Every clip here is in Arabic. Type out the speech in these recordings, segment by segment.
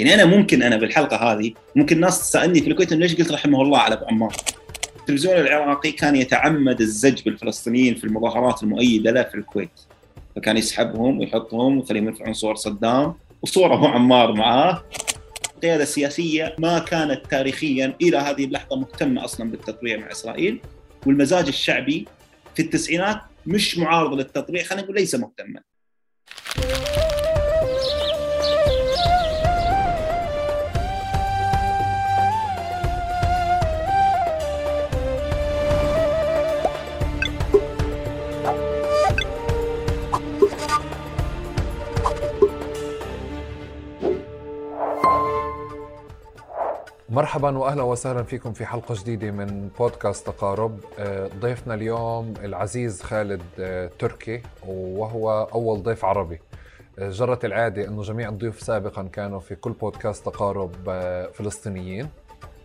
يعني أنا ممكن أنا بالحلقة هذه ممكن الناس تسألني في الكويت ليش قلت رحمه الله على أبو عمار؟ التلفزيون العراقي كان يتعمد الزج بالفلسطينيين في المظاهرات المؤيدة له في الكويت. فكان يسحبهم ويحطهم ويخليهم يرفعون صور صدام وصور أبو عمار معاه. القياده السياسيه ما كانت تاريخيا إلى هذه اللحظة مهتمة أصلا بالتطبيع مع إسرائيل. والمزاج الشعبي في التسعينات مش معارض للتطبيع خلينا نقول ليس مهتما. مرحبا واهلا وسهلا فيكم في حلقة جديدة من بودكاست تقارب. آه، ضيفنا اليوم العزيز خالد آه، تركي وهو أول ضيف عربي. آه، جرت العادة إنه جميع الضيوف سابقا كانوا في كل بودكاست تقارب فلسطينيين.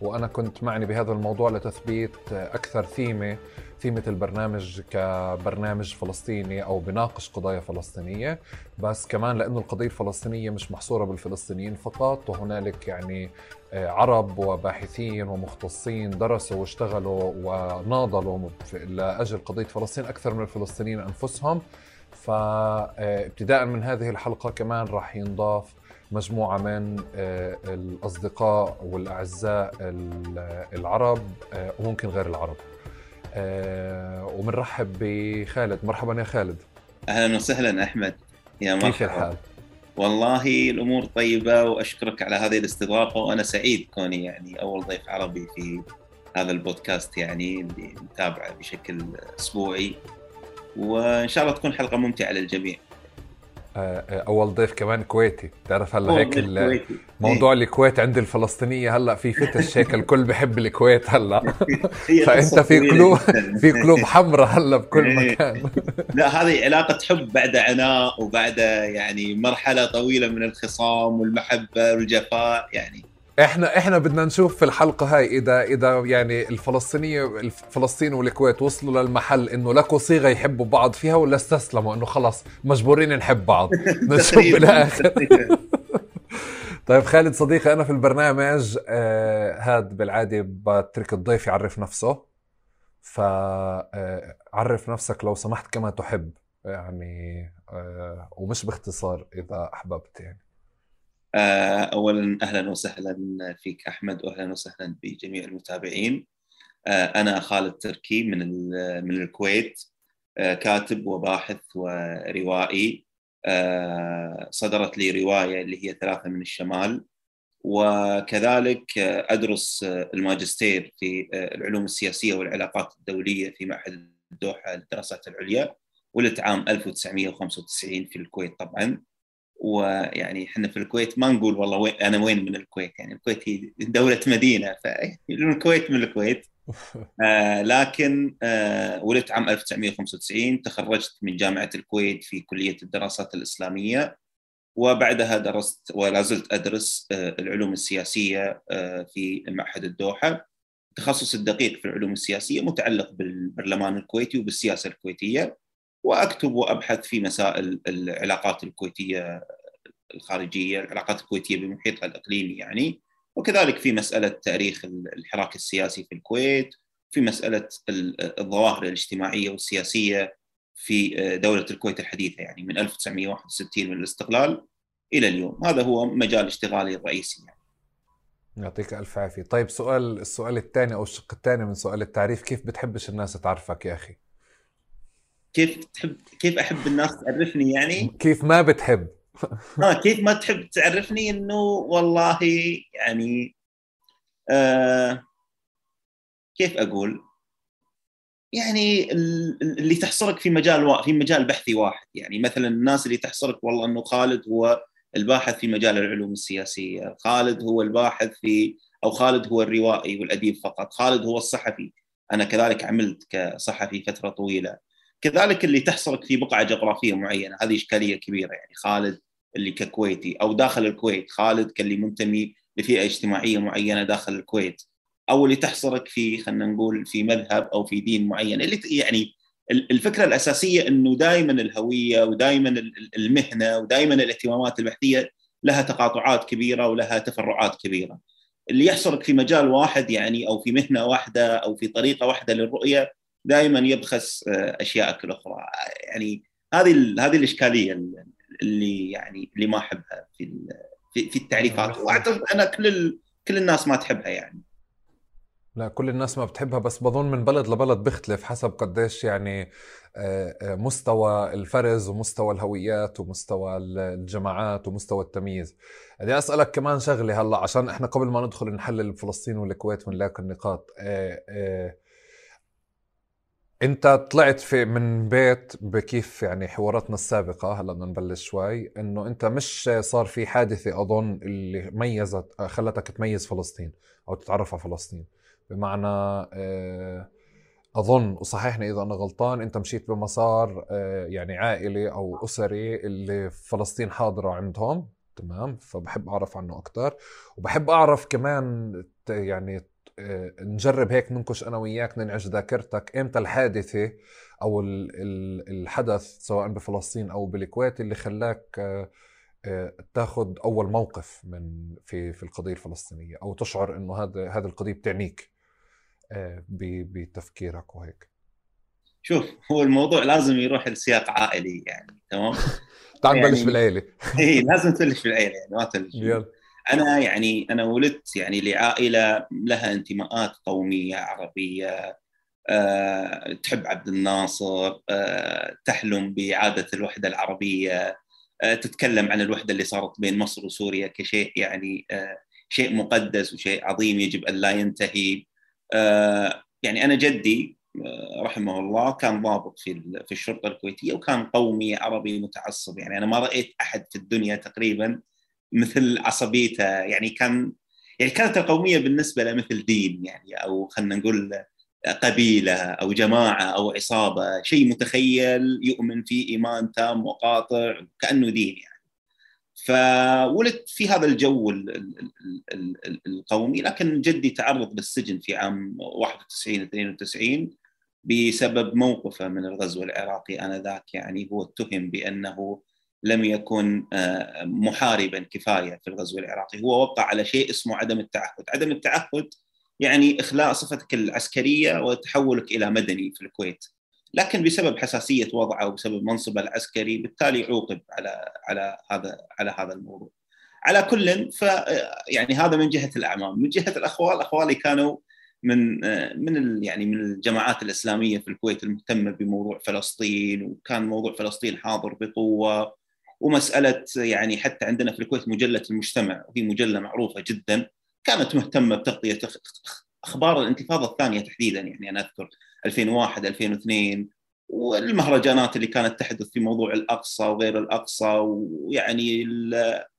وأنا كنت معني بهذا الموضوع لتثبيت أكثر ثيمة ثيمة البرنامج كبرنامج فلسطيني أو بناقش قضايا فلسطينية بس كمان لأنه القضية الفلسطينية مش محصورة بالفلسطينيين فقط وهنالك يعني آه، عرب وباحثين ومختصين درسوا واشتغلوا وناضلوا لأجل قضية فلسطين أكثر من الفلسطينيين أنفسهم. فابتداء من هذه الحلقة كمان راح ينضاف مجموعة من آه، الأصدقاء والأعزاء العرب آه، وممكن غير العرب. وبنرحب بخالد. مرحبا يا خالد. أهلا وسهلا أحمد. يا مرحبا. كيف الحال؟ والله الأمور طيبة وأشكرك على هذه الاستضافة. وأنا سعيد كوني يعني أول ضيف عربي في هذا البودكاست يعني اللي نتابعه بشكل أسبوعي. وإن شاء الله تكون حلقة ممتعة للجميع. آه، أول ضيف كمان كويتي. بتعرف هلا هيك موضوع إيه؟ الكويت عند الفلسطينية هلا في فتش هيك الكل بحب الكويت هلا. فأنت في قلوب في قلوب حمراء هلا بكل إيه. مكان. لا هذه علاقة حب بعد عناء وبعد يعني مرحلة طويلة من الخصام والمحبة والجفاء يعني إحنا إحنا بدنا نشوف في الحلقة هاي اذا إذا يعني الفلسطينيه فلسطين والكويت وصلوا للمحل إنه لقوا صيغه يحبوا بعض فيها ولا استسلموا إنه خلص مجبورين نحب بعض. نشوف بالآخر. طيب خالد صديقي أنا في البرنامج آه هاد بالعادة بترك الضيف يعرف نفسه. فعرف آه نفسك لو سمحت كما تحب. يعني آه ومش باختصار إذا أحببت يعني. اولا أهلا وسهلا فيك أحمد واهلا وسهلا بجميع المتابعين. آه، أنا خالد تركي من من الكويت آه، كاتب وباحث وروائي. صدرت لي رواية اللي هي ثلاثة من الشمال. وكذلك أدرس الماجستير في العلوم السياسية والعلاقات الدولية في معهد الدوحة للدراسات العليا ولدت عام 1995 في الكويت طبعا. ويعني إحنا في الكويت ما نقول والله وين أنا وين من الكويت يعني الكويت هي دولة مدينة فالكويت من الكويت. آه لكن آه ولدت عام 1995 تخرجت من جامعة الكويت في كلية الدراسات الإسلامية. وبعدها درست ولا زلت أدرس آه العلوم السياسية آه في معهد الدوحة. التخصص الدقيق في العلوم السياسية متعلق بالبرلمان الكويتي وبالسياسة الكويتية. وأكتب وأبحث في مسائل العلاقات الكويتية الخارجية، العلاقات الكويتية بمحيطها الإقليمي يعني، وكذلك في مسألة تاريخ الحراك السياسي في الكويت، في مسألة الظواهر الاجتماعية والسياسية في دولة الكويت الحديثة يعني من 1961 من الاستقلال إلى اليوم، هذا هو مجال اشتغالي الرئيسي يعني. يعطيك ألف عافية، طيب سؤال السؤال الثاني أو الشق الثاني من سؤال التعريف كيف بتحبش الناس تعرفك يا أخي؟ كيف تحب كيف أحب الناس تعرفني يعني؟ كيف ما بتحب. آه كيف ما تحب تعرفني إنه والله يعني آه كيف أقول؟ يعني اللي تحصرك في مجال في مجال بحثي واحد. يعني مثلا الناس اللي تحصرك والله إنه خالد هو الباحث في مجال العلوم السياسية. خالد هو الباحث في أو خالد هو الروائي والأديب فقط. خالد هو الصحفي. أنا كذلك عملت كصحفي فترة طويلة. كذلك اللي تحصرك في بقعة جغرافية معينة هذه إشكالية كبيرة يعني خالد اللي ككويتي أو داخل الكويت خالد كاللي منتمي لفئة اجتماعية معينة داخل الكويت أو اللي تحصرك في خلينا نقول في مذهب أو في دين معين. اللي يعني الفكرة الأساسية إنه دائما الهوية ودائما المهنة ودائما الاهتمامات البحثية لها تقاطعات كبيرة ولها تفرعات كبيرة. اللي يحصرك في مجال واحد يعني أو في مهنة واحدة أو في طريقة واحدة للرؤية دائما يبخس اشيائك الاخرى يعني هذه هذه الإشكالية اللي يعني اللي ما أحبها في في التعريفات. وأعتقد أنا كل كل الناس ما تحبها يعني. لا كل الناس ما بتحبها بس بظن من بلد لبلد بيختلف حسب قديش يعني آه، آه، مستوى الفرز ومستوى الهويات ومستوى الجماعات ومستوى التمييز. بدي أسألك كمان شغلة هلأ عشان إحنا قبل ما ندخل نحلل فلسطين والكويت ونلاقي النقاط. آه، انت طلعت في من بيت بكيف يعني حواراتنا السابقة هلا بدنا نبلش شوي إنه أنت مش صار في حادثة أظن اللي ميزت خلتك تميز فلسطين أو تتعرف على فلسطين. بمعنى آه، أظن وصححني إذا أنا غلطان أنت مشيت بمسار آه، يعني عائلي أو أسري اللي فلسطين حاضرة عندهم تمام؟ فبحب أعرف عنه أكثر وبحب أعرف كمان يعني نجرب هيك ننكش أنا وياك ننعش ذاكرتك. إمتى الحادثة أو الحدث سواء بفلسطين أو بالكويت اللي خلاك تاخذ أول موقف من في في القضية الفلسطينية؟ أو تشعر إنه هذا هذه القضية بتعنيك آه، بتفكيرك وهيك؟ شوف هو الموضوع لازم يروح لسياق عائلي يعني تمام؟ تعال نبلش يعني بالعيلة. اي لازم تبلش بالعيلة يعني ما تبلش أنا يعني أنا ولدت يعني لعائلة لها انتماءات قومية عربية أه، تحب عبد الناصر أه، تحلم باعاده الوحدة العربية أه، تتكلم عن الوحدة اللي صارت بين مصر وسوريا كشيء يعني شيء مقدس وشيء عظيم يجب أن لا ينتهي. آه، يعني أنا جدي آه، رحمه الله كان ضابط في في الشرطة الكويتية وكان قومي عربي متعصب. يعني أنا ما رأيت أحد في الدنيا تقريبا مثل عصبيته يعني كان يعني كانت القومية بالنسبة له مثل دين يعني أو خلينا نقول قبيلة أو جماعة أو عصابة شيء متخيل يؤمن فيه إيمان تام وقاطع كأنه دين يعني. فولدت في هذا الجو القومي لكن جدي تعرض للسجن في عام 91 92 بسبب موقفه من الغزو العراقي آنذاك يعني هو اتهم بأنه لم يكن آه، محاربا كفاية في الغزو العراقي. هو وقع على شيء اسمه عدم التعهد. عدم التعهد يعني إخلاء صفتك العسكرية وتحولك إلى مدني في الكويت. لكن بسبب حساسية وضعه وبسبب منصبه العسكري بالتالي عوقب على على هذا على هذا الموضوع. على كل ف يعني هذا من جهة الأعمام، من جهة الأخوال أخوالي كانوا من من يعني من الجماعات الإسلامية في الكويت المهتمة بموضوع فلسطين وكان موضوع فلسطين حاضر بقوة. ومسألة يعني حتى عندنا في الكويت مجلة المجتمع وهي مجلة معروفة جدا كانت مهتمة بتغطية أخبار الانتفاضة الثانية تحديدا يعني أنا أذكر 2001 2002 والمهرجانات اللي كانت تحدث في موضوع الأقصى وغير الأقصى ويعني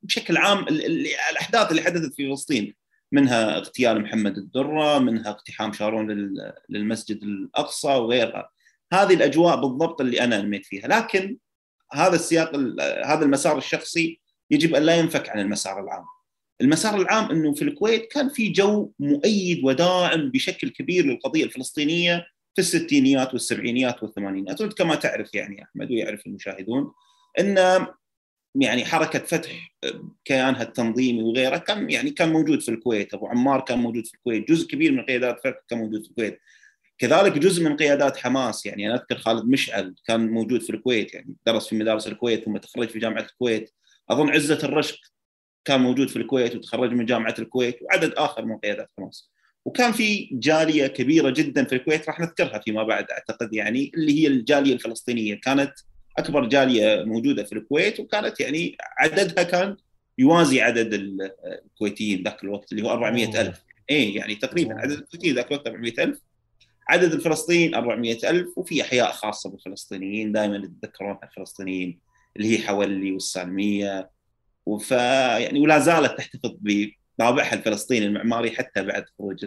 بشكل عام الأحداث اللي حدثت في فلسطين منها اغتيال محمد الدرة، منها اقتحام شارون للمسجد الأقصى وغيرها. هذه الأجواء بالضبط اللي أنا نميت فيها، لكن هذا السياق هذا المسار الشخصي يجب أن لا ينفك عن المسار العام. المسار العام إنه في الكويت كان في جو مؤيد وداعم بشكل كبير للقضية الفلسطينية في الستينيات والسبعينيات والثمانينات كما تعرف يعني أحمد ويعرف المشاهدون إن يعني حركة فتح كيانها التنظيمي وغيره كان يعني كان موجود في الكويت. أبو عمار كان موجود في الكويت. جزء كبير من قيادات فتح كان موجود في الكويت. كذلك جزء من قيادات حماس يعني أنا أذكر خالد مشعل كان موجود في الكويت يعني درس في مدارس الكويت ثم تخرج في جامعة الكويت. أظن عزة الرشق كان موجود في الكويت وتخرج من جامعة الكويت وعدد آخر من قيادات حماس. وكان في جالية كبيرة جدا في الكويت راح نذكرها فيما بعد أعتقد يعني اللي هي الجالية الفلسطينية. كانت أكبر جالية موجودة في الكويت وكانت يعني عددها كان يوازي عدد الكويتيين ذاك الوقت اللي هو 400 ألف. اي يعني تقريبا عدد الكويتيين ذاك الوقت 400 ألف. عدد الفلسطينيين 400 ألف وفي أحياء خاصة بالفلسطينيين دائما يتذكرون الفلسطينيين اللي هي حولي والسالمية. وف يعني ولا زالت تحتفظ طابعها الفلسطيني المعماري حتى بعد خروج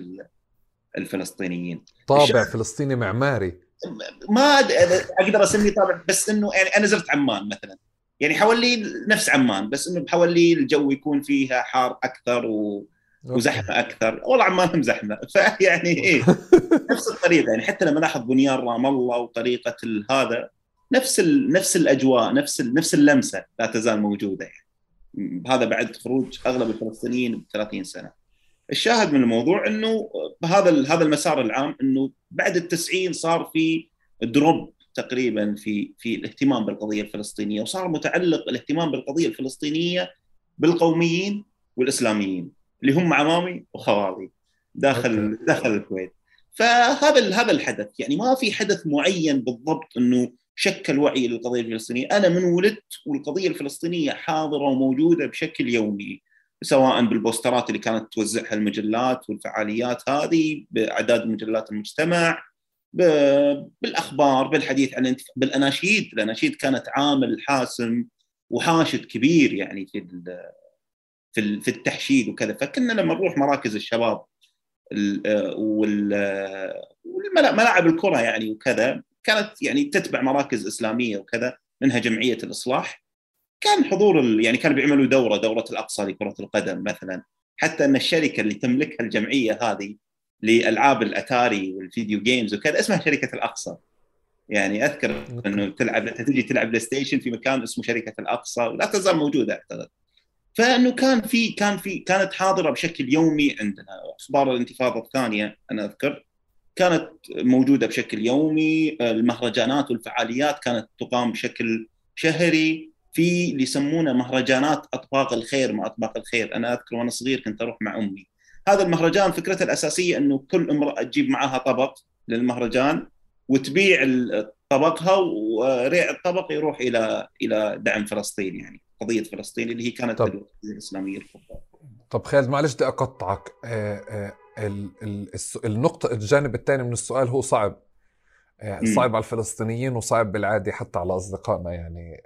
الفلسطينيين. طابع فلسطيني معماري. ما أقدر أسميه طابع بس إنه يعني أنا زرت عمان مثلا. يعني حولي نفس عمان بس إنه بحولي الجو يكون فيها حار أكثر و... وزحمة أكثر. والله عمان زحمة. فيعني إيه نفس الطريقة. يعني حتى لما لاحظ بنيان رام الله وطريقة هذا نفس ال... نفس الأجواء نفس ال... نفس اللمسة لا تزال موجودة. يعني هذا بعد خروج أغلب الفلسطينيين ب 30 سنة. الشاهد من الموضوع إنه بهذا هذا المسار العام إنه بعد التسعين صار في drop تقريبا في في الاهتمام بالقضية الفلسطينية وصار متعلق الاهتمام بالقضية الفلسطينية بالقوميين والإسلاميين. اللي هم عمامي وخوالي داخل okay. داخل الكويت. فهذا هذا الحدث يعني ما في حدث معين بالضبط إنه شكل وعي للقضية الفلسطينية، أنا من ولدت والقضية الفلسطينية حاضرة وموجودة بشكل يومي سواء بالبوسترات اللي كانت توزعها المجلات والفعاليات هذه بأعداد مجلات المجتمع بالأخبار بالحديث عن بالأناشيد، الأناشيد كانت عامل حاسم وحاشد كبير يعني في في في التحشيد وكذا. فكنا لما نروح مراكز الشباب والملاعب الكرة يعني وكذا كانت يعني تتبع مراكز إسلامية وكذا منها جمعية الإصلاح. كان حضور يعني كانوا بيعملوا دورة دورة الأقصى لكرة القدم مثلا. حتى أن الشركة اللي تملكها الجمعية هذه لألعاب الأتاري وال video games وكذا اسمها شركة الأقصى. يعني أذكر أنه تلعب تجي تلعب بلاي ستيشن في مكان اسمه شركة الأقصى ولا تزال موجودة أعتقد. فإنه كان في كان في كانت حاضرة بشكل يومي عندنا. أخبار الانتفاضة الثانية أنا أذكر كانت موجودة بشكل يومي. المهرجانات والفعاليات كانت تقام بشكل شهري في اللي يسمونه مهرجانات أطباق الخير مع أطباق الخير. أنا أذكر وأنا صغير كنت أروح مع أمي. هذا المهرجان فكرته الأساسية إنه كل امرأة تجيب معها طبق للمهرجان وتبيع طبقها وريع الطبق يروح إلى إلى دعم فلسطين يعني. قضية فلسطين اللي هي كانت طب. الإسلامية الكبرى. طب خالد معلش بدي أقطعك. آه، آه، النقطة الجانب الثاني من السؤال هو صعب. آه، صعب على الفلسطينيين وصعب بالعادة حتى على أصدقائنا يعني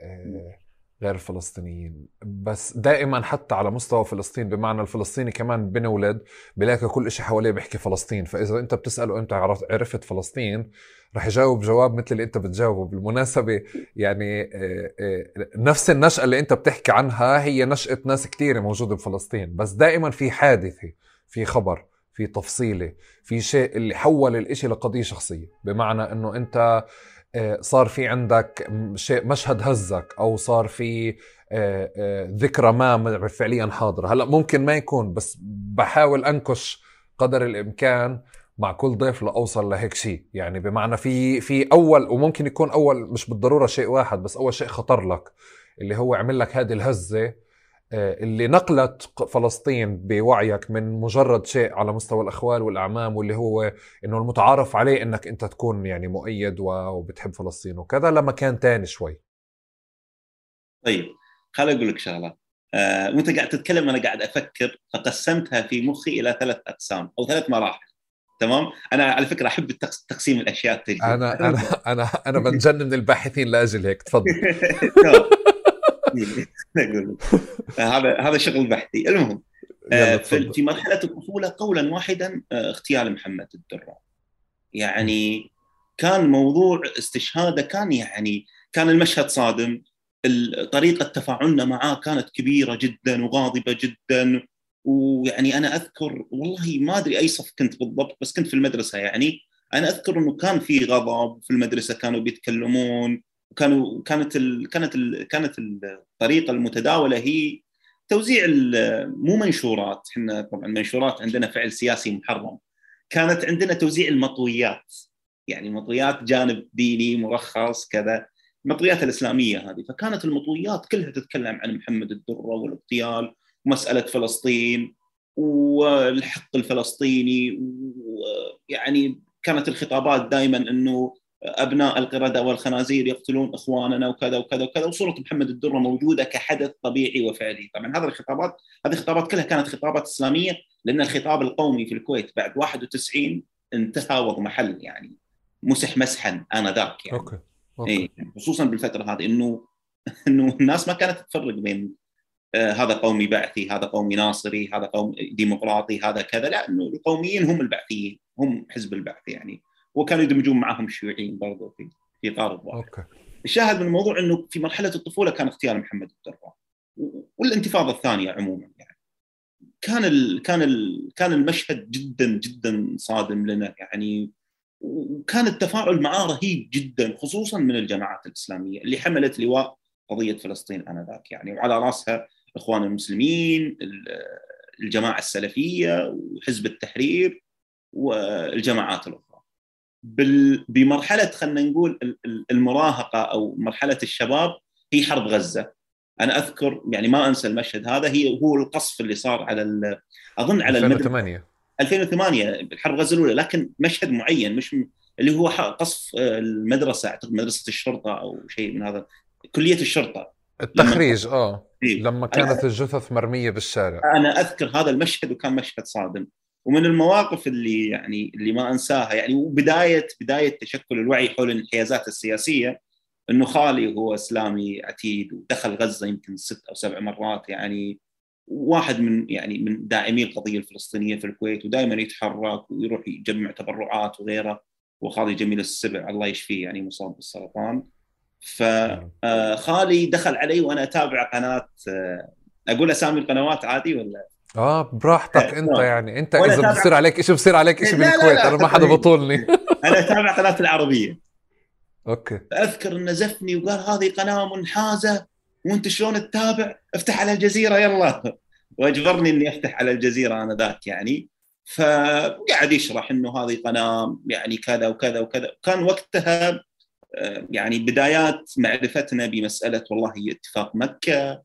غير الفلسطينيين. بس دائما حتى على مستوى فلسطين بمعنى الفلسطيني كمان بنولد بلاقي كل شيء حواليه بيحكي فلسطين. فإذا أنت بتسأله أنت عرفت فلسطين رح يجاوب جواب مثل اللي انت بتجاوبه. بالمناسبة يعني آه، آه، نفس النشأة اللي انت بتحكي عنها هي نشأة ناس كثيره موجودة بفلسطين. بس دائما في حادثة في خبر في تفصيلة في شيء اللي حول الإشي لقضية شخصية. بمعنى إنه انت آه، صار في عندك شيء مشهد هزك أو صار في ذكرى ما فعليا حاضرة. هلأ ممكن ما يكون بس بحاول أنكش قدر الإمكان مع كل ضيف لأوصل لهيك شيء. يعني بمعنى في في أول وممكن يكون أول مش بالضرورة شيء واحد بس أول شيء خطر لك اللي هو عمل لك هذه الهزة آه، اللي نقلت فلسطين بوعيك من مجرد شيء على مستوى الأخوال والأعمام واللي هو إنه المتعارف عليه إنك أنت تكون يعني مؤيد وبتحب فلسطين وكذا لمكان تاني شوي. طيب خليني أقول لك شغلة. آه، وأنت قاعد تتكلم أنا قاعد أفكر فقسمتها في مخي إلى ثلاث أقسام أو ثلاث مراحل. تمام؟ أنا على فكرة أحب تقسيم الأشياء التجديد. أنا أنا أنا أنا بنجنن الباحثين لأجل هيك تفضل. هذا هذا شغل بحثي. المهم آه، في مرحلة الطفولة قولا واحدا آه، اغتيال محمد الدراء. يعني كان موضوع استشهاده كان يعني كان المشهد صادم. طريقة تفاعلنا معاه كانت كبيرة جدا وغاضبة جدا. ويعني أنا أذكر والله ما أدري أي صف كنت بالضبط بس كنت في المدرسة يعني. أنا أذكر إنه كان في غضب في المدرسة كانوا بيتكلمون وكانوا كانت ال كانت ال كانت الطريقة المتداولة هي توزيع مو منشورات. إحنا طبعا منشورات عندنا فعل سياسي محرم. كانت عندنا توزيع المطويات. يعني مطويات جانب ديني مرخص كذا. المطويات الإسلامية هذه. فكانت المطويات كلها تتكلم عن محمد الدرة والأغتيال ومسألة فلسطين والحق الفلسطيني ويعني كانت الخطابات دائما إنه أبناء القردة والخنازير يقتلون إخواننا وكذا وكذا وكذا وصورة محمد الدره موجودة كحدث طبيعي وفعلي، طبعا هذه الخطابات هذه الخطابات كلها كانت خطابات إسلامية لأن الخطاب القومي في الكويت بعد 91 انتهى واضمحل يعني مسح مسحا آنذاك يعني okay, okay. إيه خصوصا بالفترة هذه إنه إنه الناس ما كانت تفرق بين هذا قومي بعثي هذا قومي ناصري هذا قومي ديمقراطي هذا كذا لا إنه القوميين هم البعثيين هم حزب البعث يعني وكانوا يدمجون معهم الشيوعيين برضو في في اطار الظاهر. أوكي. الشاهد من الموضوع إنه في مرحلة الطفولة كان اغتيال محمد الدراء والانتفاضة الثانية عموما يعني كان ال كان ال كان المشهد جدا جدا صادم لنا يعني وكان التفاعل معاه رهيب جدا خصوصا من الجماعات الإسلامية اللي حملت لواء قضية فلسطين آنذاك يعني وعلى رأسها الاخوان المسلمين الجماعة السلفية وحزب التحرير والجماعات الأخرى. بمرحلة خلينا نقول المراهقة أو مرحلة الشباب هي حرب غزة. أنا أذكر يعني ما أنسى المشهد هذا هي هو القصف اللي صار على أظن على 2008 2008 الحرب غزة الأولى لكن مشهد معين مش اللي هو قصف المدرسة أعتقد مدرسة الشرطة أو شيء من هذا كلية الشرطة. التخريج لما... آه. إيه؟ لما كانت أنا... الجثث مرمية بالشارع. أنا أذكر هذا المشهد وكان مشهد صادم. ومن المواقف اللي يعني اللي ما أنساها يعني وبدايه بداية تشكل الوعي حول الانحيازات السياسية إنه خالي هو إسلامي عتيد ودخل غزة يمكن ست أو سبع مرات يعني واحد من يعني من داعمي القضية الفلسطينية في الكويت ودائما يتحرك ويروح يجمع تبرعات وغيره. وخالي جميل السبع الله يشفيه يعني مصاب بالسرطان. فخالي دخل علي وأنا أتابع قناة آه، أقول اسامي القنوات عادي ولا؟ آه براحتك آه، أنت يعني أنت إذا بصير عليك شيء بصير عليك شيء بالكويت؟ أنا ما حدا بطولني. أنا أتابع قناة العربية. أوكي. أذكر إنه زفني وقال هذه قناة منحازة وأنت شلون تتابع؟ أفتح على الجزيرة يلا. وأجبرني إني أفتح على الجزيرة أنا ذاك يعني. فقعد يشرح إنه هذه قناة يعني كذا وكذا وكذا. كان وقتها آه، يعني بدايات معرفتنا بمسألة والله هي اتفاق مكة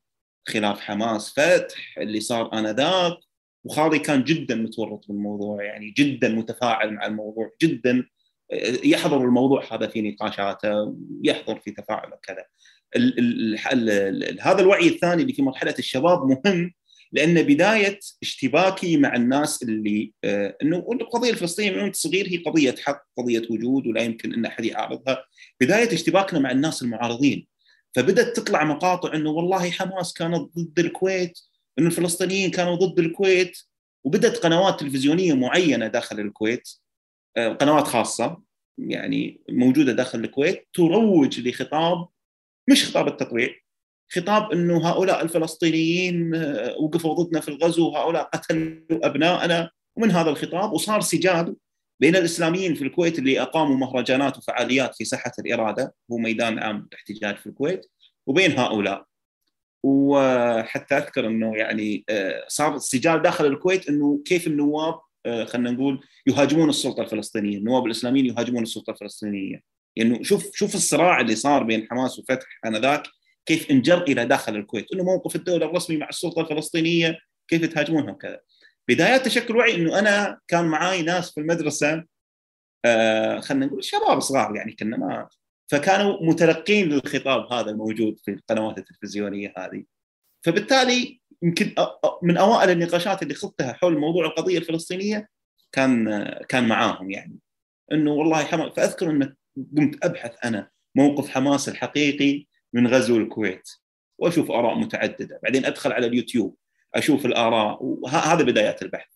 خلاف حماس فتح اللي صار آنذاك وخالي كان جدا متورط بالموضوع يعني جدا متفاعل مع الموضوع جدا آه، يحضر الموضوع هذا في نقاشاته ويحضر في تفاعله كذا. هذا الوعي الثاني اللي في مرحلة الشباب مهم لأن بداية اشتباكي مع الناس اللي آه إنه القضية الفلسطينيه من صغير هي قضية حق قضية وجود ولا يمكن أن أحد يعارضها. بداية اشتباكنا مع الناس المعارضين فبدأت تطلع مقاطع إنه والله حماس كانت ضد الكويت إنه الفلسطينيين كانوا ضد الكويت وبدأت قنوات تلفزيونية معينة داخل الكويت آه قنوات خاصة يعني موجودة داخل الكويت تروج لخطاب مش خطاب التطبيع خطاب إنه هؤلاء الفلسطينيين آه، وقفوا ضدنا في الغزو وهؤلاء قتلوا ابنائنا ومن هذا الخطاب وصار سجال بين الإسلاميين في الكويت اللي أقاموا مهرجانات وفعاليات في ساحة الإرادة هو ميدان عام الاحتجاج في الكويت وبين هؤلاء. وحتى أذكر إنه يعني آه، صار سجال داخل الكويت إنه كيف النواب آه، خلينا نقول يهاجمون السلطة الفلسطينية، النواب الإسلاميين يهاجمون السلطة الفلسطينية، يعني شوف شوف الصراع اللي صار بين حماس وفتح آنذاك كيف انجر إلى داخل الكويت. إنه موقف الدولة الرسمي مع السلطة الفلسطينية كيف تهاجمونها وكذا. بدايات تشكل وعي إنه أنا كان معاي ناس في المدرسة آه خلينا نقول شباب صغار يعني كنا ما فكانوا متلقين للخطاب هذا الموجود في القنوات التلفزيونية هذه. فبالتالي يمكن من أوائل النقاشات اللي خضتها حول موضوع القضية الفلسطينية كان كان معاهم يعني. إنه والله حماس فأذكر إنه قمت أبحث أنا موقف حماس الحقيقي من غزو الكويت وأشوف آراء متعددة. بعدين أدخل على اليوتيوب. أشوف الآراء وهذا بدايات البحث.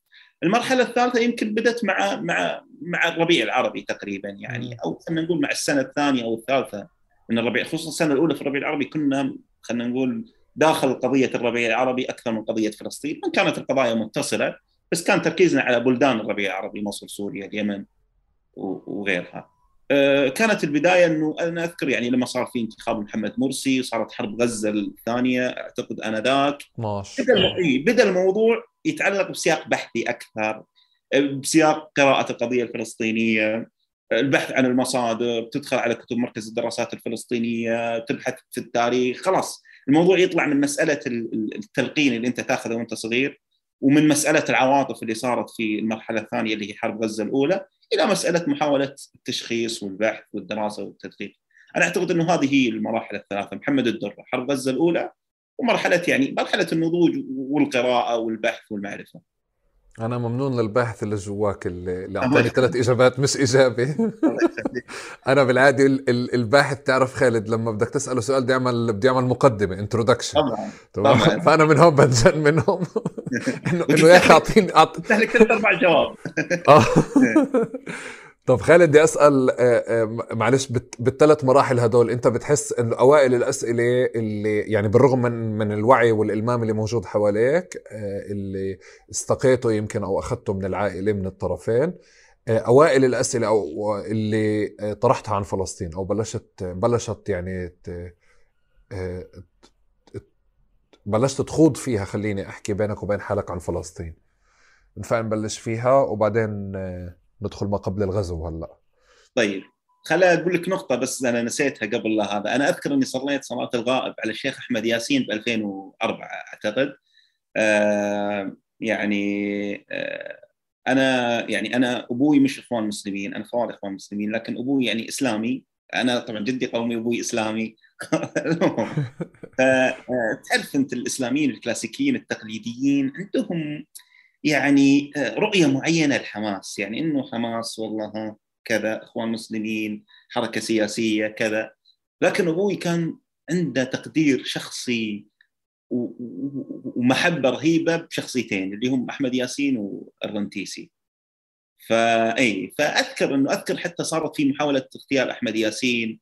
المرحلة الثالثة يمكن بدأت مع مع مع الربيع العربي تقريبا يعني أو خلينا نقول مع السنة الثانية أو الثالثة من الربيع خصوصا السنة الأولى في الربيع العربي كنا خلينا نقول داخل قضية الربيع العربي أكثر من قضية فلسطين. وان كانت القضايا متصلة بس كان تركيزنا على بلدان الربيع العربي مصر سوريا اليمن وغيرها. كانت البداية إنه أنا أذكر يعني لما صار في انتخاب محمد مرسي صارت حرب غزة الثانية أعتقد انذاك بدأ بدأ الموضوع يتعلق بسياق بحثي أكثر بسياق قراءة القضية الفلسطينية البحث عن المصادر تدخل على كتب مركز الدراسات الفلسطينية تبحث في التاريخ. خلاص الموضوع يطلع من مسألة التلقين اللي أنت تأخذه وأنت صغير ومن مسألة العواطف اللي صارت في المرحلة الثانية اللي هي حرب غزة الأولى. إلى مسألة محاولة التشخيص والبحث والدراسة والتدقيق. أنا أعتقد إنه هذه هي المراحل الثلاثة محمد الدره حرب غزة الأولى ومرحلة يعني مرحلة النضوج والقراءة والبحث والمعرفة. أنا ممنون للباحث اللي جواك اللي أعطاني ثلاث إجابات مش إجابة. أنا بالعادة الباحث تعرف خالد لما بدك تسأله سؤال بده يعمل بده يعمل مقدمة انتروداكشن طبعا طبعا. فأنا من هون بنجن منهم انه إنه يا أخي اعطيني اعطيني ثلاث أربع جواب. آه. طب خالد بدي أسأل آه، آه، معلش بالثلاث مراحل هدول أنت بتحس إنه أوائل الأسئلة اللي يعني بالرغم من من الوعي والإلمام اللي موجود حواليك آه، اللي استقيته يمكن أو أخذته من العائلة من الطرفين أوائل الأسئلة أو اللي طرحتها عن فلسطين أو بلشت بلشت يعني بلشت تخوض فيها خليني أحكي بينك وبين حالك عن فلسطين. نفع نبلش فيها وبعدين ندخل ما قبل الغزو هلا طيب خليني أقول لك نقطة بس أنا نسيتها قبل لا هذا، أنا أذكر إني صليت صلاة الغائب على الشيخ أحمد ياسين ب 2004 أعتقد. آه يعني آه أنا يعني أنا أبوي مش إخوان مسلمين، أنا خوالي إخوان مسلمين، لكن أبوي يعني إسلامي، أنا طبعا جدي قومي أبوي إسلامي. تعرف أنت الإسلاميين الكلاسيكيين التقليديين عندهم يعني رؤية معينة لحماس، يعني إنه حماس والله كذا إخوان مسلمين حركة سياسية كذا. لكن أبوي كان عنده تقدير شخصي ومحبة رهيبة بشخصيتين اللي هم أحمد ياسين والرنتيسي فاي فأذكر إنه أذكر حتى صارت في محاولة اغتيال أحمد ياسين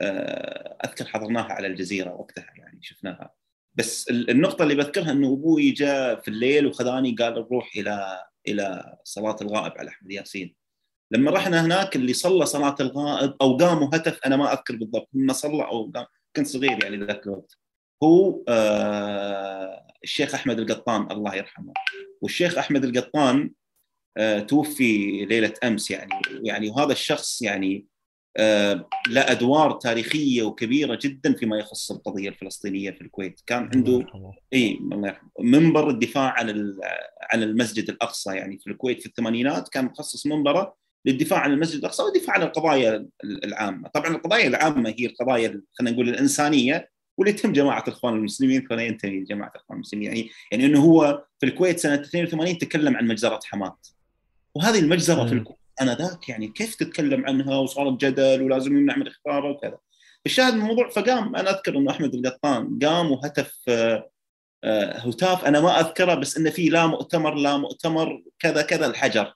آه، أذكر حضرناها على الجزيرة وقتها يعني شفناها. بس النقطة اللي بذكرها إنه أبوي جاء في الليل وخذاني قال نروح إلى إلى صلاة الغائب على أحمد ياسين. لما رحنا هناك اللي صلى صلاة الغائب أو قام وهتف أنا ما أذكر بالضبط ما صلى أو قام كنت صغير يعني ذاك الوقت هو آه الشيخ أحمد القطان الله يرحمه والشيخ أحمد القطان آه توفي ليلة أمس يعني يعني وهذا الشخص يعني له أدوار تاريخية وكبيرة جدا فيما يخص القضية الفلسطينية في الكويت. كان عنده إي منبر الدفاع عن عن المسجد الأقصى يعني في الكويت في الثمانينات كان مخصص منبره للدفاع عن المسجد الأقصى والدفاع عن القضايا العامة، طبعا القضايا العامة هي القضايا خلينا نقول الإنسانية واللي تهم جماعة الاخوان المسلمين فلا ينتمي لجماعة الاخوان المسلمين. يعني يعني إنه هو في الكويت سنة 82 تكلم عن مجزرة حماة. وهذه المجزرة في الكويت أنا ذاك يعني كيف تتكلم عنها وصارت جدل ولازم يمنع من اختاره وكذا. الشاهد من الموضوع فقام أنا أذكر إنه أحمد القطان قام وهتف آه، هتاف أنا ما أذكره بس إنه في لا مؤتمر لا مؤتمر كذا كذا الحجر.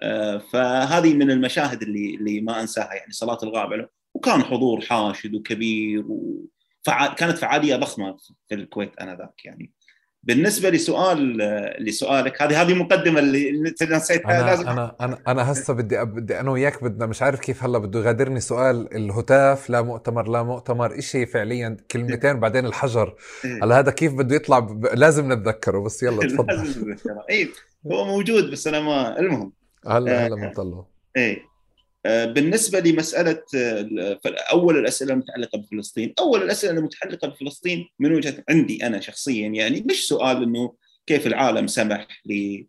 آه، فهذه من المشاهد اللي اللي ما أنساها يعني صلاة الغائب وكان حضور حاشد وكبير وكانت فعالية ضخمة في الكويت انذاك يعني. بالنسبة لسؤال لسؤالك هذه هذه مقدمة اللي نسيتها أنا لازم أنا أنا أنا هسه بدي بدي أنا وياك بدنا مش عارف كيف هلا بده يغادرني سؤال الهتاف لا مؤتمر لا مؤتمر شيء فعليا كلمتين بعدين الحجر. إيه. هلا هذا كيف بده يطلع ب... لازم نتذكره بس يلا تفضل. لازم نتذكره. اي هو موجود بس أنا ما المهم. هلا هلا بنطلعه إيه. آه، بالنسبة لمسألة آه، أول الأسئلة المتعلقة بفلسطين. أول الأسئلة المتعلقة بفلسطين من وجهة عندي أنا شخصيا يعني مش سؤال أنه كيف العالم سمح ل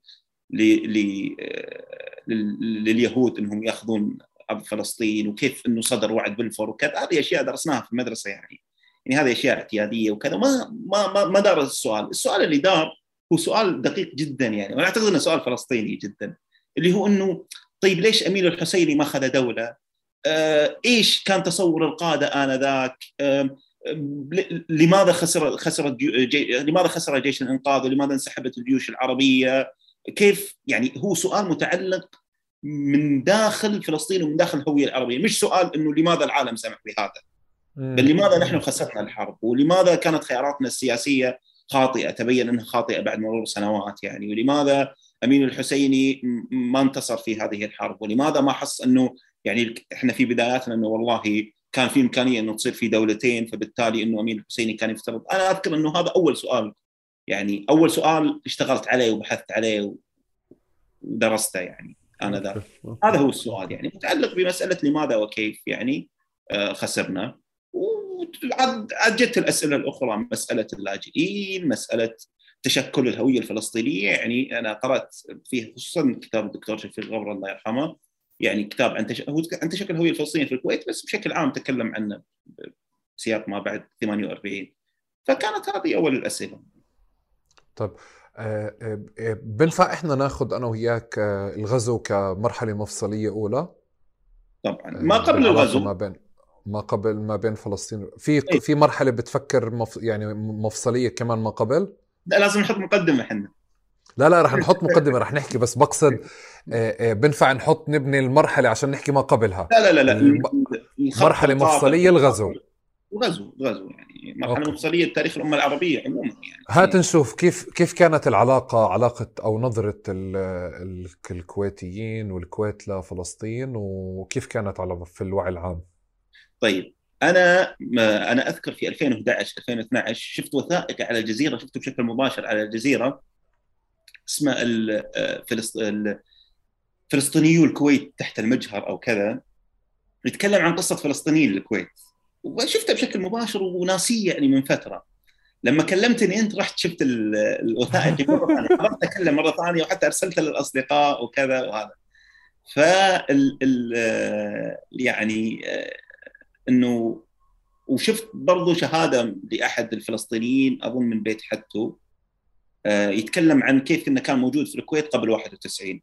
آه، لليهود أنهم يأخذون أرض فلسطين وكيف أنه صدر وعد بلفور وكذا. هذه أشياء درسناها في المدرسة يعني. يعني هذه أشياء اعتيادية وكذا. ما ما ما, دار السؤال. السؤال اللي دار هو سؤال دقيق جدا يعني. وأنا أعتقد أنه سؤال فلسطيني جدا. اللي هو إنه طيب ليش أمير الحسيني ما اخذ دولة؟ آه إيش كان تصور القادة آنذاك؟ آه لماذا خسر خسر جي لماذا خسر جيش الإنقاذ ولماذا انسحبت الجيوش العربية؟ كيف يعني هو سؤال متعلق من داخل فلسطين ومن داخل الهوية العربية، مش سؤال إنه لماذا العالم سمح بهذا؟ بل لماذا نحن خسرنا الحرب؟ ولماذا كانت خياراتنا السياسية خاطئة تبين أنها خاطئة بعد مرور سنوات يعني ولماذا أمين الحسيني ما انتصر في هذه الحرب ولماذا ما حس إنه يعني إحنا في بداياتنا إنه والله كان في إمكانية إنه تصير في دولتين فبالتالي إنه أمين الحسيني كان يفترض. أنا أذكر إنه هذا أول سؤال يعني أول سؤال اشتغلت عليه وبحثت عليه ودرسته يعني أنا ذا. هذا هو السؤال يعني متعلق بمسألة لماذا وكيف يعني آه، خسرنا. وعاد جت الأسئلة الأخرى مسألة اللاجئين مسألة تشكل الهوية الفلسطينية. يعني أنا قرأت فيه خصوصا كتاب الدكتور شفيق غبر الله يرحمه. يعني كتاب عن عن تشكل الهوية الفلسطينية في الكويت بس بشكل عام تكلم عنه بسياق ما بعد 48 فكانت هذه أول الأسئلة. طيب آه، آه، آه، بنفع إحنا ناخذ أنا وياك الغزو كمرحلة مفصلية أولى؟ طبعا. ما قبل الغزو. ما بين ما قبل ما بين فلسطين. في أي. في مرحلة بتفكر مف يعني مفصلية كمان ما قبل؟ لازم نحط مقدمة إحنا. لا لا رح نحط مقدمة رح نحكي بس بقصد آه، آه، بنفع نحط نبني المرحلة عشان نحكي ما قبلها. لا لا لا لا مرحلة مفصلية الغزو. الغزو الغزو يعني مرحلة مفصلية لتاريخ الأمة العربية عموما يعني. هات نشوف كيف كيف كانت العلاقة علاقة أو نظرة الكويتيين والكويت لفلسطين وكيف كانت على في الوعي العام؟ طيب أنا أنا أذكر في 2011 2012 شفت وثائقي على الجزيرة شفته بشكل مباشر على الجزيرة اسمه فلسطينيو الكويت تحت المجهر أو كذا. يتكلم عن قصة فلسطينيين الكويت. وشفته بشكل مباشر وناسية يعني من فترة. لما كلمتني أنت رحت شفت الوثائقي مرة ثانية. حضرت أتكلم مرة ثانية وحتى ارسلته للأصدقاء وكذا وهذا. ف يعني إنه وشفت برضو شهادة لأحد الفلسطينيين أظن من بيت حتو يتكلم عن كيف إنه كان موجود في الكويت قبل 91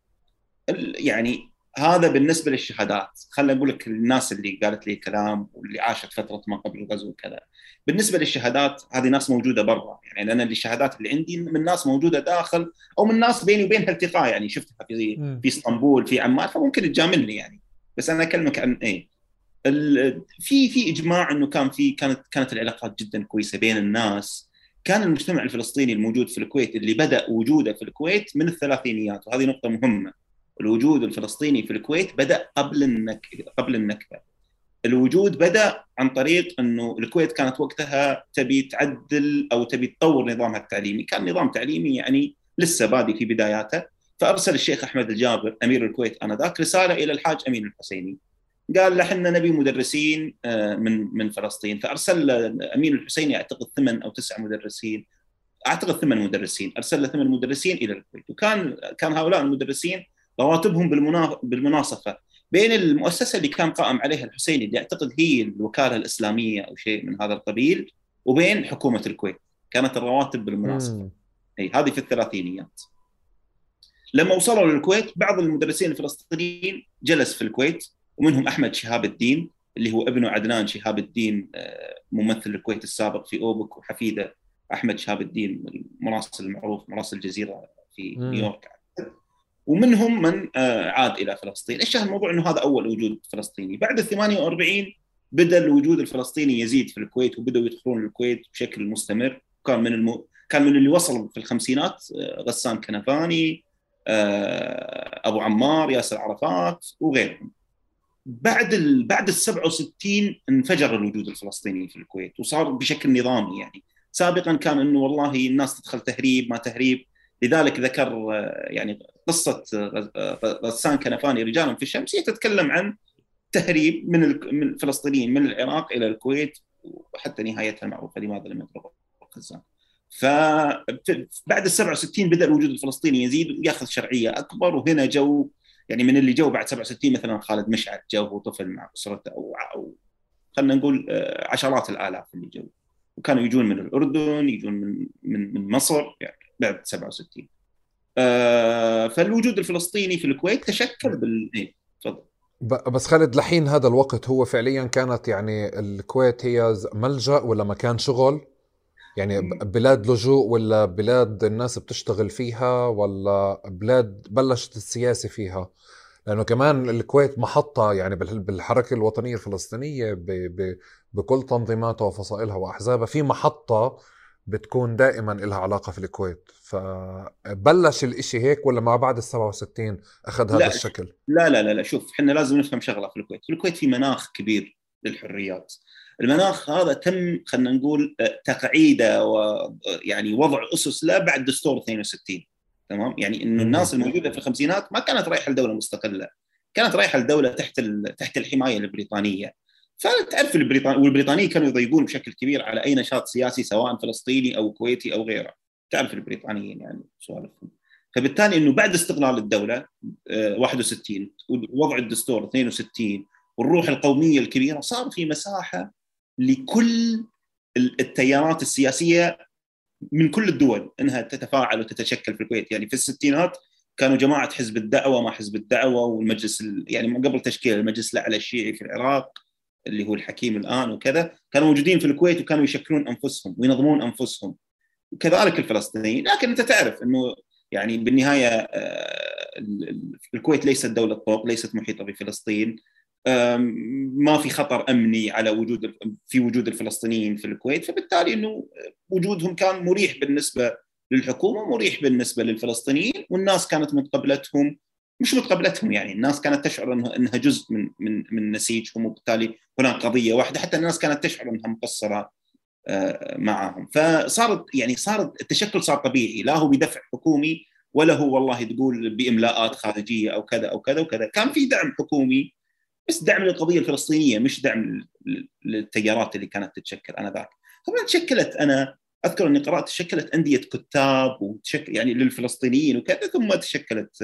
يعني هذا بالنسبة للشهادات. خليني أقول لك الناس اللي قالت لي كلام واللي عاشت فترة ما قبل الغزو وكذا. بالنسبة للشهادات هذه ناس موجودة برا. يعني أنا الشهادات اللي عندي من ناس موجودة داخل أو من ناس بيني وبينها التقاء يعني شفتها في في إسطنبول في عمان فممكن تجاملني يعني. بس أنا أكلمك عن إيه. في في إجماع إنه كان في كانت كانت العلاقات جدا كويسة بين الناس. كان المجتمع الفلسطيني الموجود في الكويت اللي بدأ وجوده في الكويت من الثلاثينيات وهذه نقطة مهمة. الوجود الفلسطيني في الكويت بدأ قبل النكبه قبل النكبة. الوجود بدأ عن طريق إنه الكويت كانت وقتها تبي تعدل أو تبي تطور نظامها التعليمي، كان نظام تعليمي يعني لسه بادي في بداياته، فأرسل الشيخ أحمد الجابر أمير الكويت انذاك رسالة إلى الحاج أمين الحسيني. قال له إحنا نبي مدرسين آه، من من فلسطين، فأرسل امين الحسيني أعتقد ثمان أو تسع مدرسين. أعتقد ثمان مدرسين، أرسل له ثمان مدرسين إلى الكويت، وكان كان هؤلاء المدرسين رواتبهم بالمناصفة. بين المؤسسة اللي كان قائم عليها الحسيني اللي أعتقد هي الوكالة الإسلامية أو شيء من هذا القبيل وبين حكومة الكويت. كانت الرواتب بالمناسبه إي هذه في الثلاثينيات. لما وصلوا للكويت بعض المدرسين الفلسطينيين جلس في الكويت. ومنهم أحمد شهاب الدين اللي هو ابنه عدنان شهاب الدين آه، ممثل الكويت السابق في أوبك وحفيده أحمد شهاب الدين المراسل المعروف مراسل الجزيرة في نيويورك. ومنهم من آه، عاد إلى فلسطين، إيش الموضوع إنه هذا أول وجود فلسطيني، بعد ال 48 بدأ الوجود الفلسطيني يزيد في الكويت وبدأوا يدخلون الكويت بشكل مستمر، كان من المو... كان من اللي وصل في الخمسينات آه، غسان كنفاني أبو عمار ياسر عرفات وغيرهم. بعد ال... بعد ال 67 انفجر الوجود الفلسطيني في الكويت وصار بشكل نظامي يعني. سابقا كان إنه والله الناس تدخل تهريب ما تهريب. لذلك ذكر يعني قصة غسان كنفاني رجال في الشمس هي تتكلم عن تهريب من الفلسطينيين من العراق إلى الكويت وحتى نهايتها المعروفة لماذا لم يضرب غزان فبعد ال 67 بدأ الوجود الفلسطيني يزيد ويأخذ شرعية أكبر وهنا جو يعني من اللي جو بعد 67 مثلا خالد مشعل جو وهو طفل مع أسرته أو أو خلينا نقول آه، عشرات الآلاف اللي جو. وكانوا يجون من الأردن يجون من من من مصر يعني بعد 67 آه فالوجود الفلسطيني في الكويت تشكل بال إيه، تفضل. بس خالد لحين هذا الوقت هو فعليا كانت يعني الكويت هي ملجأ ولا مكان شغل؟ يعني بلاد لجوء ولا بلاد الناس بتشتغل فيها ولا بلاد بلشت السياسة فيها؟ لأنه كمان الكويت محطة يعني بالحركة الوطنية الفلسطينية بكل تنظيماتها وفصائلها وأحزابها في محطة بتكون دائما لها علاقة في الكويت. فبلش الإشي هيك ولا ما بعد ال 67 أخذ هذا لا الشكل؟ لا لا لا لا شوف إحنا لازم نفهم شغلة في الكويت. في الكويت في مناخ كبير للحريات. المناخ هذا تم خلينا نقول تقعيده ويعني وضع أسس له بعد دستور 62 تمام؟ يعني إنه الناس الموجودة في الخمسينات ما كانت رايحة لدولة مستقلة. كانت رايحة لدولة تحت تحت الحماية البريطانية. فتعرف البريطاني والبريطانيين كانوا يضيقون بشكل كبير على أي نشاط سياسي سواء فلسطيني أو كويتي أو غيره. تعرف البريطانيين يعني سوالفهم. فبالتالي إنه بعد استقلال الدولة 61 آه، ووضع الدستور 62 والروح القومية الكبيرة صار في مساحة لكل التيارات السياسية من كل الدول إنها تتفاعل وتتشكل في الكويت. يعني في الستينات كانوا جماعة حزب الدعوة ما حزب الدعوة والمجلس يعني قبل تشكيل المجلس الأعلى الشيعي في العراق اللي هو الحكيم الآن وكذا كانوا موجودين في الكويت وكانوا يشكلون أنفسهم وينظمون أنفسهم. وكذلك الفلسطينيين. لكن أنت تعرف إنه يعني بالنهاية آه، الكويت ليست دولة طوق ليست محيطة بفلسطين. ما في خطر أمني على وجود في وجود الفلسطينيين في الكويت فبالتالي إنه وجودهم كان مريح بالنسبة للحكومة مريح بالنسبة للفلسطينيين والناس كانت من قبلتهم مش متقبلتهم يعني الناس كانت تشعر انها إنها جزء من من من نسيجهم وبالتالي هناك قضية واحدة حتى الناس كانت تشعر إنها مقصرة آه، معهم. فصارت يعني صارت التشكل صار طبيعي لا هو بدفع حكومي ولا هو والله تقول بإملاءات خارجية أو كذا أو كذا وكذا. كان في دعم حكومي بس دعم للقضية الفلسطينية مش دعم للتيارات اللي كانت تتشكل آنذاك. طبعا تشكلت أنا أذكر اني قرات تشكلت أندية كتاب وتشكل يعني للفلسطينيين وكذا ثم تشكلت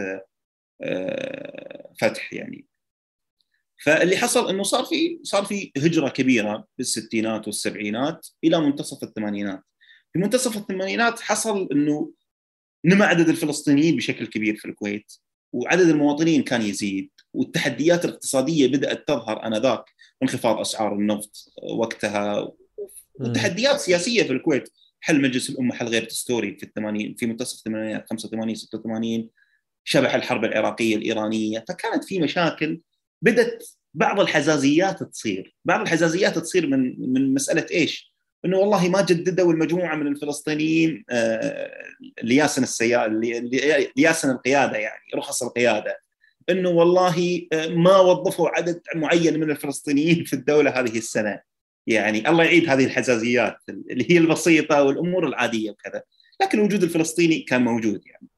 آه، فتح يعني. فاللي حصل أنه صار في صار في هجرة كبيرة بالستينات والسبعينات إلى منتصف الثمانينات. في منتصف الثمانينات حصل أنه نمى عدد الفلسطينيين بشكل كبير في الكويت وعدد المواطنين كان يزيد. والتحديات الاقتصادية بدأت تظهر آنذاك انخفاض أسعار النفط وقتها. وتحديات سياسية في الكويت. حل مجلس الأمة حل غير دستوري في الثمانين في منتصف الثمانينات 85 86 شبح الحرب العراقية الإيرانية. فكانت في مشاكل. بدت بعض الحزازيات لتصير بعض الحزازيات تصير من من مسألة إيش؟ إنه والله ما جددوا المجموعة من الفلسطينيين آه، لياسن السيا لياسن القيادة يعني رخص القيادة. إنه والله آه، ما وظفوا عدد معين من الفلسطينيين في الدولة هذه السنة. يعني الله يعيد هذه الحزازيات اللي هي البسيطة والأمور العادية وكذا. لكن الوجود الفلسطيني كان موجود يعني.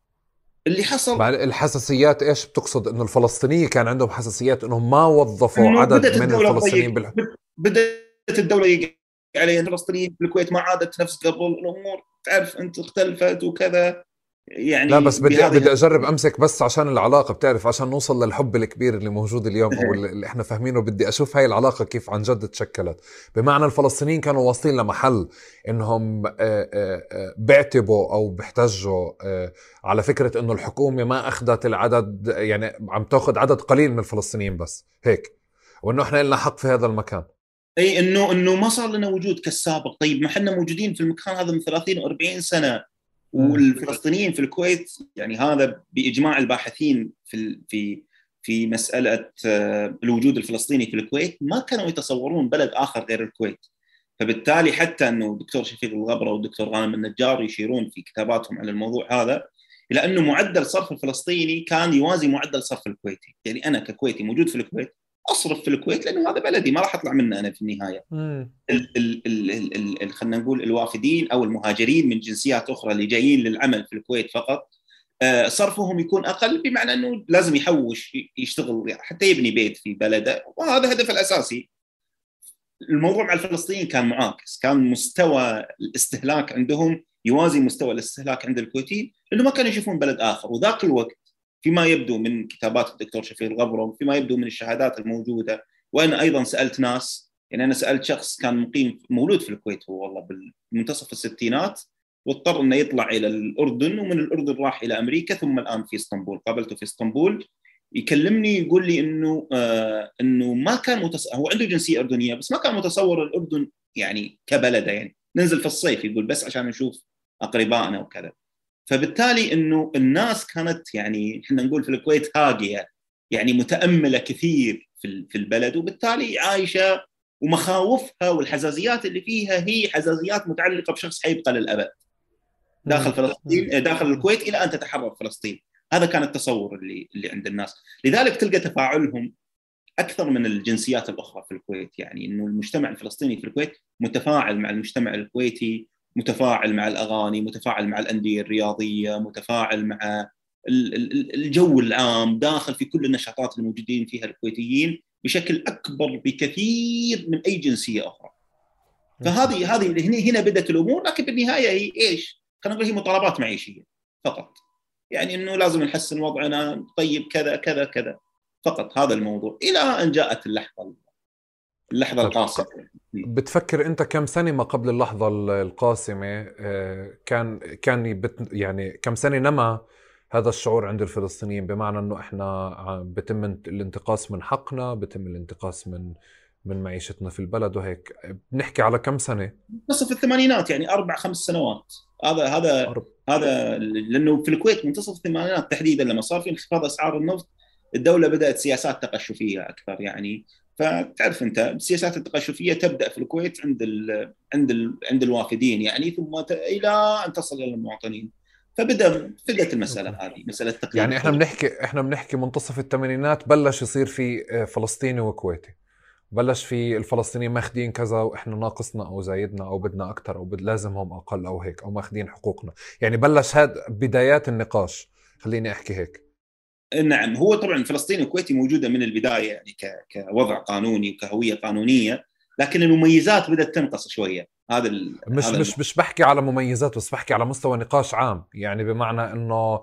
اللي حصل مع الحساسيات إيش بتقصد؟ إنه الفلسطينيين كان عندهم حساسيات إنهم ما وظفوا عدد من الفلسطينيين بال... بدأت الدولة يقع عليها. الفلسطينيين في الكويت ما عادت نفس قبل. الأمور تعرف أنت اختلفت وكذا. يعني لا بس بدي بدي أجرب أمسك بس عشان العلاقة بتعرف؟ عشان نوصل للحب الكبير اللي موجود اليوم أو اللي إحنا فاهمينه. بدي أشوف هاي العلاقة كيف عن جد تشكلت. بمعنى الفلسطينيين كانوا واصلين لمحل إنهم آه، آه، آه، بيعتبوا أو بيحتجوا على فكرة إنه الحكومة ما أخذت العدد يعني عم تأخذ عدد قليل من الفلسطينيين بس. هيك. وإنه إحنا لنا حق في هذا المكان. أي إنه إنه ما صار لنا وجود كالسابق. طيب ما إحنا موجودين في المكان هذا من 30 و40 سنة. والفلسطينيين في الكويت يعني هذا بإجماع الباحثين في في في مسألة آه، الوجود الفلسطيني في الكويت ما كانوا يتصورون بلد آخر غير الكويت. فبالتالي حتى إنه الدكتور شفيق الغبرة والدكتور غانم النجار يشيرون في كتاباتهم على الموضوع هذا إلى أنه معدل صرف الفلسطيني كان يوازي معدل صرف الكويتي، يعني أنا ككويتي موجود في الكويت أصرف في الكويت لأنه هذا بلدي ما راح أطلع منه أنا في النهاية. خلينا نقول الوافدين أو المهاجرين من جنسيات أخرى اللي جايين للعمل في الكويت فقط آه، صرفهم يكون أقل بمعنى أنه لازم يحوش يشتغل حتى يبني بيت في بلده وهذا هدفه الأساسي. الموضوع مع الفلسطينيين كان معاكس، كان مستوى الاستهلاك عندهم يوازي مستوى الاستهلاك عند الكويتيين لأنه ما كانوا يشوفون بلد آخر وذاك الوقت فيما يبدو من كتابات الدكتور شفيق الغبرم فيما يبدو من الشهادات الموجودة. وأنا أيضا سألت ناس يعني أنا سألت شخص كان مقيم مولود في الكويت هو والله بمنتصف الستينات واضطر إنه يطلع إلى الأردن ومن الأردن راح إلى أمريكا ثم الآن في إسطنبول. قابلته في إسطنبول. يكلمني يقول لي إنه آه إنه ما كان متص... هو عنده جنسية أردنية بس ما كان متصور الأردن يعني كبلده يعني. ننزل في الصيف يقول بس عشان نشوف أقربائنا وكذا. فبالتالي إنه الناس كانت يعني إحنا نقول في الكويت هاقيه يعني متأملة كثير في في البلد وبالتالي عايشة ومخاوفها والحزازيات اللي فيها هي حزازيات متعلقة بشخص حيبقى للأبد. داخل فلسطين داخل الكويت إلى أن تتحرر فلسطين. هذا كان التصور اللي اللي عند الناس. لذلك تلقى تفاعلهم أكثر من الجنسيات الأخرى في الكويت. يعني إنه المجتمع الفلسطيني في الكويت متفاعل مع المجتمع الكويتي متفاعل مع الأغاني متفاعل مع الأندية الرياضية متفاعل مع الجو العام داخل في كل النشاطات الموجودين فيها الكويتيين بشكل أكبر بكثير من أي جنسية أخرى. فهذه هذه هنا هنا بدأت الأمور لكن بالنهاية هي إيش؟ خلينا نقول هي مطالبات معيشية فقط. يعني إنه لازم نحسن وضعنا طيب كذا كذا كذا. فقط هذا الموضوع. إلى أن جاءت اللحظة اللحظة القاسمه بتفكر أنت كم سنة ما قبل اللحظة القاسمة؟ آه، كان كان يعني كم سنة نما هذا الشعور عند الفلسطينيين؟ بمعنى إنه إحنا بتم الانتقاص من حقنا بتم الانتقاص من من معيشتنا في البلد وهيك. بنحكي على كم سنة؟ منتصف الثمانينات يعني أربع خمس سنوات. هذا هذا أرب. هذا لأنه في الكويت منتصف الثمانينات تحديدا لما صار في انخفاض أسعار النفط الدولة بدأت سياسات تقشفية أكثر. يعني فتعرف انت السياسات التقشفية تبدأ في الكويت عند ال عند ال عند الوافدين يعني ثم إلى أن تصل إلى المواطنين. فبدأ بدأت المسألة هذه مسألة تقييم يعني إحنا بنحكي إحنا بنحكي منتصف الثمانينات بلش يصير في آه، فلسطيني وكويتي. بلش في الفلسطينيين ماخذين كذا وإحنا ناقصنا أو زايدنا أو بدنا أكثر أو لازمهم أقل أو هيك أو ماخذين حقوقنا. يعني بلش هذا بدايات النقاش. خليني أحكي هيك. نعم هو طبعا الفلسطيني والكويتي موجودة من البداية يعني كوضع قانوني وكهويه قانونية لكن المميزات بدأت تنقص شوية. هذا مش هذا مش مش بحكي على مميزات بس بحكي على مستوى نقاش عام. يعني بمعنى إنه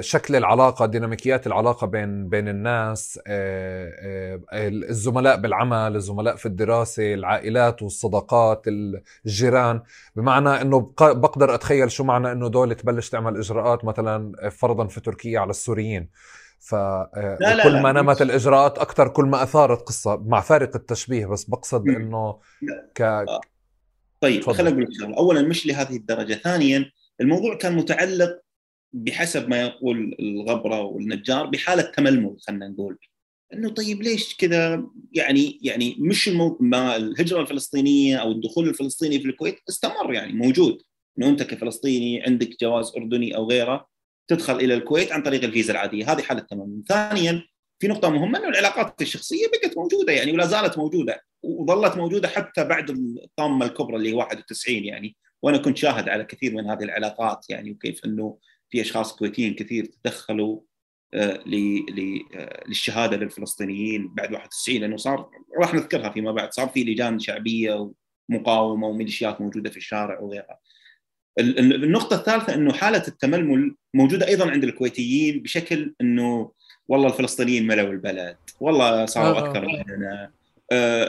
شكل العلاقة ديناميكيات العلاقة بين بين الناس آه، الزملاء بالعمل الزملاء في الدراسة العائلات والصداقات الجيران. بمعنى إنه بقدر أتخيل شو معنى إنه دول تبلش تعمل إجراءات مثلا فرضا في تركيا على السوريين. فكل ما نمت الإجراءات أكثر كل ما أثارت قصة مع فارق التشبيه. بس بقصد إنه ك طيب خلينا نقول شغلة. اولا مش لهذه الدرجة. ثانيا الموضوع كان متعلق بحسب ما يقول الغبرة والنجار بحالة تململ خلينا نقول. إنه طيب ليش كذا؟ يعني يعني مش المو... ما الهجرة الفلسطينية أو الدخول الفلسطيني في الكويت استمر يعني موجود. إنه أنت كفلسطيني عندك جواز أردني أو غيره تدخل إلى الكويت عن طريق الفيزا العادية. هذه حالة تململ. ثانيا في نقطة مهمة إنه العلاقات الشخصية بقت موجودة يعني ولا زالت موجودة وظلت موجودة حتى بعد الطامة الكبرى اللي 91 يعني. وأنا كنت شاهد على كثير من هذه العلاقات يعني وكيف إنه في أشخاص كويتيين كثير تدخلوا آه، آه، للشهادة للفلسطينيين بعد 91 لأنه صار راح نذكرها فيما بعد صار في لجان شعبية ومقاومة وميليشيات موجودة في الشارع وغيرها. النقطة الثالثة إنه حالة التململ موجودة أيضا عند الكويتيين بشكل إنه والله الفلسطينيين ملوا البلد، والله صاروا آه. أكثر مننا،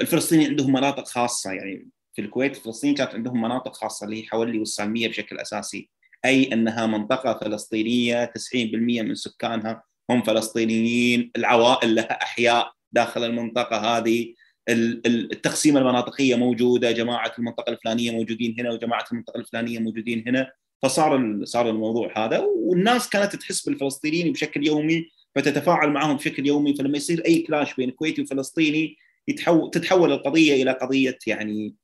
الفلسطينيين عندهم مناطق خاصة يعني في الكويت الفلسطينيين كانت عندهم مناطق خاصة اللي هي حوالي والسالمية بشكل أساسي أي أنها منطقة فلسطينية 90% من سكانها هم فلسطينيين. العوائل لها أحياء داخل المنطقة هذه. التقسيمه المناطقية موجودة جماعة المنطقة الفلانية موجودين هنا وجماعة المنطقة الفلانية موجودين هنا. فصار صار الموضوع هذا والناس كانت تحس بالفلسطينيين بشكل يومي فتتفاعل معهم بشكل يومي. فلما يصير أي كلاش بين كويتي وفلسطيني يتحول تتحول القضية إلى قضية يعني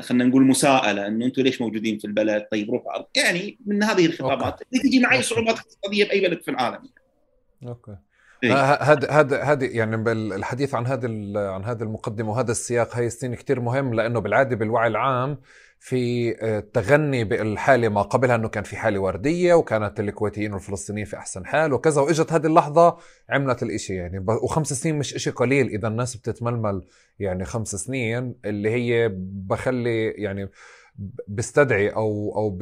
خلينا نقول مساءلة إنه أنتم ليش موجودين في البلد؟ طيب روحوا يعني من هذه الخطابات. اللي تجي مع اي صعوبات اقتصادية بأي بلد في العالم. أوكي. هذا هذا هذا يعني الحديث عن هذا عن هذه المقدمة وهذا السياق هاي السنين كثير مهم لأنه بالعادة بالوعي العام في آه، تغني بالحالة ما قبلها أنه كان في حالة وردية وكانت الكويتيين والفلسطينيين في أحسن حال وكذا. وإجت هذه اللحظة عملت الإشي يعني. وخمس سنين مش إشي قليل. إذا الناس بتتململ يعني خمس سنين اللي هي بخلي يعني بيستدعي أو أو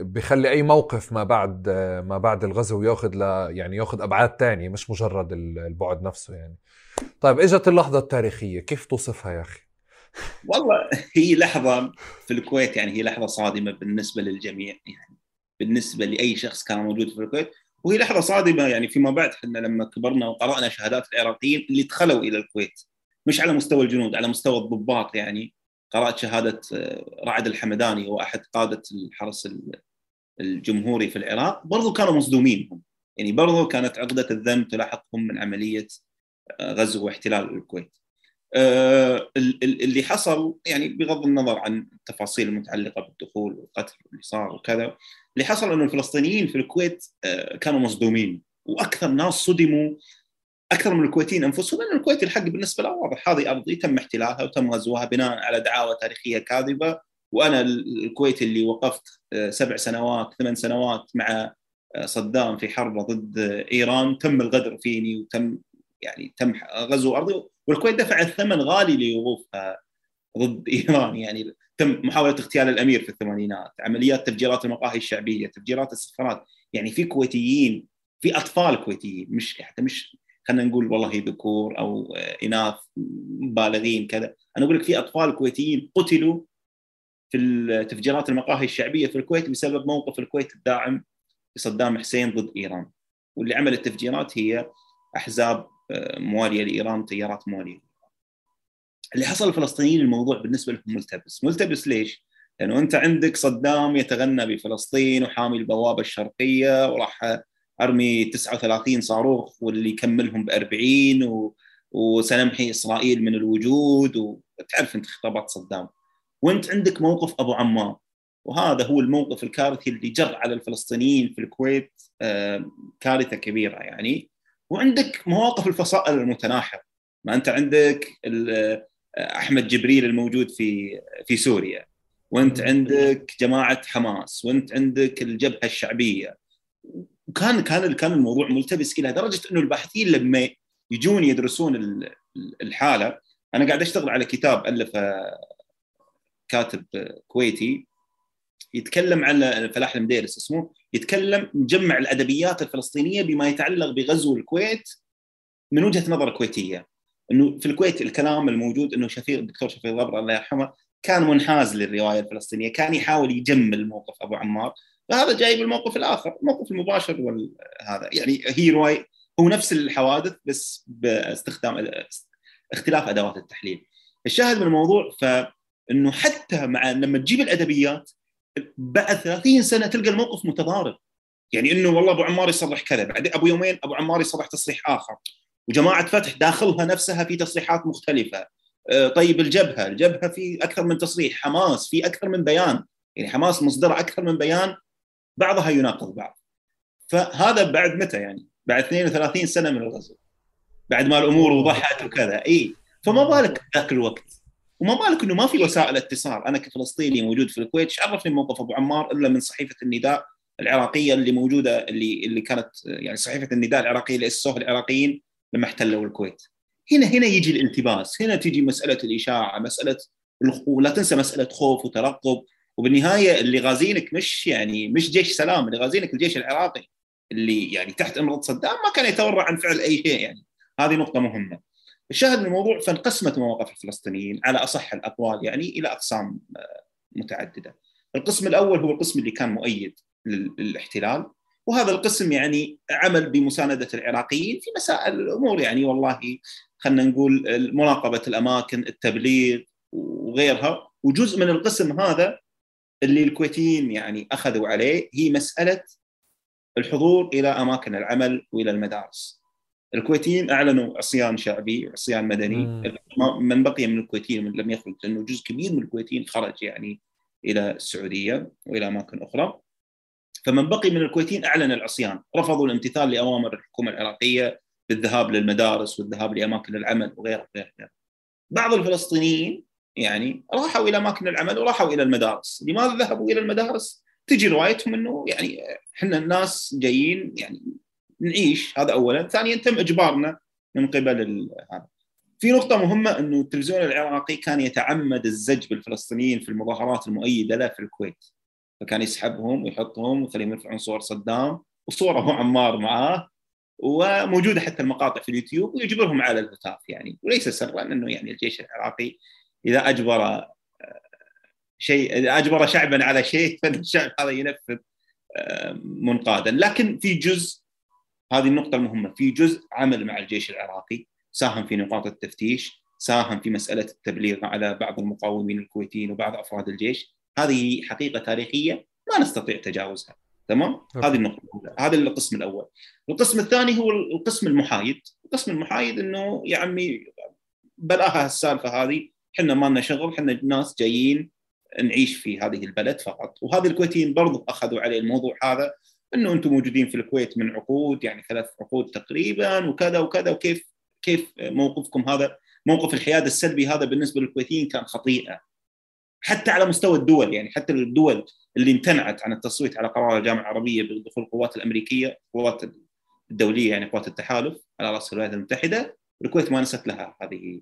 بخلي أي موقف ما بعد ما بعد الغزو ياخذ ل يعني ياخذ أبعاد تانية مش مجرد البعد نفسه يعني. طيب إجت اللحظة التاريخية. كيف توصفها يا أخي؟ والله هي لحظة في الكويت يعني هي لحظة صادمة بالنسبة للجميع يعني. بالنسبة لأي شخص كان موجود في الكويت. وهي لحظة صادمة يعني فيما بعد إحنا لما كبرنا وقرأنا شهادات العراقيين اللي دخلوا إلى الكويت. مش على مستوى الجنود على مستوى الضباط يعني. قرأت شهادة آه، رعد الحمداني هو أحد قادة الحرس الجمهوري في العراق. برضو كانوا مصدومين هم. يعني برضو كانت عقدة الذنب تلاحقهم من عملية آه، غزو واحتلال الكويت. اللي حصل يعني بغض النظر عن التفاصيل المتعلقة بالدخول والقتل واللي صار وكذا اللي حصل إنه الفلسطينيين في الكويت آه، كانوا مصدومين وأكثر ناس صدموا أكثر من الكويتيين أنفسهم لأن الكويت الحق بالنسبة له واضح هذه أرضي تم احتلالها وتم غزوها بناء على دعاوى تاريخية كاذبة وأنا الكويت اللي وقفت آه، سبع سنوات ثمان سنوات مع صدام في حرب ضد إيران تم الغدر فيني وتم يعني تم غزو أرضي والكويت دفعت ثمن غالي لوقوفها ضد إيران. يعني تم محاولة اغتيال الأمير في الثمانينات، عمليات تفجيرات المقاهي الشعبية، تفجيرات السفارات، يعني في كويتيين في أطفال كويتيين مش حتى مش خلينا نقول والله ذكور أو إناث بالغين كذا، أنا أقول لك في أطفال كويتيين قتلوا في تفجيرات المقاهي الشعبية في الكويت بسبب موقف الكويت الداعم لصدام حسين ضد إيران. واللي عمل التفجيرات هي أحزاب مواليه لإيران تيارات مواليه اللي حصل الفلسطينيين الموضوع بالنسبة لهم ملتبس. ملتبس ليش؟ لأنه أنت عندك صدام يتغنى بفلسطين وحامي البوابه الشرقية وراح أرمي 39 صاروخ واللي يكملهم ب 40 و... وسنمحي إسرائيل من الوجود وتعرف أنت خطابات صدام. وأنت عندك موقف أبو عمار. وهذا هو الموقف الكارثي اللي جر على الفلسطينيين في الكويت كارثة كبيرة يعني. وعندك مواقف الفصائل المتناحره ما أنت عندك أحمد جبريل الموجود في في سوريا. وأنت عندك جماعة حماس. وأنت عندك الجبهة الشعبية. وكان كان كان الموضوع ملتبس إلى درجة إنه الباحثين لما يجون يدرسون الحالة أنا قاعد أشتغل على كتاب ألفه كاتب كويتي. يتكلم عن فلاح المديرس اسمه؟ يتكلم مجمع الأدبيات الفلسطينية بما يتعلق بغزو الكويت من وجهة نظر كويتية. إنه في الكويت الكلام الموجود إنه شفيق الدكتور شفيق الغبر الله يرحمه كان منحاز للرواية الفلسطينية، كان يحاول يجمل موقف أبو عمار، فهذا جاي بالموقف الآخر، الموقف المباشر وهذا يعني هي رواية هو نفس الحوادث بس باستخدام اختلاف أدوات التحليل. الشاهد من الموضوع فانه حتى مع لما تجيب الأدبيات بعد 30 سنة تلقى الموقف متضارب. يعني إنه والله أبو عمار يصرح كذا، بعدين أبو يومين أبو عمار يصرح تصريح آخر. وجماعة فتح داخلها نفسها في تصريحات مختلفة. آه، طيب الجبهة الجبهة في أكثر من تصريح. حماس في أكثر من بيان. يعني حماس مصدر أكثر من بيان. بعضها يناقض بعض. فهذا بعد متى يعني؟ بعد 32 سنة من الغزو. بعد ما الأمور وضحت وكذا. اي فما بالك ذاك الوقت. وما بالك إنه ما في وسائل اتصال. أنا كفلسطيني موجود في الكويت إيش عرفني موقف أبو عمار إلا من صحيفة النداء العراقية اللي موجودة اللي اللي كانت يعني صحيفة النداء العراقية اللي اسسوها العراقيين لما احتلوا الكويت. هنا هنا يجي الالتباس. هنا تجي مسألة الإشاعة مسألة ولا تنسى مسألة خوف وترقب. وبالنهاية اللي غازينك مش يعني مش جيش سلام اللي غازينك الجيش العراقي اللي يعني تحت أمرة صدام ما كان يتورع عن فعل أي شيء يعني. هذه نقطة مهمة. الشاهد من الموضوع فانقسمت مواقف الفلسطينيين على أصح الأقوال يعني إلى أقسام آه، متعددة القسم الأول هو القسم اللي كان مؤيد للاحتلال وهذا القسم يعني عمل بمساندة العراقيين في مسائل الأمور يعني والله خلينا نقول مراقبه الأماكن التبليغ وغيرها وجزء من القسم هذا اللي الكويتيين يعني أخذوا عليه هي مسألة الحضور إلى أماكن العمل وإلى المدارس. الكويتيين أعلنوا عصيان شعبي عصيان مدني من بقي من الكويتيين من لم يخرج لأنه جزء كبير من الكويتيين خرج يعني إلى السعودية وإلى أماكن أخرى. فمن بقي من الكويتيين أعلن العصيان، رفضوا الامتثال لأوامر الحكومة العراقية بالذهاب للمدارس والذهاب لأماكن العمل وغيره وغيره. بعض الفلسطينيين يعني راحوا إلى أماكن العمل وراحوا إلى المدارس، لماذا ذهبوا إلى المدارس؟ تجي روايتهم إنه يعني إحنا الناس جايين يعني نعيش هذا اولا، ثانيا تم إجبارنا من قبل هذا. في نقطة مهمة إنه التلفزيون العراقي كان يتعمد الزج بالفلسطينيين في المظاهرات المؤيدة له في الكويت. فكان يسحبهم ويحطهم ويخليهم يرفعون صور صدام وصوره عمار معاه وموجودة حتى المقاطع في اليوتيوب ويجبرهم على الهتاف يعني وليس سرا إنه يعني الجيش العراقي إذا أجبر آه، شيء إذا أجبر شعبا على شيء فالشعب هذا ينفذ آه، منقادا لكن في جزء هذه النقطة المهمة. في جزء عمل مع الجيش العراقي ساهم في نقاط التفتيش ساهم في مسألة التبليغ على بعض المقاومين الكويتيين وبعض أفراد الجيش. هذه حقيقة تاريخية ما نستطيع تجاوزها. تمام؟ هذه النقطة الأولى. هذا القسم الأول. القسم الثاني هو القسم المحايد. القسم المحايد إنه يا عمي بلاها السالفة هذه. إحنا ما لنا شغل إحنا ناس جايين نعيش في هذه البلد فقط. وهذه الكويتيين برضو أخذوا عليه الموضوع هذا. إنه أنتم موجودين في الكويت من عقود يعني ثلاث عقود تقريبا وكذا وكذا وكيف كيف موقفكم هذا؟ موقف الحياد السلبي هذا بالنسبة للكويتيين كان خطيئه حتى على مستوى الدول يعني حتى الدول اللي امتنعت عن التصويت على قرار الجامعة العربية بدخول القوات الأمريكية القوات الدولية يعني قوات التحالف على رأس الولايات المتحدة الكويت ما نست لها هذه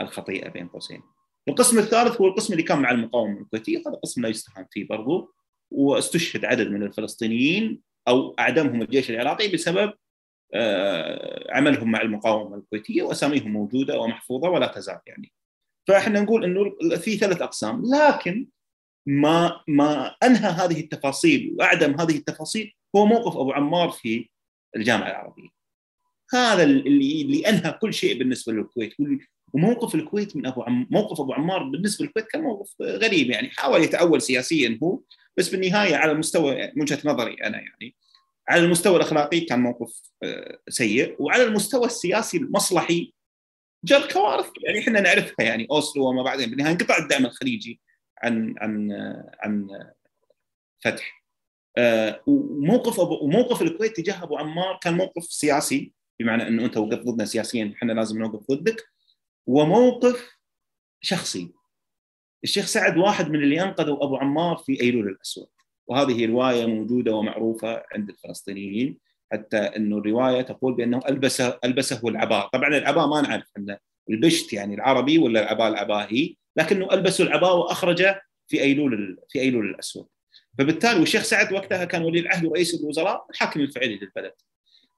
الخطيئة بين قوسين. القسم الثالث هو القسم اللي كان مع المقاومة الكويتية هذا قسم لا يستهان فيه برضو. واستشهد عدد من الفلسطينيين أو أعدمهم الجيش العراقي بسبب آه، عملهم مع المقاومة الكويتية وأساميهم موجودة ومحفوظة ولا تزال يعني. فإحنا نقول إنه في ثلاث أقسام لكن ما ما أنهى هذه التفاصيل وأعدم هذه التفاصيل هو موقف أبو عمار في الجامعة العربية. هذا اللي اللي أنهى كل شيء بالنسبة للكويت وموقف الكويت من أبو عم موقف أبو عمار بالنسبة للكويت كان موقف غريب يعني حاول يتأول سياسيا هو بس بالنهاية على مستوى من وجهة نظري أنا يعني على المستوى الأخلاقي كان موقف آه، سيء وعلى المستوى السياسي المصلحي جر كوارث يعني إحنا نعرفها يعني أوسلو وما بعدين بالنهاية انقطع الدعم الخليجي عن عن عن فتح. وموقف أبو وموقف الكويت تجاه أبو عمار كان موقف سياسي بمعنى إنه أنت وقفت ضدنا سياسيا إحنا لازم نوقف ضدك. وموقف شخصي الشيخ سعد واحد من اللي أنقذوا أبو عمار في أيلول الأسود وهذه رواية موجودة ومعروفة عند الفلسطينيين حتى إنه الرواية تقول بأنه البسه ألبسه العباء، طبعا العباء ما نعرف انه البشت يعني العربي ولا العباء العباهي، لكنه البسوا العباء وأخرجه في أيلول في أيلول الأسود. فبالتالي والشيخ سعد وقتها كان ولي العهد ورئيس الوزراء الحاكم الفعلي للبلد.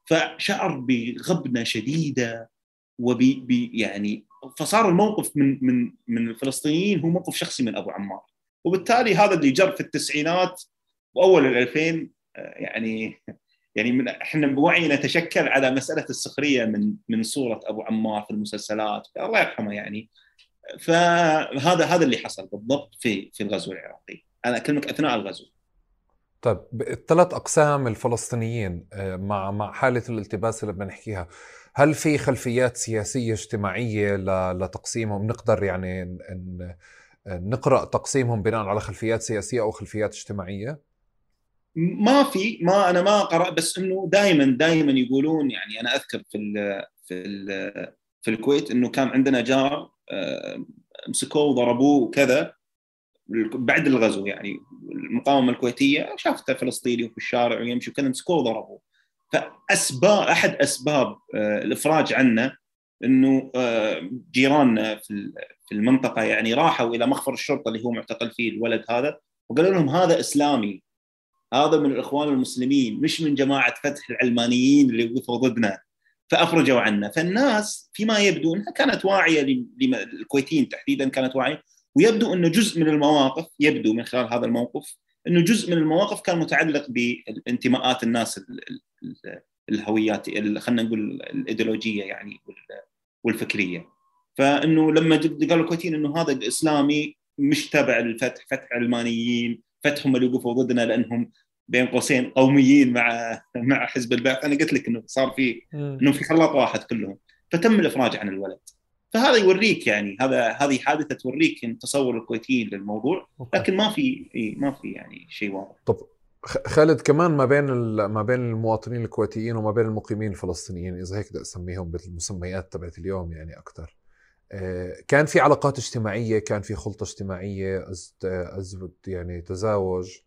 فشعر بغبنة شديدة وب يعني فصار الموقف من من من الفلسطينيين هو موقف شخصي من أبو عمار. وبالتالي هذا اللي جر في التسعينات وأول ال 2000 يعني يعني من إحنا بوعينا تشكل على مسألة السخرية من من صورة أبو عمار في المسلسلات. الله يرحمه يعني. فهذا هذا اللي حصل بالضبط في في الغزو العراقي. أنا أكلمك أثناء الغزو. طيب الثلاث أقسام الفلسطينيين مع مع حالة الالتباس اللي بنحكيها هل في خلفيات سياسية اجتماعية لتقسيمهم نقدر يعني نقرأ تقسيمهم بناء على خلفيات سياسية أو خلفيات اجتماعية؟ ما في ما أنا ما قرأ بس إنه دائما دائما يقولون يعني أنا أذكر في ال في ال في الكويت إنه كان عندنا جار مسكوه وضربوه وكذا بعد الغزو يعني المقاومة الكويتية شافته فلسطيني في الشارع ويمشي وكذا مسكوه وضربوه فأسباب أحد أسباب الإفراج عنه إنه جيراننا في المنطقة يعني راحوا إلى مخفر الشرطة اللي هو معتقل فيه الولد هذا وقالوا لهم هذا إسلامي. هذا من الإخوان المسلمين مش من جماعة فتح العلمانيين اللي وقفوا ضدنا. فأفرجوا عنا فالناس فيما يبدو انها كانت واعية للكويتيين تحديدا كانت واعية. ويبدو إنه جزء من المواقف يبدو من خلال هذا الموقف إنه جزء من المواقف كان متعلق بانتماءات الناس الهويات خلينا نقول الإيديولوجية يعني والفكرية. فإنه لما قالوا الكويتيين إنه هذا اسلامي مش تبع الفتح فتح علمانيين فتحهم اللي وقفوا ضدنا لأنهم بين قوسين قوميين مع مع حزب البعث. أنا قلت لك إنه صار في إنه في خلاط واحد كلهم. فتم الإفراج عن الولد. فهذا يوريك يعني هذا هذه حادثة توريك تصور الكويتيين للموضوع. لكن ما في ما في يعني شيء واضح. طب خالد كمان ما بين ما بين المواطنين الكويتيين وما بين المقيمين الفلسطينيين إذا هيك بدي أسميهم بالمسميات تبعت اليوم يعني أكثر كان في علاقات اجتماعية كان في خلطة اجتماعية أزبط يعني تزاوج.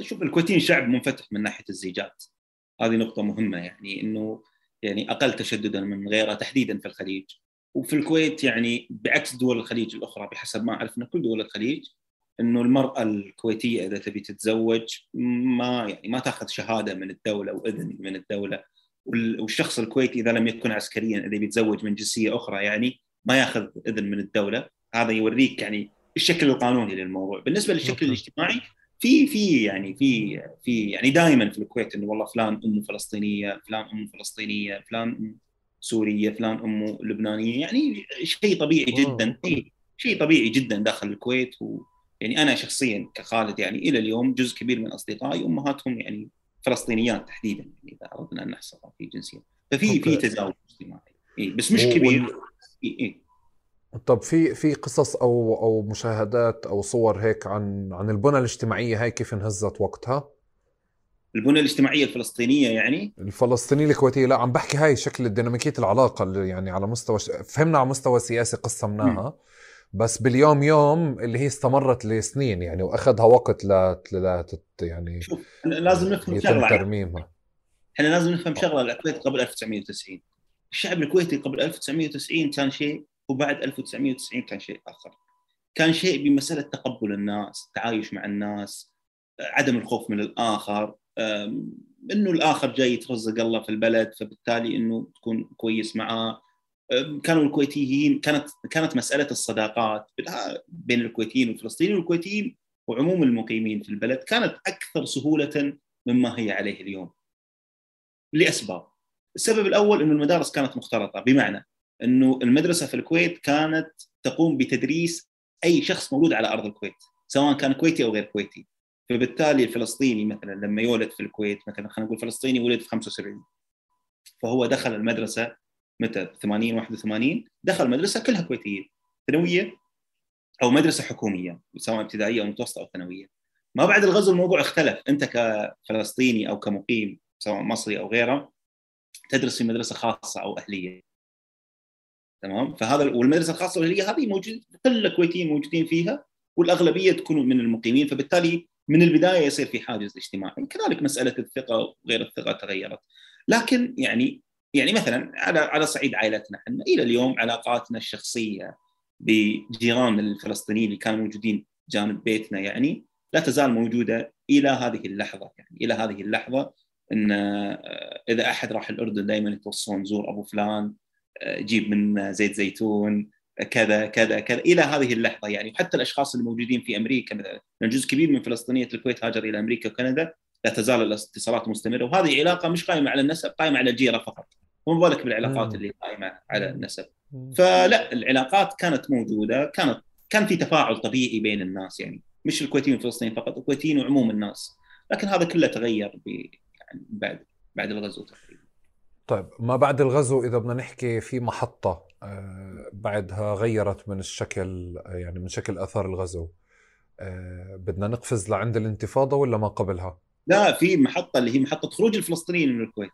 شوف الكويتيين شعب منفتح من ناحية الزيجات. هذه نقطة مهمة يعني إنه يعني أقل تشددا من غيره تحديدا في الخليج. وفي الكويت يعني بعكس دول الخليج الأخرى بحسب ما أعرف إن كل دول الخليج إنه المرأة الكويتية إذا تبي تتزوج ما يعني ما تأخذ شهادة من الدولة واذن من الدولة. والشخص الكويتي إذا لم يكن عسكريا إذا بيتزوج من جنسية أخرى يعني ما يأخذ إذن من الدولة. هذا يوريك يعني الشكل القانوني للموضوع. بالنسبة للشكل الاجتماعي في في يعني في في يعني دائما في الكويت إنه والله فلان أمه فلسطينية فلان أمه فلسطينية فلان أم سورية فلان أمه لبنانية. يعني شيء طبيعي جدا. شيء طبيعي جدا داخل الكويت و يعني أنا شخصيا كخالد يعني إلى اليوم جزء كبير من أصدقائي أمهاتهم يعني فلسطينيات تحديدا يعني إذا أردنا أن نحصرها في جنسية ففي في تزاوج اجتماعي إيه بس مش كبير وال... إيه طب في في قصص أو أو مشاهدات أو صور هيك عن عن البنى الاجتماعية هاي كيف انهزت وقتها؟ البنى الاجتماعية الفلسطينية يعني؟ الفلسطينية الكويتية لا عم بحكي هاي شكل ديناميكيه العلاقة اللي يعني على مستوى فهمنا على مستوى سياسي قسمناها م. بس باليوم يوم اللي هي استمرت لسنين يعني وأخذها وقت ل يعني شوف لازم نفهم شغلة. ترميمها. إحنا لازم نفهم شغلة الكويت قبل 1990 الشعب الكويتي قبل 1990 كان شيء وبعد 1990 كان شيء آخر. كان شيء بمسألة تقبل الناس التعايش مع الناس عدم الخوف من الآخر إنه الآخر جاي يترزق الله في البلد فبالتالي إنه تكون كويس معاه. كانوا الكويتيين كانت كانت مسألة الصداقات بين الكويتيين والفلسطينيين والكويتيين وعموم المقيمين في البلد كانت أكثر سهولة مما هي عليه اليوم. لأسباب. السبب الأول إنه المدارس كانت مختلطة بمعنى إنه المدرسة في الكويت كانت تقوم بتدريس أي شخص مولود على أرض الكويت سواء كان كويتي أو غير كويتي. فبالتالي الفلسطيني مثلا لما يولد في الكويت مثلا خلينا نقول فلسطيني ولد في 75 فهو دخل المدرسة متى؟ 80 81 دخل مدرسة كلها كويتيين ثانوية أو مدرسة حكومية سواء ابتدائية أو متوسطة أو ثانوية. ما بعد الغزو الموضوع اختلف. أنت كفلسطيني أو كمقيم سواء مصري أو غيره تدرس في مدرسة خاصة أو أهلية. تمام؟ فهذا والمدرسة الخاصة والأهلية هذه موجود كل الكويتيين موجودين فيها والأغلبية تكون من المقيمين. فبالتالي من البداية يصير في حاجز اجتماعي. كذلك مسألة الثقة وغير الثقة تغيرت. لكن يعني يعني مثلا على على صعيد عائلتنا إحنا إلى اليوم علاقاتنا الشخصية بجيران الفلسطينيين اللي كانوا موجودين جانب بيتنا يعني لا تزال موجودة إلى هذه اللحظة يعني إلى هذه اللحظة إن آه، إذا أحد راح الأردن دائما يتوصون زور أبو فلان آه، جيب من زيت زيتون كذا كذا كذا إلى هذه اللحظة يعني. حتى الأشخاص اللي موجودين في أمريكا مثلا جزء كبير من فلسطينية الكويت هاجر إلى أمريكا وكندا لا تزال الاتصالات مستمرة. وهذه علاقة مش قائمة على النسب قائمة على الجيرة فقط. وما بالك بالعلاقات اللي قائمة على النسب. فلا العلاقات كانت موجودة كانت كان في تفاعل طبيعي بين الناس يعني مش الكويتيين والفلسطينيين فقط الكويتيين وعموم الناس. لكن هذا كله تغير يعني بعد بعد الغزو تقريبا. طيب ما بعد الغزو إذا بدنا نحكي في محطة آه، بعدها غيرت من الشكل يعني من شكل آثار الغزو. آه، بدنا نقفز لعند الانتفاضة ولا ما قبلها؟ لا في محطة اللي هي محطة خروج الفلسطينيين من الكويت.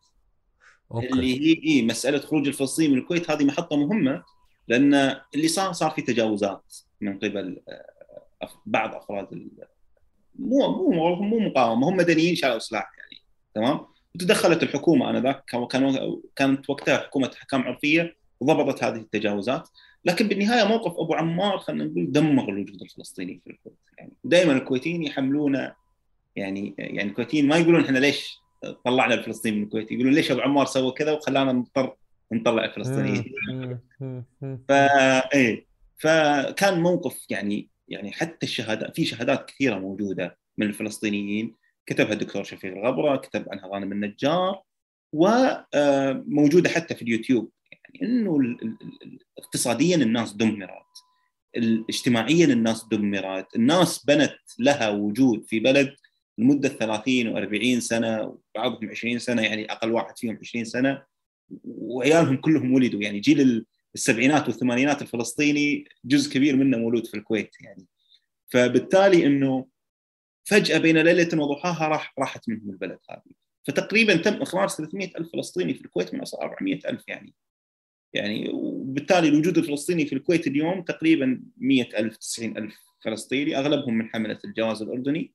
أوكي. اللي هي إيه مسألة خروج الفلسطينيين من الكويت هذه محطة مهمة لأن اللي صار صار في تجاوزات من قبل آه، بعض أفراد مو مو مو مقاومة هم مدنيين شالوا سلاح يعني تمام؟ وتدخلت الحكومة آنذاك كان كانت وقتها حكومة احكام عرفية وضبطت هذه التجاوزات. لكن بالنهاية موقف أبو عمار خلينا نقول دمر الوجود الفلسطيني في الكويت. يعني دائما الكويتيين يحملون يعني يعني الكويتيين ما يقولون إحنا ليش طلعنا الفلسطيني من الكويت. يقولون ليش أبو عمار سوى كذا وخلانا نضطر نطلع الفلسطينيين. فا إيه. فكان موقف يعني يعني حتى الشهادات في شهادات كثيرة موجودة من الفلسطينيين. كتبها الدكتور شفيق الغبرة كتب عنها غانم النجار وموجوده حتى في اليوتيوب. يعني إنه اقتصاديا الناس دمرت. اجتماعيا الناس دمرت. الناس بنت لها وجود في بلد لمدة 30 و40 سنة وبعضهم 20 سنة يعني أقل واحد فيهم 20 سنة. وعيالهم كلهم ولدوا يعني جيل السبعينات والثمانينات الفلسطيني جزء كبير منه مولود في الكويت يعني. فبالتالي إنه فجأة بين ليلة وضحاها راح راحت منهم البلد هذه. فتقريبا تم إخراج 300 ألف فلسطيني في الكويت من اصل 400 ألف يعني. يعني وبالتالي الوجود الفلسطيني في الكويت اليوم تقريبا 100 ألف 90 ألف فلسطيني أغلبهم من حملة الجواز الأردني.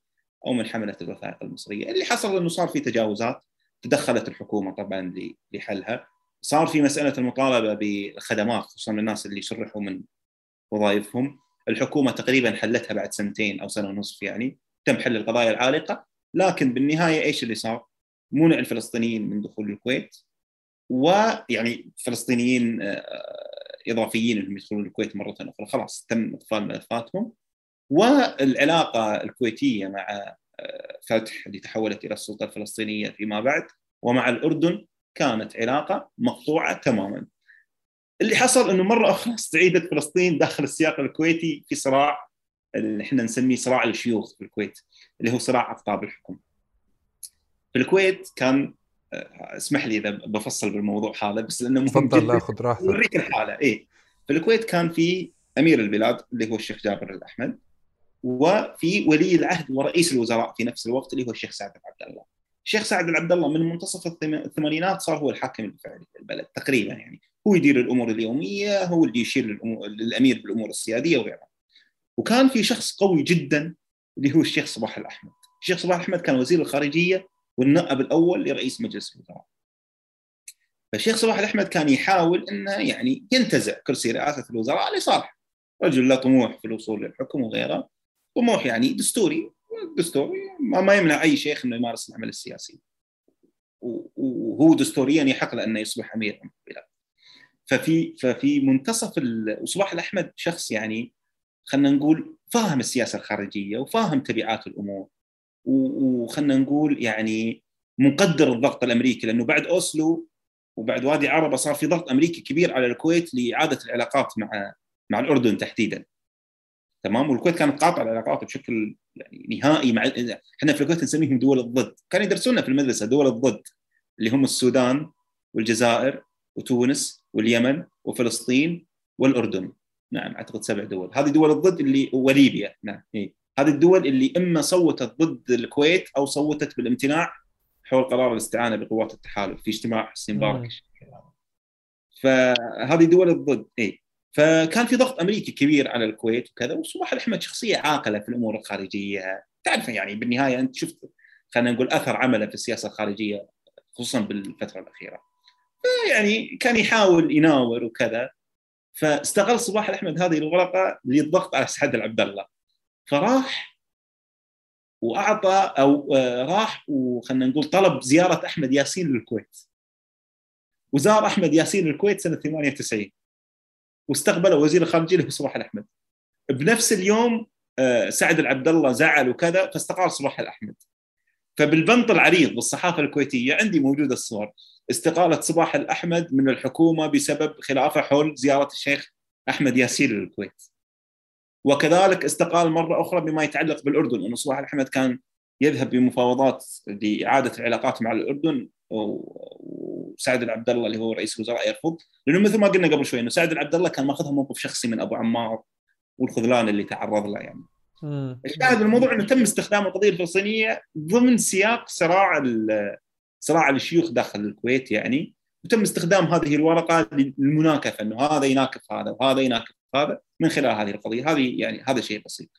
أو من حملة الوثائق المصرية. اللي حصل إنه صار في تجاوزات تدخلت الحكومة طبعا لحلها. صار في مسألة المطالبة بالخدمات خصوصا الناس اللي شرحوا من وظائفهم. الحكومة تقريبا حلتها بعد سنتين أو سنة ونصف يعني. تم حل القضايا العالقة. لكن بالنهاية إيش اللي صار؟ منع الفلسطينيين من دخول الكويت. ويعني فلسطينيين آه، إضافيين إنهم يدخلون الكويت مرة أخرى. خلاص تم اطفال ملفاتهم. والعلاقة الكويتية مع آه، فتح اللي تحولت إلى السلطة الفلسطينية فيما بعد ومع الأردن كانت علاقة مقطوعة تماما. اللي حصل إنه مرة أخرى استعيدت فلسطين داخل السياق الكويتي في صراع اللي إحنا نسميه صراع الشيوخ في الكويت اللي هو صراع اقطاب الحكم. في الكويت كان آه، اسمح لي إذا بفصل بالموضوع هذا بس لأنه مهم تفضل لا خذ راحتك الحالة اي في الكويت كان في أمير البلاد اللي هو الشيخ جابر الأحمد وفي ولي العهد ورئيس الوزراء في نفس الوقت اللي هو الشيخ سعد بن عبد الله. الشيخ سعد بن عبد الله من منتصف الثمانينات صار هو الحاكم الفعلي في البلد تقريبا يعني هو يدير الأمور اليومية هو اللي يشير للأمير بالأمور السيادية وغيرها. وكان في شخص قوي جدا اللي هو الشيخ صباح الأحمد. الشيخ صباح الأحمد كان وزير الخارجية والنائب الأول لرئيس مجلس الوزراء. فالشيخ صباح الأحمد كان يحاول إنه يعني ينتزع كرسي رئاسة الوزراء لصالح رجل له طموح في الوصول للحكم وغيره طموح يعني دستوري دستوري ما يمنع أي شيخ إنه يمارس العمل السياسي. وهو دستوريا يحق له أنه يصبح أمير البلاد ففي ففي منتصف وصباح الأحمد شخص يعني خلينا نقول فاهم السياسة الخارجية وفاهم تبعات الأمور. وخلينا نقول يعني مقدر الضغط الأمريكي لأنه بعد أوسلو وبعد وادي عربه صار في ضغط أمريكي كبير على الكويت لإعادة العلاقات مع مع الأردن تحديدا. تمام؟ والكويت كانت قاطعة العلاقات بشكل يعني نهائي مع إحنا في الكويت نسميهم دول الضد. كانوا يدرسونا في المدرسة دول الضد اللي هم السودان والجزائر وتونس واليمن وفلسطين والأردن. نعم أعتقد سبع دول. هذه دول الضد اللي وليبيا. نعم. إيه. هذه الدول اللي إما صوتت ضد الكويت أو صوتت بالامتناع حول قرار الاستعانة بقوات التحالف في اجتماع حسين مبارك فهذه دول الضد. اي فكان في ضغط أمريكي كبير على الكويت وكذا وصباح الأحمد شخصية عاقلة في الأمور الخارجية. تعرف يعني بالنهاية أنت شفت خلينا نقول أثر عمله في السياسة الخارجية خصوصا بالفترة الأخيرة. يعني كان يحاول يناور وكذا. فاستغل صباح الأحمد هذه الورقة للضغط على سعد العبد الله فراح وأعطى أو آه، راح وخلينا نقول طلب زيارة أحمد ياسين للكويت. وزار أحمد ياسين الكويت سنة 98 واستقبله وزير الخارجية اللي هو صباح الأحمد. بنفس اليوم آه، سعد العبد الله زعل وكذا فاستقال صباح الأحمد. فبالبنط العريض بالصحافه الكويتية عندي موجوده الصور. استقالة صباح الأحمد من الحكومة بسبب خلافة حول زيارة الشيخ أحمد ياسين للكويت. وكذلك استقال مرة أخرى بما يتعلق بالأردن انه صباح الأحمد كان يذهب بمفاوضات لإعادة العلاقات مع الأردن. وسعد العبد الله اللي هو رئيس الوزراء يرفض لأنه مثل ما قلنا قبل شوي إنه سعد العبد الله كان ماخذها موقف شخصي من أبو عمار والخذلان اللي تعرض له يعني. الشاهد الموضوع إنه تم استخدام القضية الفلسطينية ضمن سياق صراع صراع الشيوخ داخل الكويت يعني. وتم استخدام هذه الورقة للمناكفة إنه هذا يناكف هذا وهذا يناكف هذا من خلال هذه القضية. هذه يعني هذا شيء بسيط.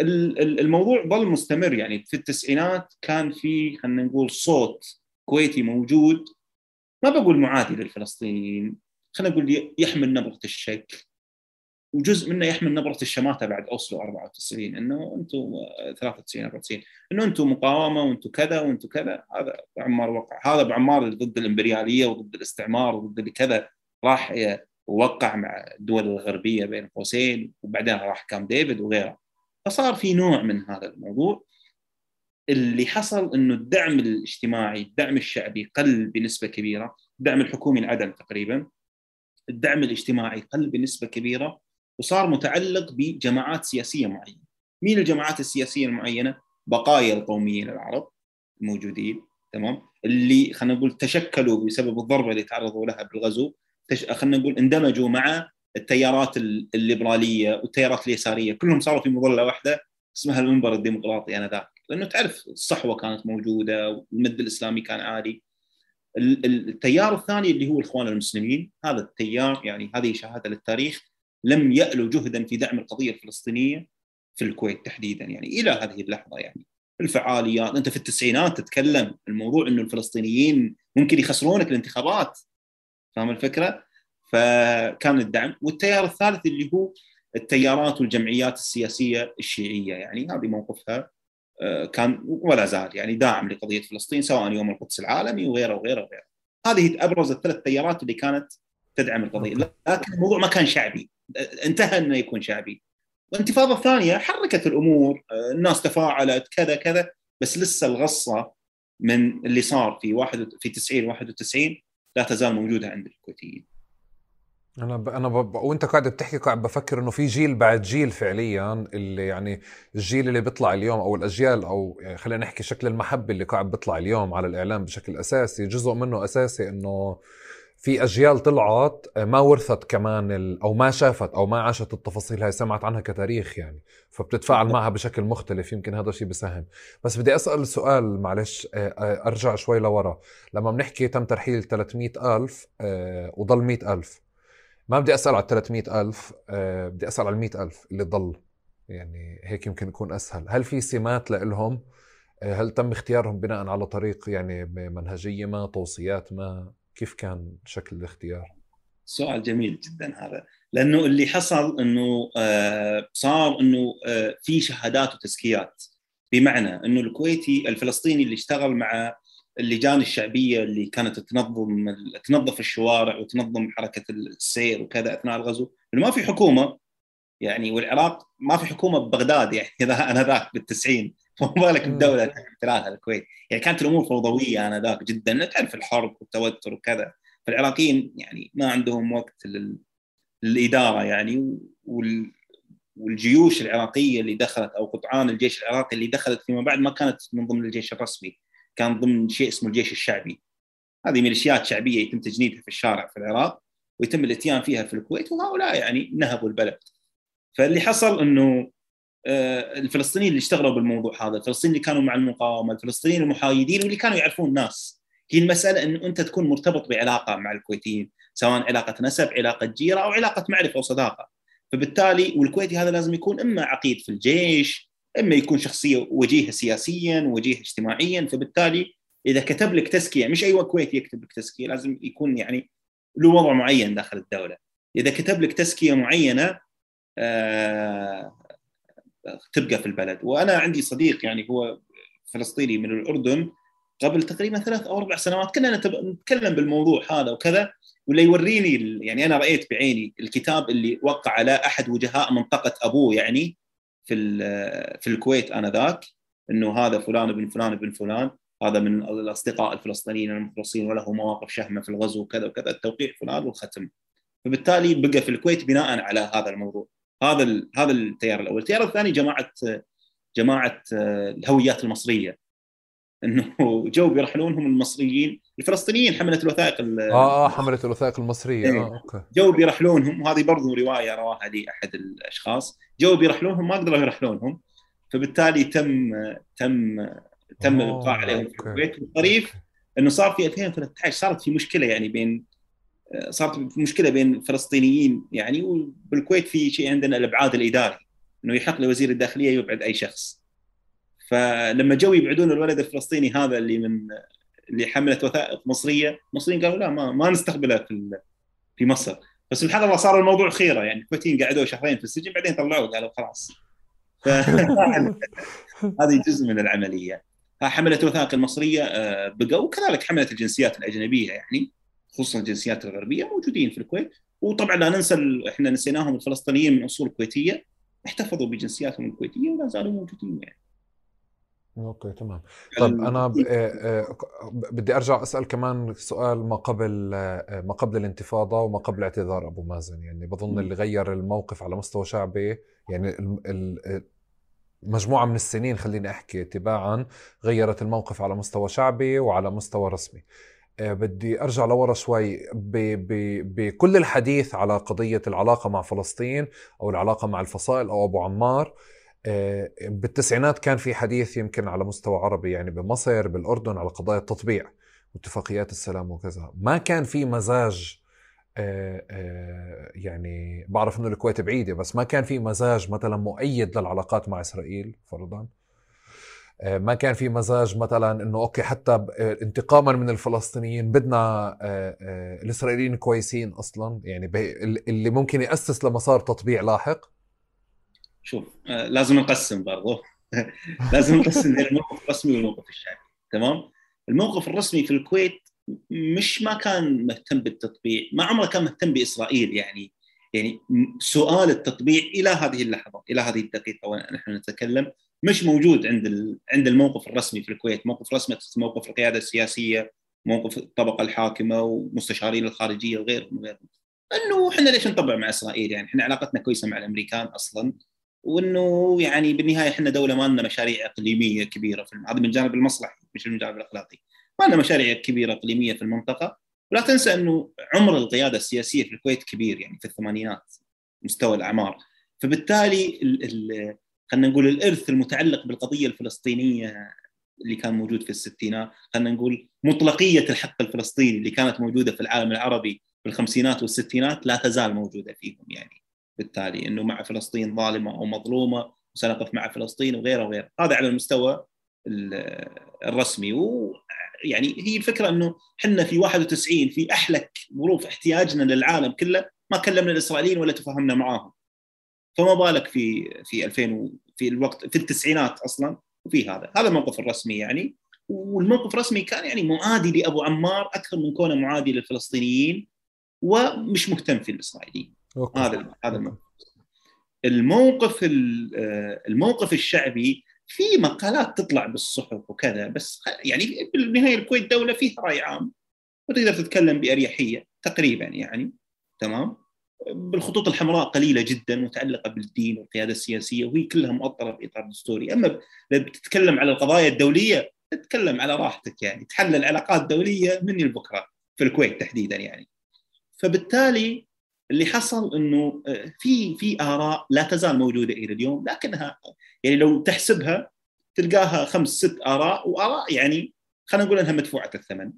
الموضوع ظل مستمر يعني. في التسعينات كان في خلينا نقول صوت كويتي موجود. ما بقول معادي للفلسطينيين خلينا نقول يحمل نبرة الشك وجزء منه يحمل نبرة الشماتة بعد أوسلو 94 إنه أنتم 93 94 إنه أنتم مقاومة وأنتم كذا وأنتم كذا. هذا بعمار وقع. هذا بعمار ضد الإمبريالية وضد الاستعمار وضد كذا. راح وقع مع الدول الغربية بين قوسين. وبعدين راح كام ديفيد وغيره. فصار في نوع من هذا الموضوع. اللي حصل إنه الدعم الاجتماعي الدعم الشعبي قل بنسبة كبيرة الدعم الحكومي انعدم تقريبا. الدعم الاجتماعي قل بنسبة كبيرة وصار متعلق بجماعات سياسية معينة. مين الجماعات السياسية المعينة؟ بقايا القوميين العرب الموجودين تمام؟ اللي خلينا نقول تشكلوا بسبب الضربة اللي تعرضوا لها بالغزو تش... خلينا نقول اندمجوا مع التيارات الليبرالية والتيارات اليسارية. كلهم صاروا في مظلة واحدة اسمها المنبر الديمقراطي آنذاك. لأنه تعرف الصحوة كانت موجودة والمد الإسلامي كان عالي التيار الثاني اللي هو الإخوان المسلمين هذا التيار يعني هذه شهادة للتاريخ لم يألو جهدا في دعم القضية الفلسطينية في الكويت تحديدا يعني إلى هذه اللحظة يعني. الفعاليات أنت في التسعينات تتكلم الموضوع إنه الفلسطينيين ممكن يخسرونك الانتخابات. فاهم الفكرة؟ فكان الدعم. والتيار الثالث اللي هو التيارات والجمعيات السياسية الشيعية يعني هذه موقفها. كان ولا زال يعني داعم لقضية فلسطين سواء يوم القدس العالمي وغيره وغيره وغيره. هذه أبرز الثلاث تيارات اللي كانت تدعم القضية. لكن الموضوع ما كان شعبي. انتهى إنه يكون شعبي. الانتفاضه الثانية حركت الأمور. آه، الناس تفاعلت كذا كذا. بس لسه الغصة من اللي صار في واحد في 90 91 لا تزال موجودة عند الكويتيين. أنا ب... أنا ب... وأنت قاعد بتحكي قاعد بفكر إنه في جيل بعد جيل فعليا اللي يعني الجيل اللي بيطلع اليوم أو الأجيال أو يعني خلينا نحكي شكل المحبة اللي قاعد بيطلع اليوم على الإعلام بشكل أساسي. جزء منه أساسي إنه في أجيال طلعت ما ورثت كمان ال... أو ما شافت أو ما عاشت التفاصيل هاي سمعت عنها كتاريخ يعني فبتتفاعل معها بشكل مختلف. يمكن هذا الشيء بساهم. بس بدي أسأل سؤال معلش آه، آه، أرجع شوي لورا. لما بنحكي تم ترحيل 300 ألف آه، وضل 100 ألف ما بدي أسأل على 300 ألف أه بدي أسأل على 100 ألف اللي ضل. يعني هيك يمكن يكون أسهل. هل في سمات لهم أه هل تم اختيارهم بناء على طريق يعني منهجية ما توصيات ما؟ كيف كان شكل الاختيار؟ سؤال جميل جدا هذا. لأنه اللي حصل إنه آه صار إنه آه في شهادات وتزكيات. بمعنى إنه الكويتي الفلسطيني اللي اشتغل مع اللجان الشعبية اللي كانت تنظم تنظف الشوارع وتنظم حركة السير وكذا أثناء الغزو. لأنه ما في حكومة يعني والعراق ما في حكومة ببغداد يعني إذا أنا ذاك بالتسعين. فما بالك بالدولة احتلالها الكويت يعني كانت الأمور فوضوية أنا ذاك جدا تعرف الحرب والتوتر وكذا. فالعراقيين يعني ما عندهم وقت لل... للإدارة يعني وال... والجيوش العراقية اللي دخلت أو قطعان الجيش العراقي اللي دخلت فيما بعد ما كانت من ضمن الجيش الرسمي. كان ضمن شيء اسمه الجيش الشعبي. هذه ميليشيات شعبية يتم تجنيدها في الشارع في العراق ويتم الاتيان فيها في الكويت وهؤلاء يعني نهبوا البلد. فاللي حصل إنه آه، الفلسطينيين اللي اشتغلوا بالموضوع هذا الفلسطينيين اللي كانوا مع المقاومة الفلسطينيين المحايدين واللي كانوا يعرفون الناس هي المسألة إنه أنت تكون مرتبط بعلاقة مع الكويتيين سواء علاقة نسب علاقة جيرة أو علاقة معرفة وصداقة. فبالتالي والكويتي هذا لازم يكون إما عقيد في الجيش إما يكون شخصية وجيه سياسيا وجيه اجتماعيا فبالتالي إذا كتب لك تزكية مش أي كويتي يكتب لك تزكية لازم يكون يعني له وضع معين داخل الدولة. إذا كتب لك تزكية معينة آه تبقى في البلد. وأنا عندي صديق يعني هو فلسطيني من الأردن قبل تقريبا ثلاث أو أربع سنوات كنا نتكلم بالموضوع هذا وكذا ولا يوريني يعني أنا رأيت بعيني الكتاب اللي وقع على أحد وجهاء منطقة أبوه يعني. في في الكويت انذاك إنه هذا فلان ابن فلان ابن فلان هذا من الأصدقاء الفلسطينيين المخلصين وله مواقف شهمه في الغزو وكذا وكذا التوقيع فلان والختم. فبالتالي بقى في الكويت بناء على هذا الموضوع. هذا هذا التيار الأول. التيار الثاني جماعة جماعة الهويات المصرية. إنه جو بيرحلونهم المصريين الفلسطينيين حملة الوثائق آه آه حملة الوثائق المصرية. إيه. آه okay. جو بيرحلونهم وهذه برضو رواية رواها لي أحد الأشخاص. جو بيرحلونهم ما قدروا يرحلونهم فبالتالي تم تم تم الابقاء عليهم في الكويت. والطريف إنه صار في 2013 صارت في مشكلة يعني بين صارت مشكلة بين الفلسطينيين يعني وبالكويت في شيء عندنا الإبعاد الإداري إنه يحق لوزير الداخلية يبعد أي شخص. فلما جو يبعدون الولد الفلسطيني هذا اللي من اللي حملت وثائق مصرية. المصريين قالوا لا ما ما نستقبله في في مصر. بس سبحان الله صار الموضوع خيرة. يعني الكويتيين قعدوا شهرين في السجن بعدين طلعوه قالوا خلاص. هذه جزء من العملية. حمله الوثائق المصرية آه، بقوا وكذلك حمله الجنسيات الأجنبية يعني خصوصا الجنسيات الغربية موجودين في الكويت. وطبعا لا ننسى إحنا نسيناهم الفلسطينيين من أصول كويتية احتفظوا بجنسياتهم الكويتية ولا زالوا موجودين يعني. أوكي تمام. طيب أنا ب... آه، آه، بدي أرجع أسأل كمان سؤال ما قبل آه، ما قبل الانتفاضة وما قبل اعتذار أبو مازن. يعني بظن اللي غير الموقف على مستوى شعبي يعني. مجموعة من السنين خليني أحكي تباعا غيرت الموقف على مستوى شعبي وعلى مستوى رسمي. بدي أرجع لورا شوي. ب... ب... بكل الحديث على قضية العلاقة مع فلسطين أو العلاقة مع الفصائل أو أبو عمار بالتسعينات كان في حديث يمكن على مستوى عربي يعني بمصر بالأردن على قضايا التطبيع واتفاقيات السلام وكذا. ما كان في مزاج آه، آه، يعني بعرف إنه الكويت بعيدة بس ما كان في مزاج مثلا مؤيد للعلاقات مع إسرائيل فرضا. ما كان في مزاج مثلا إنه أوكي حتى انتقاما من الفلسطينيين بدنا الإسرائيليين كويسين أصلا. يعني اللي ممكن يأسس لمسار تطبيع لاحق شوف آه لازم نقسم برضو. لازم نقسم بين الموقف الرسمي والموقف الشعبي تمام؟ الموقف الرسمي في الكويت مش ما كان مهتم بالتطبيع ما عمره كان مهتم بإسرائيل يعني يعني سؤال التطبيع إلى هذه اللحظة إلى هذه الدقيقة ونحن نتكلم مش موجود عند عند الموقف الرسمي في الكويت. موقف رسمي موقف القيادة السياسية موقف الطبقة الحاكمة ومستشارين الخارجية وغيرهم وغيرهم. إنه إحنا ليش نطبع مع إسرائيل يعني؟ إحنا علاقتنا كويسة مع الأمريكان أصلا. وإنه يعني بالنهاية إحنا دولة ما لنا مشاريع إقليمية كبيرة في هذا من الجانب المصلحي مش من الجانب الأخلاقي. ما لنا مشاريع كبيرة إقليمية في المنطقة. ولا تنسى إنه عمر القيادة السياسية في الكويت كبير يعني في الثمانينات مستوى الأعمار. فبالتالي خلينا نقول الإرث المتعلق بالقضية الفلسطينية اللي كان موجود في الستينات خلينا نقول مطلقية الحق الفلسطيني اللي كانت موجودة في العالم العربي في الخمسينات والستينات لا تزال موجودة فيهم يعني. بالتالي إنه مع فلسطين ظالمة أو مظلومة وسنقف مع فلسطين وغيره وغيره. هذا على المستوى الرسمي. ويعني هي الفكرة إنه إحنا في 91 في أحلك ظروف احتياجنا للعالم كله ما كلمنا الإسرائيليين ولا تفاهمنا معاهم. فما بالك في في 2000 في الوقت في التسعينات أصلا وفي هذا. هذا الموقف الرسمي يعني. والموقف الرسمي كان يعني معادي لأبو عمار أكثر من كونه معادي للفلسطينيين ومش مهتم في الإسرائيليين. أوكي. هذا هذا الموقف. الموقف آه، الموقف الشعبي في مقالات تطلع بالصحف وكذا بس يعني بالنهايه الكويت دولة فيها رأي عام وتقدر تتكلم بأريحية تقريبا يعني. تمام؟ بالخطوط الحمراء قليلة جدا متعلقة بالدين والقيادة السياسية وهي كلها مؤطرة في إطار دستوري. أما بتتكلم على القضايا الدولية تتكلم على راحتك يعني. تحلل علاقات دولية من لبكره في الكويت تحديدا يعني. فبالتالي اللي حصل إنه آه، في في آراء لا تزال موجودة إلى اليوم لكنها يعني لو تحسبها تلقاها خمس ست آراء وآراء يعني خلينا نقول إنها مدفوعة الثمن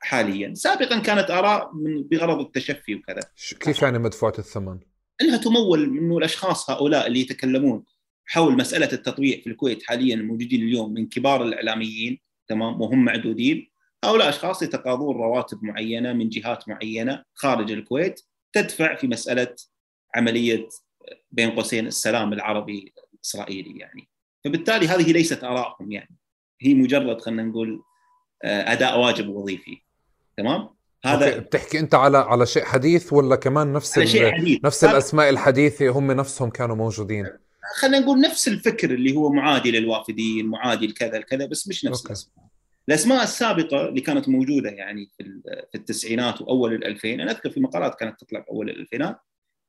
حاليا. سابقا كانت آراء من بغرض التشفي وكذا. كيف يعني مدفوعة الثمن؟ إنها تمول انه الاشخاص هؤلاء اللي يتكلمون حول مسألة التطبيع في الكويت حاليا الموجودين اليوم من كبار الإعلاميين تمام وهم معدودين. هؤلاء أشخاص يتقاضون رواتب معينة من جهات معينة خارج الكويت. تدفع في مسألة عملية بين قوسين السلام العربي الإسرائيلي يعني فبالتالي هذه ليست ارائهم يعني هي مجرد خلينا نقول آه، أداء واجب وظيفي تمام هذا okay. بتحكي أنت على على شيء حديث ولا كمان نفس على شيء حديث. نفس الأسماء الحديثة هم نفسهم كانوا موجودين خلينا نقول نفس الفكر اللي هو معادي للوافدين معادي لكذا الكذا بس مش نفس okay. الأسماء الأسماء السابقة اللي كانت موجودة يعني في التسعينات وأول الألفين أنا أذكر في مقالات كانت تطلع في أول الألفينات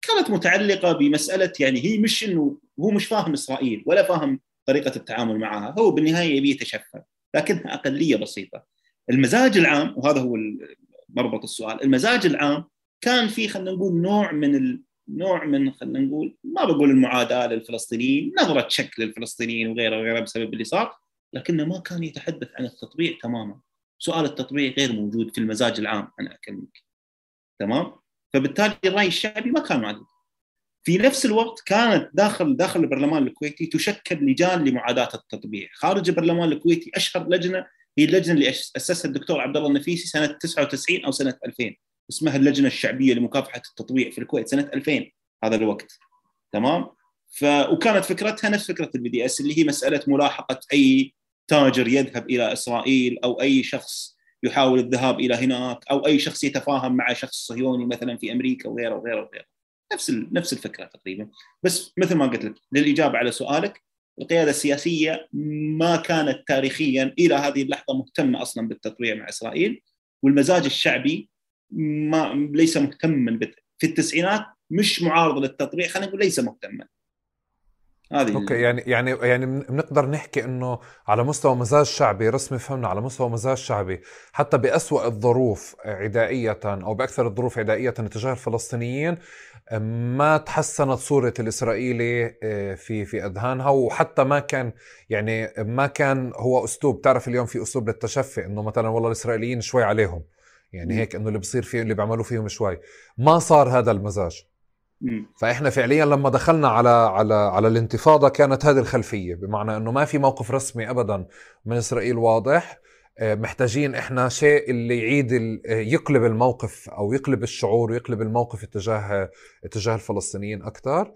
كانت متعلقة بمسألة يعني هي مش إنه هو مش فاهم إسرائيل ولا فاهم طريقة التعامل معها هو بالنهاية يبي يتشفى لكنها أقلية بسيطة. المزاج العام وهذا هو مربط السؤال المزاج العام كان في خلينا نقول نوع من ال... نوع من خلينا نقول ما بقول المعاداة للفلسطينيين نظرة شك للفلسطينيين وغيره وغيره بسبب اللي صار لكنه ما كان يتحدث عن التطبيع تماما. سؤال التطبيع غير موجود في المزاج العام أنا أكلمك. تمام؟ فبالتالي الرأي الشعبي ما كان موجود في نفس الوقت كانت داخل داخل البرلمان الكويتي تشكل لجان لمعاداة التطبيع. خارج البرلمان الكويتي أشهر لجنة هي اللجنة اللي أسسها الدكتور عبد الله النفيسي سنة 99 أو سنة 2000 اسمها اللجنة الشعبية لمكافحة التطبيع في الكويت سنة 2000 هذا الوقت. تمام؟ ف وكانت فكرتها نفس فكرة ال BDS اللي هي مسألة ملاحقة أي تاجر يذهب إلى إسرائيل أو أي شخص يحاول الذهاب إلى هناك أو أي شخص يتفاهم مع شخص صهيوني مثلا في أمريكا وغيره وغيره وغيره. نفس نفس الفكرة تقريبا. بس مثل ما قلت لك للإجابة على سؤالك القيادة السياسية ما كانت تاريخيا إلى هذه اللحظة مهتمة أصلا بالتطبيع مع إسرائيل والمزاج الشعبي ما ليس مهتما في التسعينات مش معارض للتطبيع خلينا نقول ليس مهتما. هذه أوكي يعني يعني يعني بنقدر نحكي إنه على مستوى مزاج شعبي رسمي فهمنا على مستوى مزاج شعبي حتى بأسوأ الظروف عدائية أو بأكثر الظروف عدائية تجاه الفلسطينيين ما تحسنت صورة الإسرائيلي آه، في في أذهانها وحتى ما كان يعني ما كان هو أسلوب. تعرف اليوم في أسلوب للتشفي إنه مثلا والله الإسرائيليين شوي عليهم يعني هيك إنه اللي بصير فيه اللي بيعملوا فيهم شوي. ما صار هذا المزاج. فإحنا فعليا لما دخلنا على على على الانتفاضة كانت هذه الخلفية بمعنى إنه ما في موقف رسمي ابدا من إسرائيل واضح. آه، محتاجين إحنا شيء اللي يعيد آه، يقلب الموقف أو يقلب الشعور ويقلب الموقف اتجاه اتجاه الفلسطينيين أكثر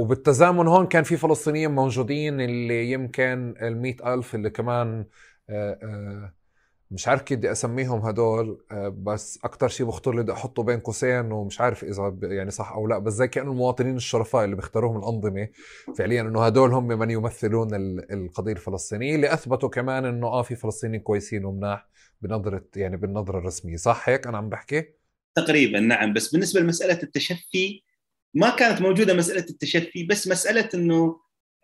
وبالتزامن هون كان في فلسطينيين موجودين اللي يمكن ال ألف اللي كمان آه، مش عارف كيف بدي أسميهم هدول آه، بس أكثر شيء بخطر لي بدي أحطه بين قوسين ومش عارف إذا يعني صح أو لا بس زي كانوا المواطنين الشرفاء اللي بيختاروهم الأنظمة فعليا إنه هدول هم من يمثلون القضية الفلسطينية اللي أثبتوا كمان إنه آه في فلسطينيين كويسين ومناح بنظرة يعني بالنظرة الرسمية صح؟ هيك أنا عم بحكي؟ تقريبا نعم. بس بالنسبة لمسألة التشفي ما كانت موجودة مسألة التشفي بس مسألة إنه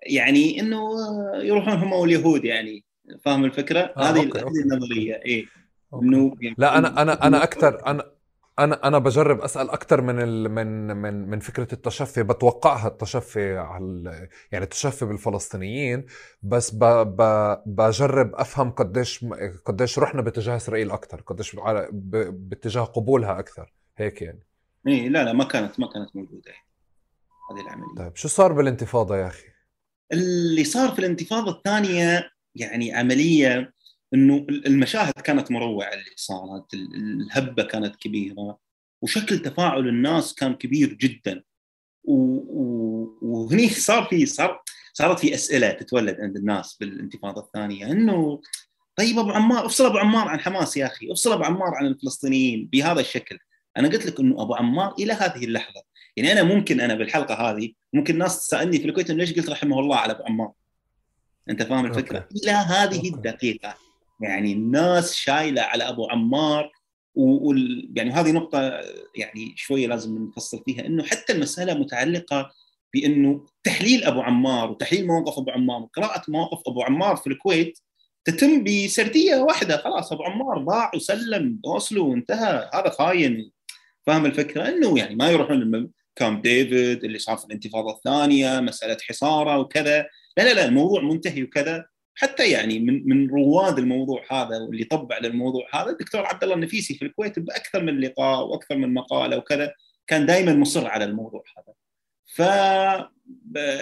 يعني إنه يروحون هم واليهود يعني. فاهم الفكرة؟ آه هذه هذه النظرية اي إنه يعني لا أنا أنا أنا أكثر أنا أنا أنا بجرب أسأل أكثر من ال من من من فكرة التشفي بتوقعها التشفي على يعني التشفي بالفلسطينيين بس ب ب بجرب أفهم قديش قديش رحنا باتجاه إسرائيل أكثر قديش باتجاه قبولها أكثر هيك يعني. إيه لا لا ما كانت ما كانت موجودة هذه العملية. طيب شو صار بالانتفاضة يا أخي؟ اللي صار في الانتفاضة الثانية يعني عملية إنه المشاهد كانت مروعة اللي صارت الهبة كانت كبيرة وشكل تفاعل الناس كان كبير جدا. وهني صار في صار صارت في أسئلة تتولد عند الناس بالانتفاضة الثانية إنه طيب أبو عمار افصل أبو عمار عن حماس يا أخي افصل أبو عمار عن الفلسطينيين بهذا الشكل. أنا قلت لك إنه أبو عمار إلى هذه اللحظة. يعني أنا ممكن أنا بالحلقة هذه ممكن ناس تسألني في الكويت ليش قلت رحمه الله على أبو عمار؟ أنت فاهم الفكرة؟ أوكي. إلى هذه الدقيقة. يعني الناس شايلة على أبو عمار و... يعني هذه نقطة يعني شوية لازم نفصل فيها إنه حتى المسألة متعلقة بإنه تحليل أبو عمار وتحليل مواقف أبو عمار وقراءه مواقف أبو عمار في الكويت تتم بسردية واحدة خلاص أبو عمار باع وسلم أوسلو وانتهى هذا خاين. فاهم الفكرة؟ إنه يعني ما يروحون كامب ديفيد اللي صار في الانتفاضة الثانية مسألة حصارة وكذا. لا لا لا الموضوع منتهي وكذا. حتى يعني من من رواد الموضوع هذا واللي طبع للموضوع هذا الدكتور عبد الله النفيسي في الكويت بأكثر من لقاء وأكثر من مقالة وكذا كان دائما مصر على الموضوع هذا. ف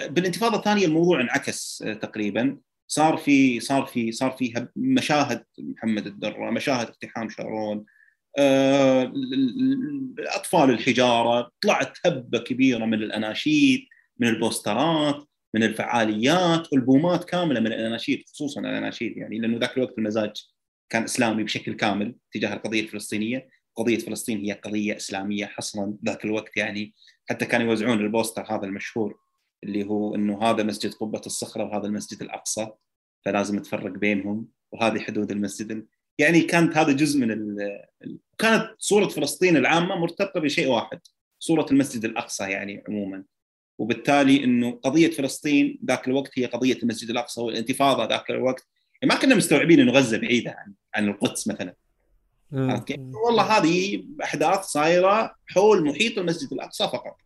بالانتفاضة الثانية الموضوع انعكس تقريبا. صار في صار في صار في مشاهد محمد الدرة، مشاهد اقتحام شارون، آه، اطفال الحجارة، طلعت هبة كبيرة من الأناشيد، من البوسترات، من الفعاليات، البومات كاملة من الأناشيد خصوصا الأناشيد يعني لأنه ذاك الوقت المزاج كان إسلامي بشكل كامل تجاه القضية الفلسطينية، قضية فلسطين هي قضية إسلامية حصرا ذاك الوقت يعني. حتى كانوا يوزعون البوستر هذا المشهور اللي هو إنه هذا مسجد قبة الصخرة وهذا المسجد الأقصى فلازم تفرق بينهم. وهذه حدود المسجد يعني كانت هذا جزء من ال... كانت صورة فلسطين العامة مرتبطة بشيء واحد صورة المسجد الأقصى يعني عموما. وبالتالي إنه قضية فلسطين ذاك الوقت هي قضية المسجد الأقصى والانتفاضة ذاك الوقت. يعني ما كنا مستوعبين إنه غزة بعيدة عن عن القدس مثلا. والله هذه أحداث صايرة حول محيط المسجد الأقصى فقط.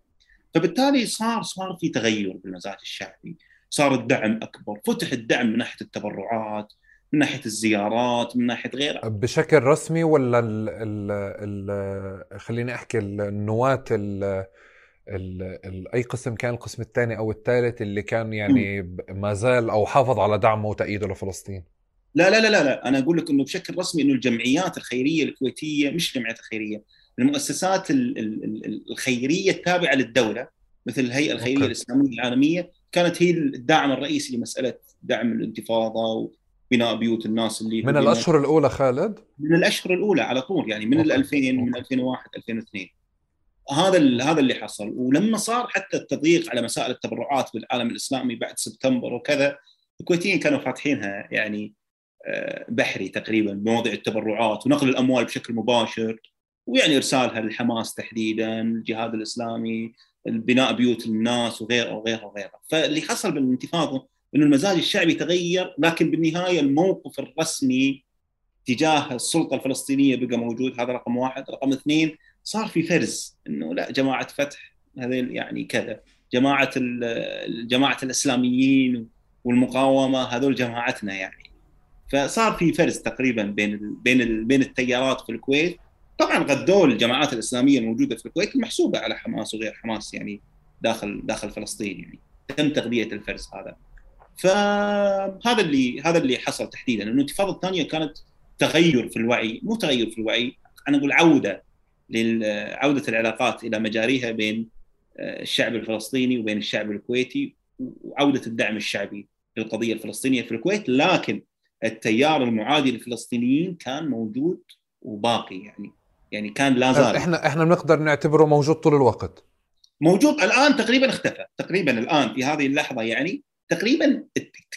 فبالتالي صار صار في تغير بالمزاج الشعبي. صار الدعم أكبر. فتح الدعم من ناحية التبرعات من ناحية الزيارات من ناحية غيرها. بشكل رسمي ولا ال ال ال خليني أحكي النواة ال ال أي قسم كان القسم الثاني أو الثالث اللي كان يعني ما زال أو حافظ على دعمه وتأييده لفلسطين. لا لا لا لا, لا. أنا أقول لك إنه بشكل رسمي إنه الجمعيات الخيرية الكويتية مش الجمعيات الخيريه المؤسسات الخيرية التابعة للدولة مثل الهيئة الخيرية أوكي. الإسلامية العالمية كانت هي الداعم الرئيسي لمسألة دعم الانتفاضة وبناء بيوت الناس اللي من الأشهر الأولى خالد؟ من الأشهر الأولى على طول يعني من ال 2000 من 2001 2002 هذا هذا اللي حصل. ولما صار حتى التضييق على مسائل التبرعات بالعالم الإسلامي بعد سبتمبر وكذا الكويتيين كانوا فاتحينها يعني آه، بحري تقريبا بمواضيع التبرعات ونقل الأموال بشكل مباشر ويعني إرسالها للحماس تحديدا الجهاد الإسلامي بناء بيوت الناس وغيره وغيره وغيره. فاللي حصل بالانتفاضة إنه المزاج الشعبي تغير لكن بالنهاية الموقف الرسمي تجاه السلطة الفلسطينية بقى موجود. هذا رقم واحد. رقم اثنين صار في فرز إنه لا جماعة فتح هذين يعني كذا جماعة جماعة الإسلاميين والمقاومة هذول جماعتنا يعني. فصار في فرز تقريبا بين بين بين التيارات في الكويت. طبعا غدوا الجماعات الإسلامية الموجودة في الكويت المحسوبه على حماس وغير حماس يعني داخل داخل فلسطين يعني. تم تغذية الفرز هذا. فهذا اللي هذا اللي حصل تحديدا. الانتفاضة الثانية كانت تغير في الوعي مو تغير في الوعي أنا أقول عودة لعودة العلاقات إلى مجاريها بين آه، الشعب الفلسطيني وبين الشعب الكويتي وعودة الدعم الشعبي للقضية الفلسطينية في الكويت. لكن التيار المعادي للفلسطينيين كان موجود وباقي يعني يعني كان لا زال. إحنا إحنا بنقدر نعتبره موجود طول الوقت. موجود الآن تقريبا اختفى تقريبا الآن في هذه اللحظة يعني تقريبا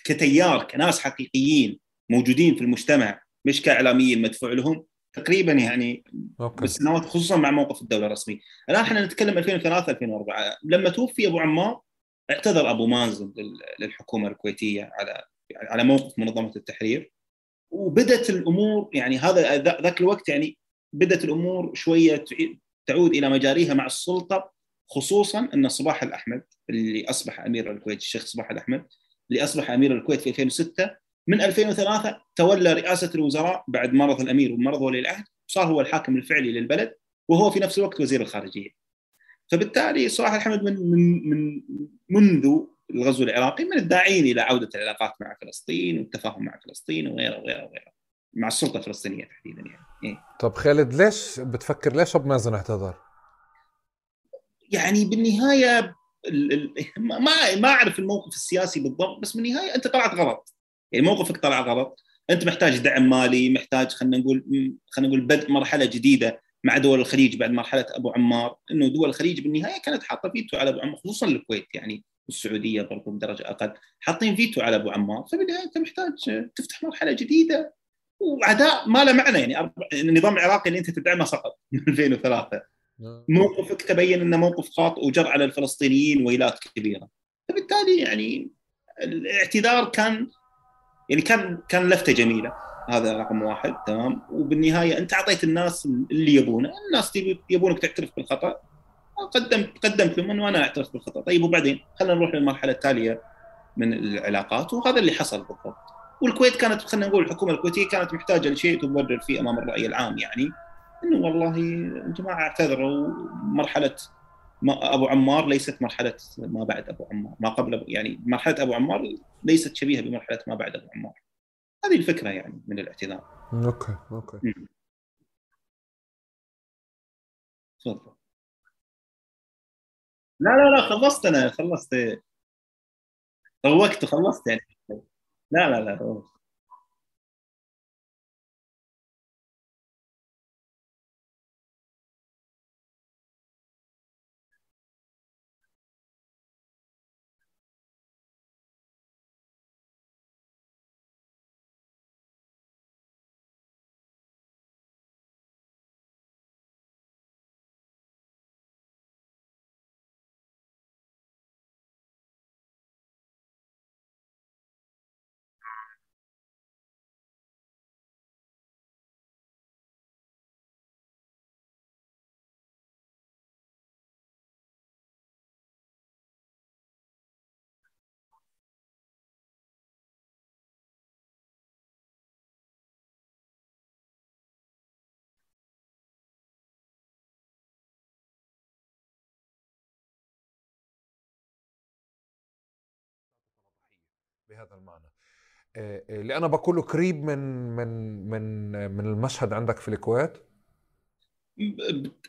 كتيار كناس حقيقيين موجودين في المجتمع مش كإعلاميين مدفوع لهم. تقريبا يعني أوكي. بالسنوات خصوصا مع موقف الدولة الرسمي. الآن إحنا نتكلم 2003 2004 لما توفي أبو عمار اعتذر أبو مازن للحكومة الكويتية على على موقف منظمة التحرير. وبدت الأمور يعني هذا ذاك الوقت يعني بدأت الأمور شوية تعود إلى مجاريها مع السلطة خصوصا أن صباح الأحمد اللي أصبح أمير الكويت الشيخ صباح الأحمد اللي أصبح أمير الكويت في 2006 من 2003 تولى رئاسة الوزراء بعد مرض الأمير ومرض ولي العهد وصار هو الحاكم الفعلي للبلد وهو في نفس الوقت وزير الخارجية. فبالتالي صلاح الحمد من من من منذ الغزو العراقي من الداعين إلى عودة العلاقات مع فلسطين والتفاهم مع فلسطين وغيره وغيره وغيره مع السلطة الفلسطينية تحديدا يعني. إيه؟ طب خالد ليش بتفكر ليش ابو مازن اعتذر؟ يعني بالنهاية ما ما أعرف الموقف السياسي بالضبط بس بالنهاية أنت طلعت غلط يعني موقفك طلع غلط. أنت محتاج دعم مالي محتاج خلينا نقول خلينا نقول بدء مرحلة جديدة مع دول الخليج بعد مرحلة أبو عمار. إنه دول الخليج بالنهاية كانت حاطة فيتو على أبو عمار خصوصا الكويت يعني والسعوديه برضو بدرجة أقل حاطين فيتو على أبو عمار. فبالنهاية أنت محتاج تفتح مرحلة جديدة وعداء ما له معنى يعني النظام العراقي اللي أنت تدعمه سقط من 2003 نعم. موقفك تبين إنه موقف خاطئ وجر على الفلسطينيين ويلات كبيرة. فبالتالي يعني الاعتذار كان يعني كان كان لفتة جميلة. هذا رقم واحد تمام. وبالنهاية أنت أعطيت الناس اللي يبونه. الناس يبونك تعترف بالخطأ. قدمت قدمت لهم انه أنا أعترف بالخطأ. طيب وبعدين؟ خلينا نروح للمرحلة التالية من العلاقات وهذا اللي حصل بالضبط. والكويت كانت خلينا نقول الحكومة الكويتية كانت محتاجة لشيء تبرر فيه أمام الرأي العام يعني إنه والله الجماعه أعتذروا مرحلة ما أبو عمار ليست مرحلة ما بعد أبو عمار. ما قبل أبو يعني مرحلة أبو عمار ليست شبيهة بمرحلة ما بعد أبو عمار. هذه الفكرة يعني من الاعتذار. okay okay. تفضل. لا لا لا خلصت أنا خلصت. طوقت وخلصت يعني. لا لا لا بهذا المعنى. اللي أنا بقوله قريب من من من من المشهد عندك في الكويت؟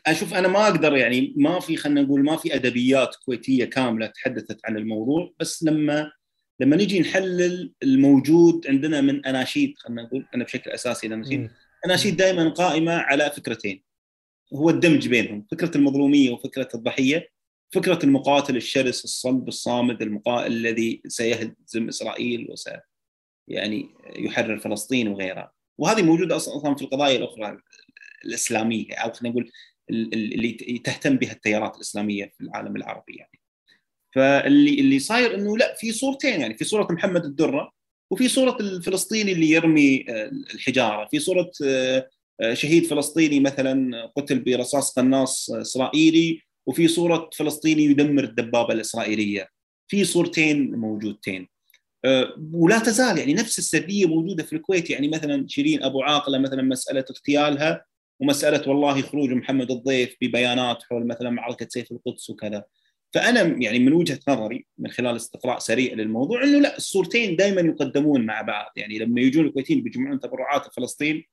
أشوف أنا ما أقدر يعني ما في خلينا نقول ما في أدبيات كويتية كاملة تحدثت عن الموضوع بس لما لما نجي نحلل الموجود عندنا من أناشيد خلينا نقول أنا بشكل أساسي الاناشيد أناشيد دائما قائمة على فكرتين. هو الدمج بينهم فكرة المظلومية وفكرة الضحية. فكرة المقاتل الشرس الصلب الصامد المقا... الذي سيهزم إسرائيل وس يعني يحرر فلسطين وغيرها. وهذه موجودة أصلا في القضايا الأخرى الإسلامية أو خلينا نقول اللي تهتم بها التيارات الإسلامية في العالم العربي يعني. فاللي اللي صاير إنه لا في صورتين يعني في صورة محمد الدرة وفي صورة الفلسطيني اللي يرمي الحجارة. في صورة شهيد فلسطيني مثلا قتل برصاص قناص إسرائيلي وفي صورة فلسطيني يدمر الدبابة الإسرائيلية. في صورتين موجودتين. أه ولا تزال يعني نفس السرديه موجودة في الكويت. يعني مثلا شيرين أبو عاقلة مثلا مسألة اغتيالها ومسألة والله خروج محمد الضيف ببيانات حول مثلا معركة سيف القدس وكذا. فأنا يعني من وجهة نظري من خلال استقراء سريع للموضوع إنه لا الصورتين دائما يقدمون مع بعض. يعني لما يجون الكويتيين بيجمعون تبرعات لفلسطين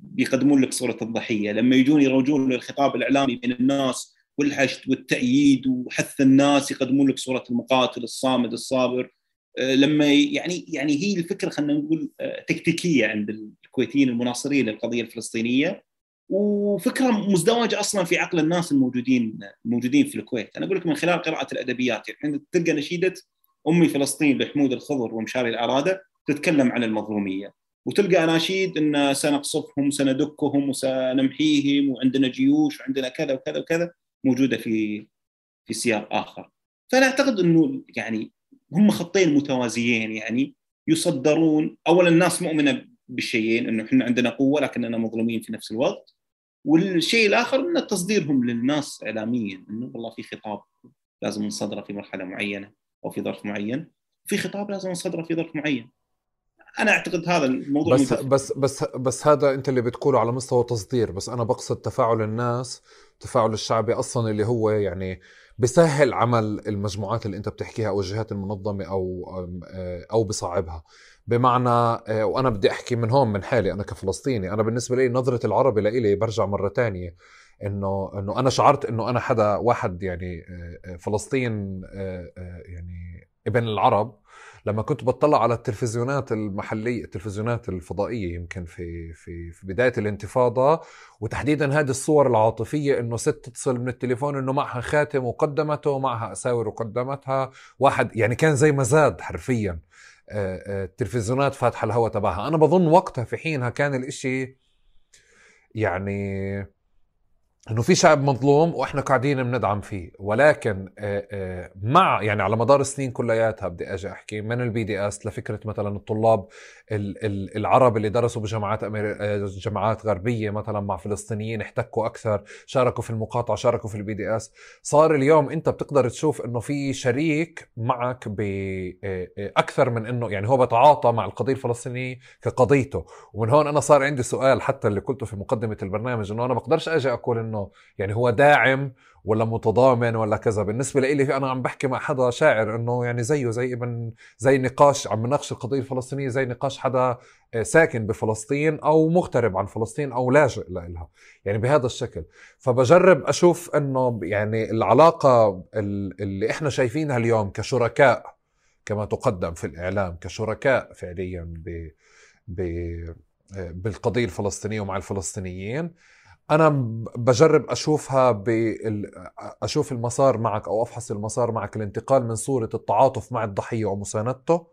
بيقدمون لك صورة الضحية. لما يجون يروجون للخطاب الإعلامي بين الناس والحشد والتأييد وحث الناس يقدمون لك صورة المقاتل الصامد الصابر. لما يعني يعني هي الفكرة خلينا نقول تكتيكية عند الكويتيين المناصرين للقضية الفلسطينية. وفكرة مزدوجة أصلا في عقل الناس الموجودين الموجودين في الكويت. أنا أقول لك من خلال قراءة الأدبيات يعني تلقى نشيدة أمي فلسطين لحمود الخضر ومشاري الأرادة تتكلم عن المظلومية. وتلقى أناشيد إن سنقصفهم سندكهم وسنمحيهم وعندنا جيوش وعندنا كذا وكذا وكذا. موجودة في في سياق آخر. فأنا أعتقد إنه يعني هم خطين متوازيين يعني يصدرون. اولا الناس مؤمنة بالشيئين إنه إحنا عندنا قوة لكننا مظلومين في نفس الوقت. والشيء الآخر إن تصديرهم للناس اعلاميا إنه والله في خطاب لازم نصدره في مرحلة معينة أو في ظرف معين. في خطاب لازم نصدره في ظرف معين. أنا أعتقد هذا الموضوع بس بس بس بس هذا أنت اللي بتقوله على مستوى تصدير بس أنا بقصد تفاعل الناس التفاعل الشعبي أصلا اللي هو يعني بسهل عمل المجموعات اللي أنت بتحكيها أو الجهات المنظمة أو أو بصعبها بمعنى وأنا بدي أحكي من هون من حالي أنا كفلسطيني أنا بالنسبة لي نظرة العربي لإلي برجع مرة تانية إنه إنه أنا شعرت إنه أنا حدا واحد يعني فلسطين يعني ابن العرب. لما كنت بطلع على التلفزيونات المحلية التلفزيونات الفضائية يمكن في في في بداية الانتفاضة وتحديدا هذه الصور العاطفية إنه ست تتصل من التليفون إنه معها خاتم وقدمته ومعها أساور وقدمتها. واحد يعني كان زي مزاد حرفيا التلفزيونات فاتحة الهواء تبعها. أنا بظن وقتها في حينها كان الإشي يعني إنه في شعب مظلوم وإحنا قاعدين بندعم فيه. ولكن آه، آه، مع يعني على مدار السنين كلياتها بدي أجي أحكي من ال BDS لفكرة مثلا الطلاب العرب اللي درسوا بجامعات آه، جامعات غربية مثلا مع فلسطينيين احتكوا أكثر شاركوا في المقاطعة شاركوا في ال BDS صار اليوم أنت بتقدر تشوف إنه في شريك معك باكثر من إنه يعني هو بتعاطى مع القضية الفلسطينية كقضيته. ومن هون أنا صار عندي سؤال حتى اللي قلته في مقدمة البرنامج إنه أنا بقدرش أجي أقول إنه إنه يعني هو داعم ولا متضامن ولا كذا. بالنسبة لي أنا عم بحكي مع حدا شاعر إنه يعني زيه زي ابن زي نقاش عم نناقش القضية الفلسطينية زي نقاش حدا آه، ساكن بفلسطين أو مغترب عن فلسطين أو لاجئ لها يعني بهذا الشكل. فبجرب أشوف إنه يعني العلاقة اللي إحنا شايفينها اليوم كشركاء كما تقدم في الإعلام كشركاء فعليا ب ب آه، بالقضية الفلسطينية ومع الفلسطينيين أنا بجرب أشوفها بال... أشوف المسار معك أو أفحص المسار معك الانتقال من صورة التعاطف مع الضحية ومساندته.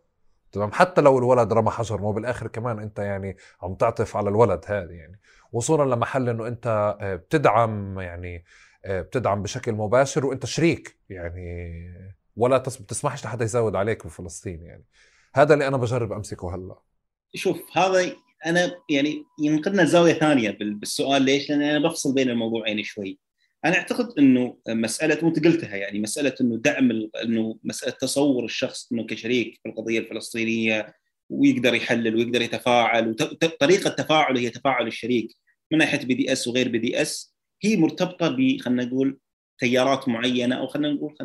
تمام؟ حتى لو الولد رمى حجر ما بالآخر كمان أنت يعني عم تعطف على الولد هذا يعني. وصولا لمحل إنه أنت آه، بتدعم يعني آه، بتدعم بشكل مباشر وأنت شريك يعني. ولا تسمحش لحدا يزود عليك بفلسطين يعني. هذا اللي أنا بجرب أمسكه هلأ. شوف هذا أنا يعني ينقلنا زاوية ثانية بالسؤال ليش؟ لأن أنا بفصل بين الموضوعين شوي. أنا أعتقد إنه مسألة وانت قلتها يعني مسألة إنه دعم إنه مسألة تصور الشخص إنه كشريك في القضية الفلسطينية ويقدر يحلل ويقدر يتفاعل وطريقه تفاعله هي تفاعل الشريك من ناحية بي دي اس وغير بي دي اس هي مرتبطة ب خلينا نقول تيارات معينة أو خلينا نقول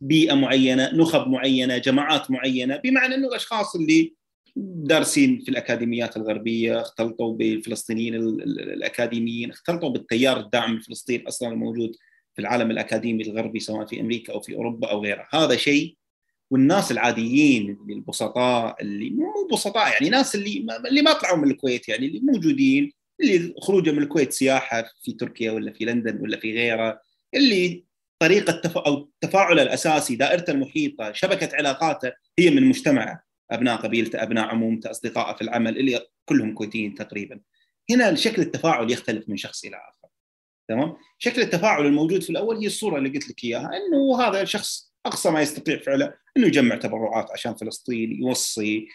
بيئة معينة، نخب معينة، جماعات معينة، بمعنى إنه الأشخاص اللي دارسين في الأكاديميات الغربية اختلطوا بالفلسطينيين الأكاديميين اختلطوا بالتيار الداعم لفلسطين أصلا الموجود في العالم الأكاديمي الغربي سواء في أمريكا أو في أوروبا أو غيرها. هذا شيء والناس العاديين البسطاء اللي مو بسطاء يعني ناس اللي ما اللي ما طلعوا من الكويت يعني اللي موجودين اللي خروجهم من الكويت سياحة في تركيا ولا في لندن ولا في غيرها اللي طريقة تف... أو تفاعله الأساسي دائرته المحيطة شبكة علاقاته هي من مجتمعه. أبناء قبيلته أبناء عمومته اصدقائه في العمل اللي كلهم كويتيين تقريبا. هنا شكل التفاعل يختلف من شخص إلى آخر. تمام؟ شكل التفاعل الموجود في الأول هي الصورة اللي قلت لك إياها إنه هذا الشخص أقصى ما يستطيع فعله إنه يجمع تبرعات عشان فلسطين يوصي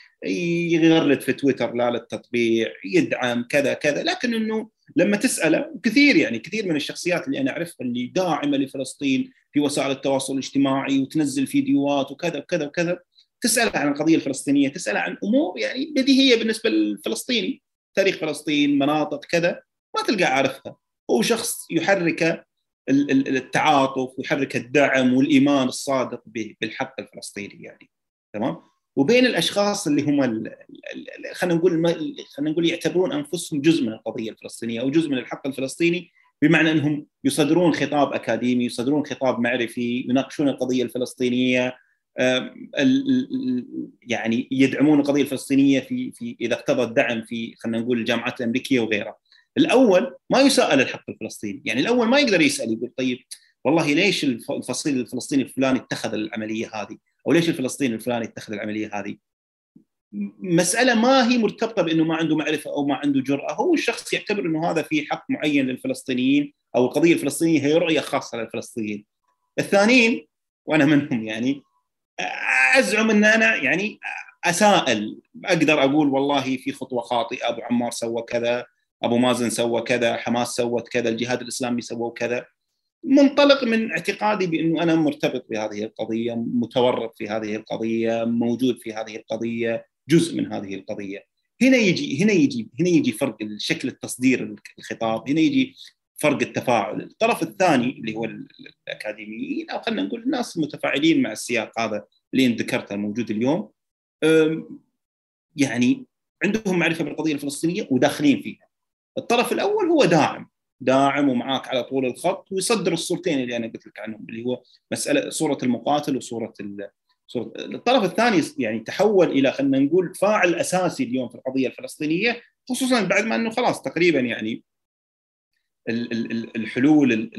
يغرد في تويتر لا للتطبيع يدعم كذا كذا. لكن إنه لما تسأله كثير يعني كثير من الشخصيات اللي أنا أعرفها اللي داعمة لفلسطين في وسائل التواصل الاجتماعي وتنزل فيديوهات وكذا وكذا وكذا تسأل عن القضية الفلسطينية تسأل عن أمور يعني بديهية بالنسبة للفلسطيني. تاريخ فلسطين مناطق كذا ما تلقى عارفها. هو شخص يحرك التعاطف ويحرك الدعم والإيمان الصادق بالحق الفلسطيني يعني. تمام؟ وبين الأشخاص اللي هم خلينا نقول خلينا نقول يعتبرون أنفسهم جزء من القضية الفلسطينية أو جزء من الحق الفلسطيني بمعنى أنهم يصدرون خطاب أكاديمي يصدرون خطاب معرفي يناقشون القضية الفلسطينية يعني يدعمون القضية الفلسطينية في في إذا اقتضى الدعم في خلينا نقول الجامعات الأمريكية وغيرها. الأول ما يسأل الحق الفلسطيني، يعني الأول ما يقدر يسأل يقول طيب والله ليش الفصيل الفلسطيني الفلاني اتخذ العملية هذه؟ أو ليش الفلسطيني الفلاني اتخذ العملية هذه؟ مسألة ما هي مرتبطة بأنه ما عنده معرفة أو ما عنده جرأة، هو الشخص يعتبر أنه هذا في حق معين للفلسطينيين أو القضية الفلسطينية هي رؤية خاصة للفلسطينيين. الثانيين وأنا منهم يعني أزعم إن أنا يعني أسائل. أقدر أقول والله في خطوة خاطئة أبو عمار سوى كذا أبو مازن سوى كذا حماس سوت كذا الجهاد الإسلامي سووا كذا. منطلق من اعتقادي بأنه أنا مرتبط بهذه القضية متورط في هذه القضية موجود في هذه القضية جزء من هذه القضية. هنا يجي هنا يجي هنا يجي فرق شكل التصدير الخطاب. هنا يجي فرق التفاعل. الطرف الثاني اللي هو الأكاديميين أو خلينا نقول الناس المتفاعلين مع السياق هذا اللي ذكرته الموجود اليوم يعني عندهم معرفة بالقضية الفلسطينية وداخلين فيها. الطرف الأول هو داعم. داعم ومعاك على طول الخط ويصدر الصورتين اللي أنا قلت لك عنهم اللي هو مسألة صورة المقاتل وصورة صورة الطرف الثاني يعني تحول إلى خلينا نقول فاعل أساسي اليوم في القضية الفلسطينية خصوصا بعد ما إنه خلاص تقريبا يعني الحلول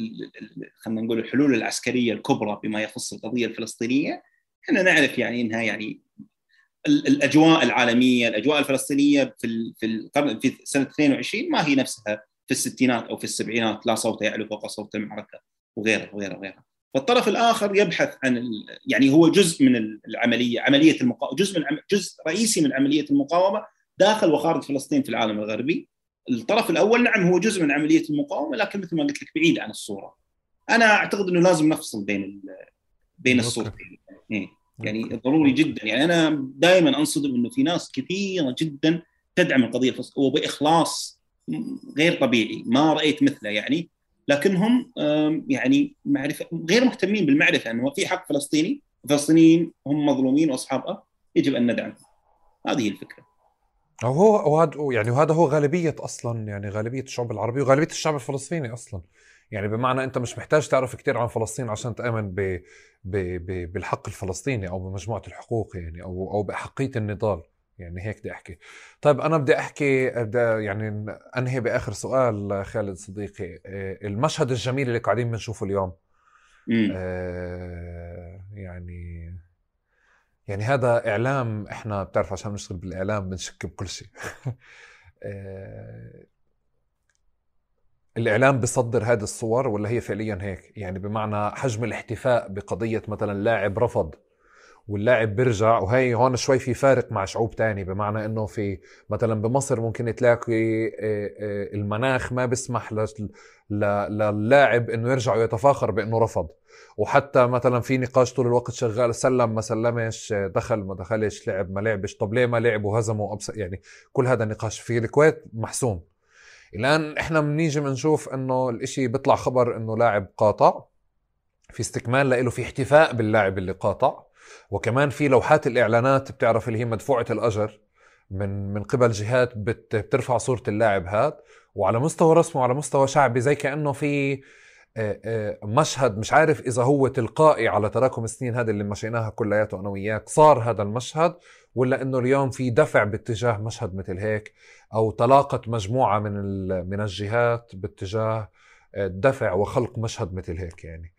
خلينا نقول الحلول العسكرية الكبرى بما يخص القضية الفلسطينية إحنا نعرف يعني إنها يعني الأجواء العالمية الأجواء الفلسطينية في في القرن في سنة 22 ما هي نفسها في الستينات أو في السبعينات لا صوت يعلو فوق صوت المعركة وغيرها وغيرها وغيرها فالطرف الآخر يبحث عن. يعني هو جزء من العملية عملية المقاومه جزء من. جزء رئيسي من عملية المقاومة داخل وخارج فلسطين في العالم الغربي الطرف الأول نعم هو جزء من عملية المقاومة لكن مثل ما قلت لك بعيد عن الصورة. أنا أعتقد إنه لازم نفصل بين. بين الصورتين. إيه. يعني ضروري جدا. يعني أنا دائما أنصدم إنه في ناس كثيرة جدا تدعم القضية الفلسطينيه وبإخلاص غير طبيعي ما رأيت مثله يعني. لكنهم يعني معرفة غير مهتمين بالمعرفة إنه في حق فلسطيني الفلسطينيين هم مظلومين واصحاب يجب أن ندعمهم هذه هي الفكرة. هو وهذا يعني وهذا هو غالبية أصلا يعني غالبية الشعوب العربيه وغالبية الشعب الفلسطيني أصلا. يعني بمعنى أنت مش محتاج تعرف كثير عن فلسطين عشان تأمن ب... ب... ب... بالحق الفلسطيني أو بمجموعة الحقوق يعني أو أو باحقيه النضال. يعني هيك بدي أحكي. طيب أنا بدي أحكي بدي يعني أنهي بآخر سؤال خالد صديقي. آه، المشهد الجميل اللي قاعدين بنشوفه اليوم. آه يعني يعني هذا إعلام إحنا بتعرف عشان نشتغل بالإعلام بنشك بكل شيء. آه الإعلام بيصدر هذه الصور ولا هي فعليا هيك؟ يعني بمعنى حجم الاحتفاء بقضية مثلا لاعب رفض واللاعب بيرجع وهي هون شوي في فارق مع شعوب تاني بمعنى إنه في مثلا بمصر ممكن تلاقي آه، آه، المناخ ما بيسمح للاعب إنه يرجع ويتفاخر بإنه رفض وحتى مثلا في نقاش طول الوقت شغال سلم ما سلمش دخل ما دخلش لعب ما لعبش طب ليه ما لعب وهزموا. يعني كل هذا النقاش في الكويت محسوم الآن إحنا بنيجي بنشوف إنه الإشي بيطلع خبر إنه لاعب قاطع في استكمال له في احتفاء باللاعب اللي قاطع وكمان في لوحات الإعلانات بتعرف اللي هي مدفوعة الأجر من من قبل جهات بترفع صورة اللاعب هاد. وعلى مستوى رسمي وعلى مستوى شعبي زي كأنه في آه، آه، مشهد مش عارف إذا هو تلقائي على تراكم السنين هذه اللي مشيناها كلياته أنا وياك صار هذا المشهد ولا إنه اليوم في دفع باتجاه مشهد مثل هيك أو تلاقت مجموعة من من الجهات باتجاه آه، دفع وخلق مشهد مثل هيك يعني.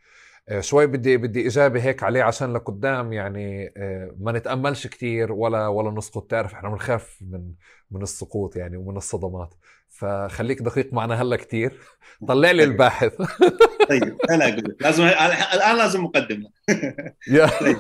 شوي بدي بدي إجابة هيك عليه عشان لقدام يعني آه، ما نتأملش كثير ولا ولا نسقط. تعرف إحنا بنخاف من من السقوط يعني ومن الصدمات. فخليك دقيق معنا هلأ كثير طلع لي الباحث. طيب أنا أقول لازم الآن لازم مقدمه طيب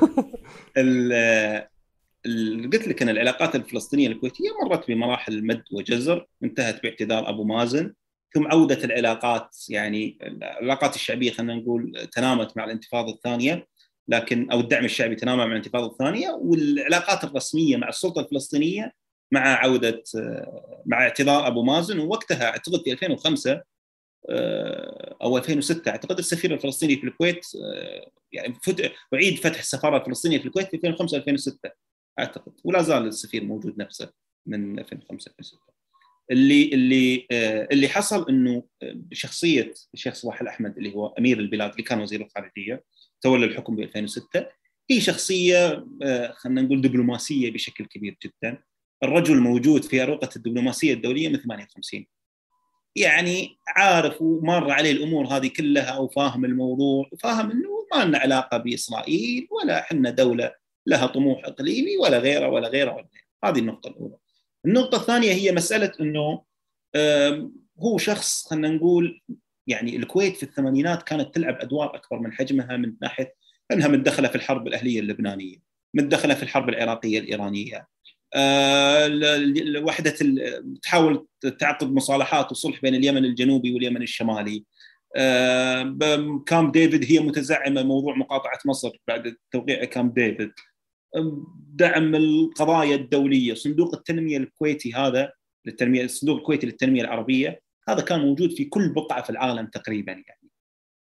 قلت لك إن العلاقات الفلسطينية الكويتية مرت بمراحل مد وجزر. انتهت باعتذار أبو مازن. ثم عودة العلاقات يعني العلاقات الشعبية خلينا نقول تنامت مع الانتفاضة الثانية لكن أو الدعم الشعبي تنامى مع الانتفاضة الثانية والعلاقات الرسمية مع السلطة الفلسطينية مع عودة مع اعتذار أبو مازن ووقتها أعتقد في 2005 آه، أو 2006 أعتقد السفير الفلسطيني في الكويت آه، يعني أعيد فتح السفارة الفلسطينية في الكويت في 2005 2006 أعتقد ولا زال السفير موجود نفسه من 2005 2006 اللي اللي آه، اللي حصل إنه شخصية الشيخ صلاح الأحمد اللي هو أمير البلاد اللي كان وزير الخارجية تولى الحكم ب 2006 هي شخصية خلينا نقول دبلوماسية بشكل كبير جدا. الرجل موجود في أروقة الدبلوماسية الدولية من 58 يعني عارف ومر عليه الأمور هذه كلها وفاهم الموضوع وفاهم إنه ما لنا علاقة بإسرائيل ولا إحنا دولة لها طموح إقليمي ولا غيره ولا غيره ولا غيره. هذه النقطة الأولى. النقطة الثانية هي مسألة إنه هو شخص خلينا نقول يعني الكويت في الثمانينات كانت تلعب أدوار أكبر من حجمها من ناحية إنها متدخلة في الحرب الأهلية اللبنانية، متدخلة في الحرب العراقية الإيرانية، آه، وحدة تحاول تعقد مصالحات وصلح بين اليمن الجنوبي واليمن الشمالي. آه، كامب ديفيد هي متزعمة موضوع مقاطعة مصر بعد توقيع كامب ديفيد. دعم القضايا الدولية. صندوق التنمية الكويتي هذا للتنمية الصندوق الكويتي للتنمية العربية هذا كان موجود في كل بقعة في العالم تقريبا يعني.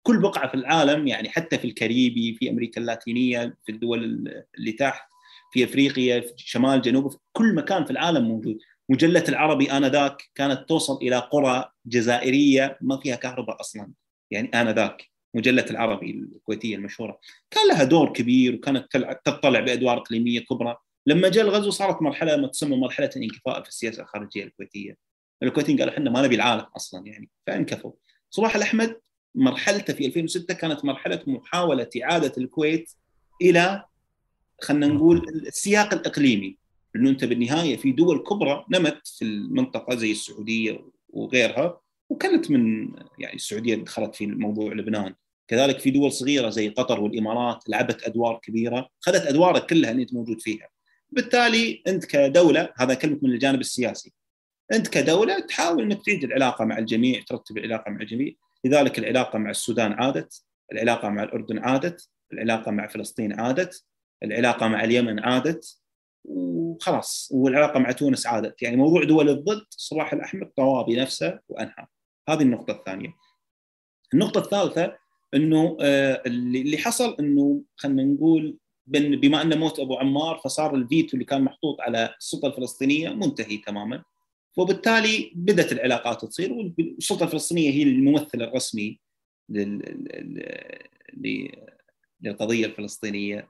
كل بقعة في العالم يعني حتى في الكاريبي في أمريكا اللاتينية في الدول اللي تحت في أفريقيا في شمال جنوب في كل مكان في العالم موجود. مجلة العربي آنذاك كانت توصل إلى قرى جزائرية ما فيها كهرباء أصلا. يعني آنذاك. مجلة العربي الكويتية المشهورة. كان لها دور كبير وكانت تطلع بأدوار إقليمية كبرى. لما جاء الغزو صارت مرحلة ما تسمى مرحلة الانكفاء في السياسة الخارجية الكويتية. الكويتيين قالوا إحنا ما نبي العالم أصلا يعني فانكفوا. صلاح الأحمد مرحلته في 2006 كانت مرحلة محاولة إعادة الكويت إلى خلينا نقول السياق الإقليمي. انه أنت بالنهاية في دول كبرى نمت في المنطقة زي السعودية وغيرها وكانت من يعني السعودية دخلت في موضوع لبنان. كذلك في دول صغيرة زي قطر والإمارات لعبت أدوار كبيرة خذت أدوارك كلها أنت موجود فيها. بالتالي أنت كدولة هذا كلمه من الجانب السياسي أنت كدولة تحاول إنك تعيد العلاقة مع الجميع ترتب العلاقة مع الجميع. لذلك العلاقة مع السودان عادت العلاقة مع الأردن عادت العلاقة مع فلسطين عادت العلاقة مع اليمن عادت وخلاص والعلاقة مع تونس عادت. يعني موضوع دول الضد الصباح الاحمر طوى بنفسه وأنهى. هذه النقطة الثانية. النقطة الثالثة إنه آه، اللي حصل إنه خلينا نقول بما ان موت أبو عمار فصار الفيتو اللي كان محطوط على السلطة الفلسطينية منتهي تماما. وبالتالي بدأت العلاقات تصير والسلطة الفلسطينية هي الممثل الرسمي للقضية الفلسطينية.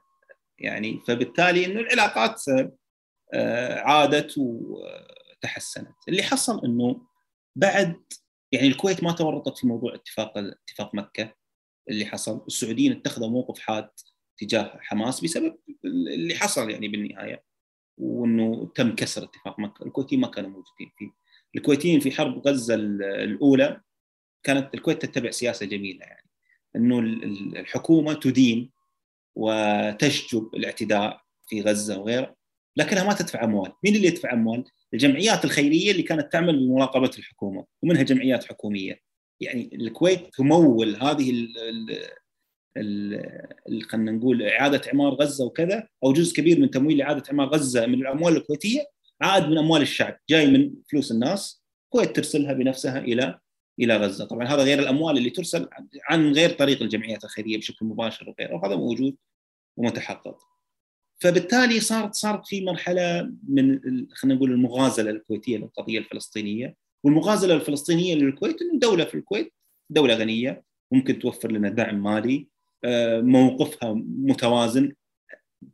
يعني فبالتالي إنه العلاقات آه، عادت وتحسنت. اللي حصل إنه بعد يعني الكويت ما تورطت في موضوع اتفاق اتفاق مكة. اللي حصل السعوديين اتخذوا موقف حاد تجاه حماس بسبب اللي حصل يعني بالنهاية وإنه تم كسر اتفاق مكة، الكويتيين ما كانوا موجودين فيه. الكويتيين في حرب غزة الأولى كانت الكويت تتبع سياسة جميلة يعني إنه الحكومة تدين وتشجب الاعتداء في غزة وغيره لكنها ما تدفع أموال، مين اللي يدفع أموال؟ الجمعيات الخيرية اللي كانت تعمل بمراقبة الحكومة ومنها جمعيات حكومية. يعني الكويت تمول هذه خلينا نقول إعادة إعمار غزة وكذا أو جزء كبير من تمويل إعادة إعمار غزة من الأموال الكويتية عائد من أموال الشعب جاي من فلوس الناس الكويت ترسلها بنفسها إلى إلى غزة. طبعا هذا غير الأموال اللي ترسل عن غير طريق الجمعيات الخيرية بشكل مباشر وغيره وهذا موجود ومتحقق. فبالتالي صارت صارت في مرحلة من خلينا نقول المغازلة الكويتية للقضية الفلسطينية. والمغازلة الفلسطينية للكويت إنه دولة في الكويت دولة غنية ممكن توفر لنا دعم مالي. آه، موقفها متوازن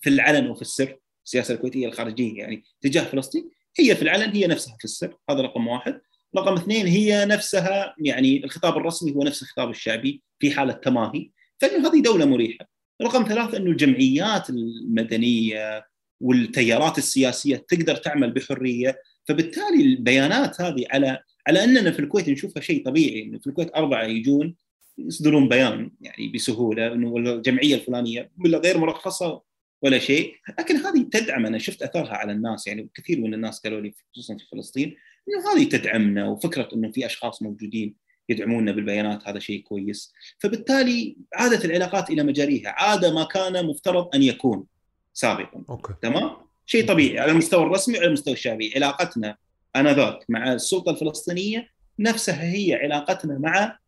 في العلن وفي السر. السياسة الكويتية الخارجية يعني تجاه فلسطين هي في العلن هي نفسها في السر. هذا رقم واحد. رقم اثنين هي نفسها يعني الخطاب الرسمي هو نفس الخطاب الشعبي في حالة تماهي. فإنه هذه دولة مريحة. رقم ثلاثة إنه الجمعيات المدنية والتيارات السياسية تقدر تعمل بحرية فبالتالي البيانات هذه على على أننا في الكويت نشوفها شيء طبيعي إنه في الكويت أربعة يجون يصدرون بيان يعني بسهولة إنه الجمعية الفلانية ولا غير مرخصة ولا شيء، لكن هذه تدعم أنا شفت أثرها على الناس يعني كثير من الناس قالوا لي خصوصا في فلسطين إنه هذه تدعمنا وفكرة إنه في أشخاص موجودين يدعمونا بالبيانات هذا شيء كويس، فبالتالي عادت العلاقات إلى مجاريها، عاد ما كان مفترض أن يكون سابقا. أوكي. تمام؟ شيء طبيعي على المستوى الرسمي وعلى المستوى الشعبي، علاقتنا انذاك مع السلطة الفلسطينية نفسها هي علاقتنا مع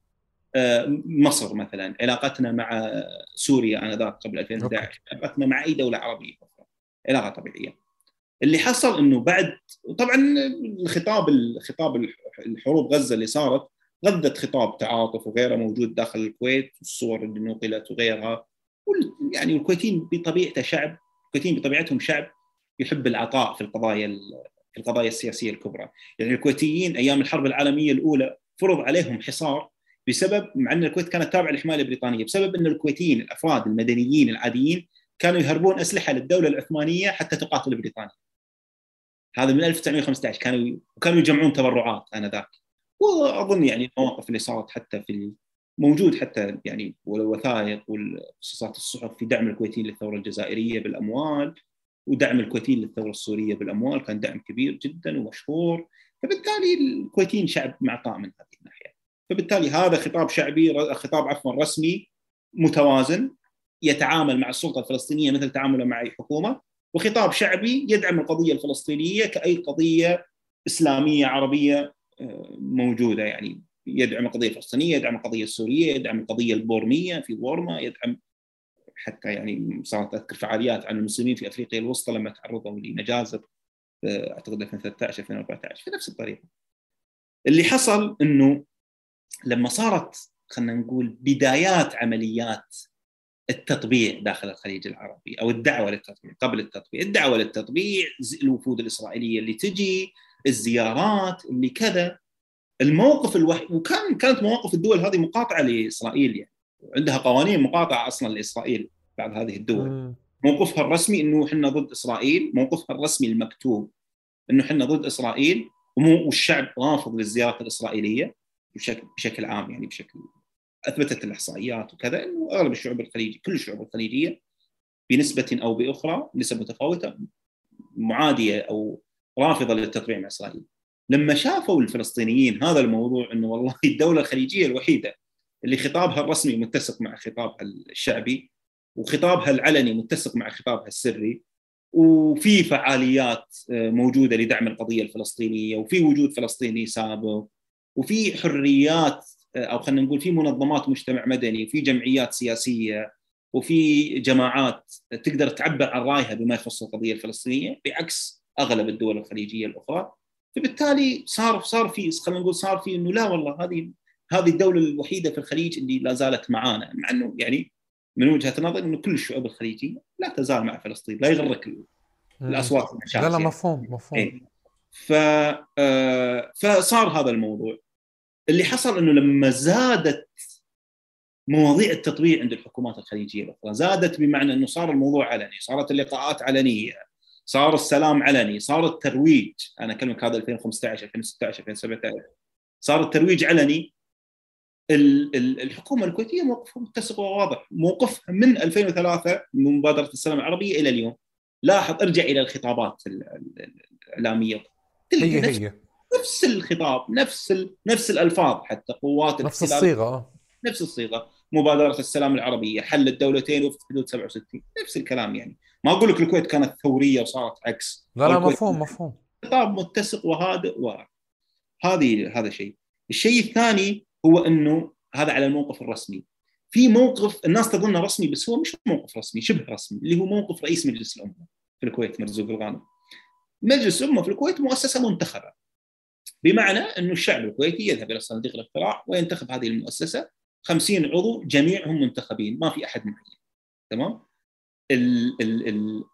آه، مصر مثلا. علاقتنا مع سوريا انذاك قبل 2011 علاقتنا مع أي دولة عربية أخرى. علاقة طبيعية. اللي حصل إنه بعد طبعا الخطاب الخطاب الحروب غزة اللي صارت غذت خطاب تعاطف وغيره موجود داخل الكويت الصور اللي نقلت وغيرها. يعني الكويتيين بطبيعته شعب الكويتيين بطبيعتهم شعب. يحب العطاء في القضايا في القضايا السياسية الكبرى. يعني الكويتيين أيام الحرب العالمية الأولى فرض عليهم حصار بسبب مع أن الكويت كانت تابعة للحمايه البريطانية بسبب أن الكويتيين الأفراد المدنيين العاديين كانوا يهربون أسلحة للدولة العثمانية حتى تقاتل بريطانيا. هذا من 1915 كانوا وكانوا يجمعون تبرعات آنذاك. وأظن يعني المواقف اللي صارت حتى في موجود حتى يعني والوثائق والقصصات الصحف في دعم الكويتيين للثورة الجزائرية بالأموال. ودعم الكويتيين للثورة السورية بالأموال كان دعم كبير جدا ومشهور فبالتالي الكويتيين شعب معطاء من هذه الناحية. فبالتالي هذا خطاب شعبي خطاب عفوا رسمي متوازن يتعامل مع السلطة الفلسطينية مثل تعامله مع أي حكومة وخطاب شعبي يدعم القضية الفلسطينية كأي قضية إسلامية عربية آه، موجودة يعني يدعم القضية الفلسطينية يدعم القضية السورية يدعم القضية البورمية في بورما يدعم حتى يعني صارت أذكر فعاليات عن المسلمين في أفريقيا الوسطى لما تعرضوا لمجازر أعتقد 2013 2014 في نفس الطريقة. اللي حصل إنه لما صارت خلينا نقول بدايات عمليات التطبيع داخل الخليج العربي أو الدعوة للتطبيع قبل التطبيع، الدعوة للتطبيع الوفود الإسرائيلية اللي تجي، الزيارات اللي كذا الموقف الوحيد وكان كانت مواقف الدول هذه مقاطعة لإسرائيل يعني عندها قوانين مقاطعة أصلا لإسرائيل بعض هذه الدول موقفها الرسمي إنه إحنا ضد إسرائيل، موقفها الرسمي المكتوب إنه إحنا ضد إسرائيل والشعب رافض للزيارات الإسرائيلية بشكل بشكل عام يعني بشكل أثبتت الإحصائيات وكذا إنه أغلب الشعوب الخليجيه كل الشعوب الخليجية بنسبة أو بأخرى نسب متفاوتة معادية أو رافضة للتطبيع مع إسرائيل. لما شافوا الفلسطينيين هذا الموضوع إنه والله الدولة الخليجية الوحيدة اللي خطابها الرسمي متسق مع خطابها الشعبي وخطابها العلني متسق مع خطابها السري وفي فعاليات آه، موجودة لدعم القضية الفلسطينية وفي وجود فلسطيني سابق وفي حريات آه، أو خلينا نقول في منظمات مجتمع مدني وفي جمعيات سياسية وفي جماعات تقدر تعبر عن رأيها بما يخص القضية الفلسطينية بعكس أغلب الدول الخليجية الأخرى. فبالتالي صار صار في خلينا نقول صار في إنه لا والله هذه هذه الدولة الوحيدة في الخليج اللي لا زالت معانا مع إنه يعني من وجهة نظري إنه كل الشعوب الخليجية لا تزال مع فلسطين لا يغرك الأصوات لا لا مفهوم مفهوم. إيه. ف آه، فصار هذا الموضوع. اللي حصل إنه لما زادت مواضيع التطبيع عند الحكومات الخليجية الأخرى زادت بمعنى إنه صار الموضوع علني صارت اللقاءات علنية صار السلام علني صار الترويج أنا أكلمك هذا 2015 2016 2017 صار الترويج علني الحكومة الكويتية موقفها متسق وواضح. موقفها من 2003 من مبادرة السلام العربية إلى اليوم. لاحظ ارجع إلى الخطابات الإعلامية. هي هي. نفس الخطاب نفس ال... نفس الألفاظ حتى قوات نفس الصيغة نفس الصيغة. مبادرة السلام العربية حل الدولتين وفق حدود 67 نفس الكلام يعني. ما أقول لك الكويت كانت ثورية وصارت عكس. لا لا مفهوم مفهوم. خطاب متسق وهادئ و هذه هذا شيء. الشيء الثاني هو إنه هذا على الموقف الرسمي. في موقف الناس تظنه رسمي بس هو مش موقف رسمي شبه رسمي اللي هو موقف رئيس مجلس الأمة في الكويت مرزوق الغانم. مجلس الأمة في الكويت مؤسسة منتخبة. بمعنى إنه الشعب الكويتي يذهب إلى صناديق الاقتراع وينتخب هذه المؤسسة. 50 عضو جميعهم منتخبين ما في أحد معين. تمام؟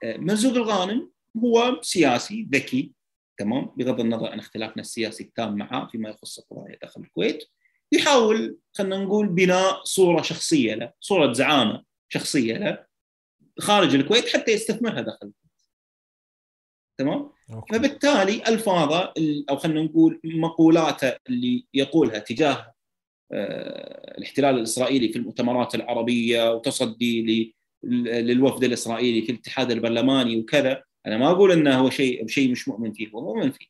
مرزوق الغانم هو سياسي ذكي. تمام؟ بغض النظر عن اختلافنا السياسي التام معه فيما يخص القضايا داخل الكويت. يحاول خلينا نقول بناء صورة شخصية له صورة زعامة شخصية له خارج الكويت حتى يستثمرها داخل الكويت تمام؟ أوكي. فبالتالي ألفاظه أو خلينا نقول مقولاته اللي يقولها تجاه آه، الاحتلال الإسرائيلي في المؤتمرات العربية وتصدي للوفد الإسرائيلي في الاتحاد البرلماني وكذا أنا ما أقول إنه هو شيء شيء مش مؤمن فيه هو مؤمن فيه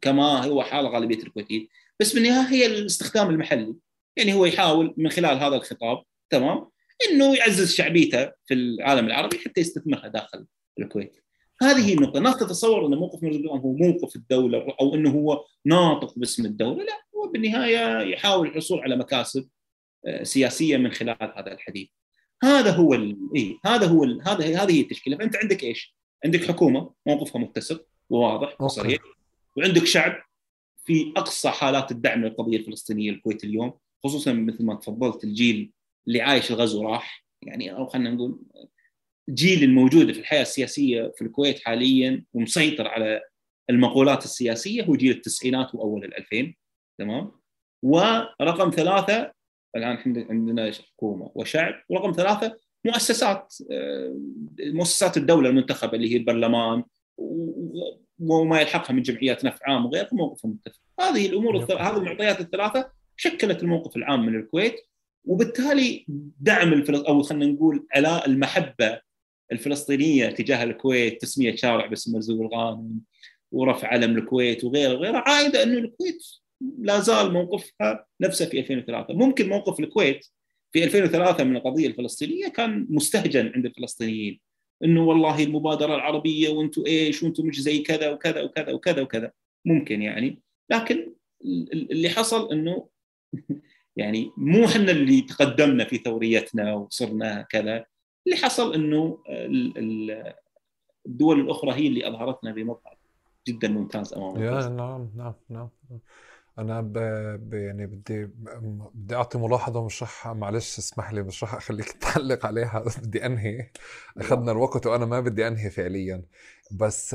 كما هو حال غالبية الكويتيين. بس بالنهاية هي الاستخدام المحلي. يعني هو يحاول من خلال هذا الخطاب تمام إنه يعزز شعبيته في العالم العربي حتى يستثمرها داخل الكويت. هذه هي النقطة. الناس تتصور ان موقف مرزوق هو موقف الدولة أو إنه هو ناطق باسم الدولة. لا هو بالنهاية يحاول الحصول على مكاسب آه، سياسية من خلال هذا الحديث. هذا هو إيه هذا هو هذا هذه هي التشكيلة. فأنت عندك إيش؟ عندك حكومة موقفها متسق وواضح وصريح وعندك شعب في أقصى حالات الدعم للقضية الفلسطينية الكويت اليوم خصوصا مثل ما تفضلت الجيل اللي عايش الغزو راح. يعني أو خلينا نقول الجيل الموجود في الحياة السياسية في الكويت حاليا ومسيطر على المقولات السياسية هو جيل التسعينات وأول الألفين. تمام؟ ورقم ثلاثة الآن عندنا حكومة وشعب ورقم ثلاثة مؤسسات آه، مؤسسات الدولة المنتخبة اللي هي البرلمان وما يلحقها من جمعيات نفع عام وغيرها موقفهم متفق. هذه الأمور الثل... هذه المعطيات الثلاثة شكلت الموقف العام من الكويت وبالتالي دعم الفلس... أو خلينا نقول علاء المحبة الفلسطينية تجاه الكويت تسمية شارع باسم مرزوق الغانم ورفع علم الكويت وغيره وغيره عايدة أنه الكويت لا زال موقفها نفسه في 2003 ممكن موقف الكويت في 2003 من القضية الفلسطينية كان مستهجن عند الفلسطينيين. إنه والله المبادرة العربية وأنتم إيش وأنتم مش زي كذا وكذا وكذا وكذا وكذا. ممكن يعني. لكن اللي حصل إنه يعني مو إحنا اللي تقدمنا في ثوريتنا وصرنا كذا. اللي حصل إنه الدول الأخرى هي اللي أظهرتنا بمظهر جدا ممتاز أمام نعم نعم نعم. أنا ب... ب... يعني بدي بدي أعطي ملاحظة مش رح معلش اسمح لي مش رح أخليك تعلق عليها بدي أنهي. أخذنا الوقت وأنا ما بدي أنهي فعليا. بس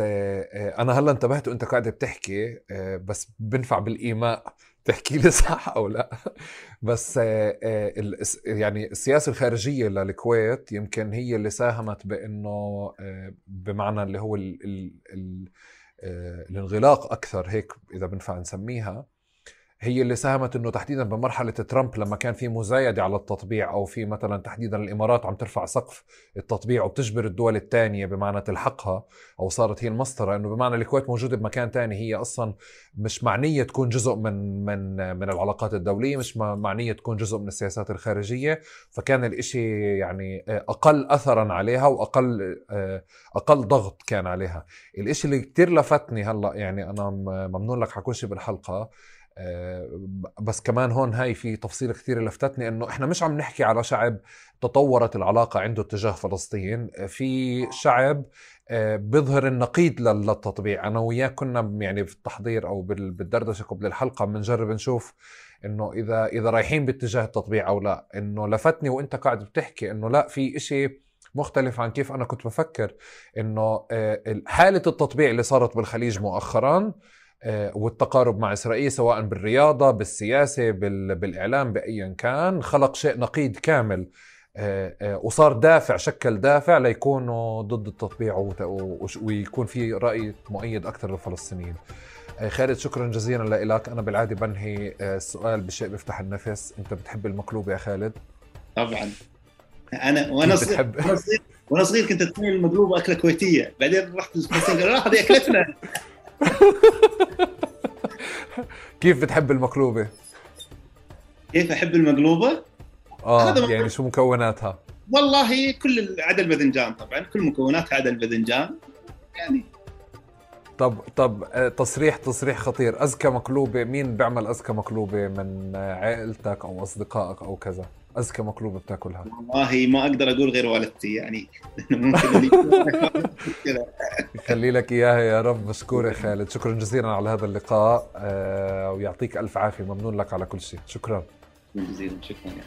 أنا هلأ انتبهت وأنت قاعد بتحكي بس بنفع بالإيماء تحكي لي صح أو لأ. بس يعني السياسة الخارجية للكويت يمكن هي اللي ساهمت بإنه بمعنى اللي هو ال ال ال الانغلاق أكثر هيك إذا بنفع نسميها. هي اللي ساهمت إنه تحديدا بمرحلة ترامب لما كان في مزايدة على التطبيع أو في مثلا تحديدا الإمارات عم ترفع سقف التطبيع وبتجبر الدول الثانية بمعنى تلحقها أو صارت هي المسطرة إنه بمعنى الكويت موجودة بمكان ثاني هي أصلا مش معنية تكون جزء من من من العلاقات الدولية مش معنية تكون جزء من السياسات الخارجية فكان الإشي يعني أقل اثرا عليها وأقل أقل ضغط كان عليها. الإشي اللي كتير لفتني هلأ يعني أنا ممنون لك حكون شيء بالحلقة آه، بس كمان هون هاي في تفصيل كثير لفتتني إنه إحنا مش عم نحكي على شعب تطورت العلاقة عنده تجاه فلسطين. في شعب آه، بيظهر النقيض للتطبيع. أنا وياك كنا يعني في التحضير أو بالدردشة قبل الحلقة بنجرب نشوف إنه اذا إذا رايحين باتجاه التطبيع أو لا. إنه لفتني وأنت قاعد بتحكي إنه لا في إشي مختلف عن كيف أنا كنت بفكر. إنه آه، حالة التطبيع اللي صارت بالخليج مؤخرا آه، والتقارب مع إسرائيل سواء بالرياضة بالسياسة بالإعلام بايا كان خلق شيء نقيض كامل. آه، آه، وصار دافع شكل دافع ليكونوا ضد التطبيع ويكون في رأي مؤيد أكثر للفلسطينيين. خالد شكرا جزيلا لك أنا بالعادة بنهي السؤال بشيء بيفتح النفس. أنت بتحب المقلوبه يا خالد؟ طبعا. أنا وأنا صغير وأنا صغير كنت أتخيل المقلوبه أكلة كويتية. بعدين رحت الفلسطين قالوا هذه أكلتنا. كيف بتحب المقلوبة؟ كيف أحب المقلوبة؟ آه هذا يعني شو مكوناتها؟ والله كل عدا الباذنجان طبعا كل مكوناتها عدا الباذنجان يعني طب طب آه، تصريح تصريح خطير اذكى مقلوبة مين بيعمل اذكى مقلوبة من عائلتك أو أصدقائك أو كذا اذكى مقلوبة بتاكلها. والله ما أقدر أقول غير والدتي يعني ممكن يخلي لك إياها يا رب مشكور يا خالد. شكرا جزيلا على هذا اللقاء آه ويعطيك ألف عافية. ممنون لك على كل شيء. شكرا. جزيلا شكرا. يعني.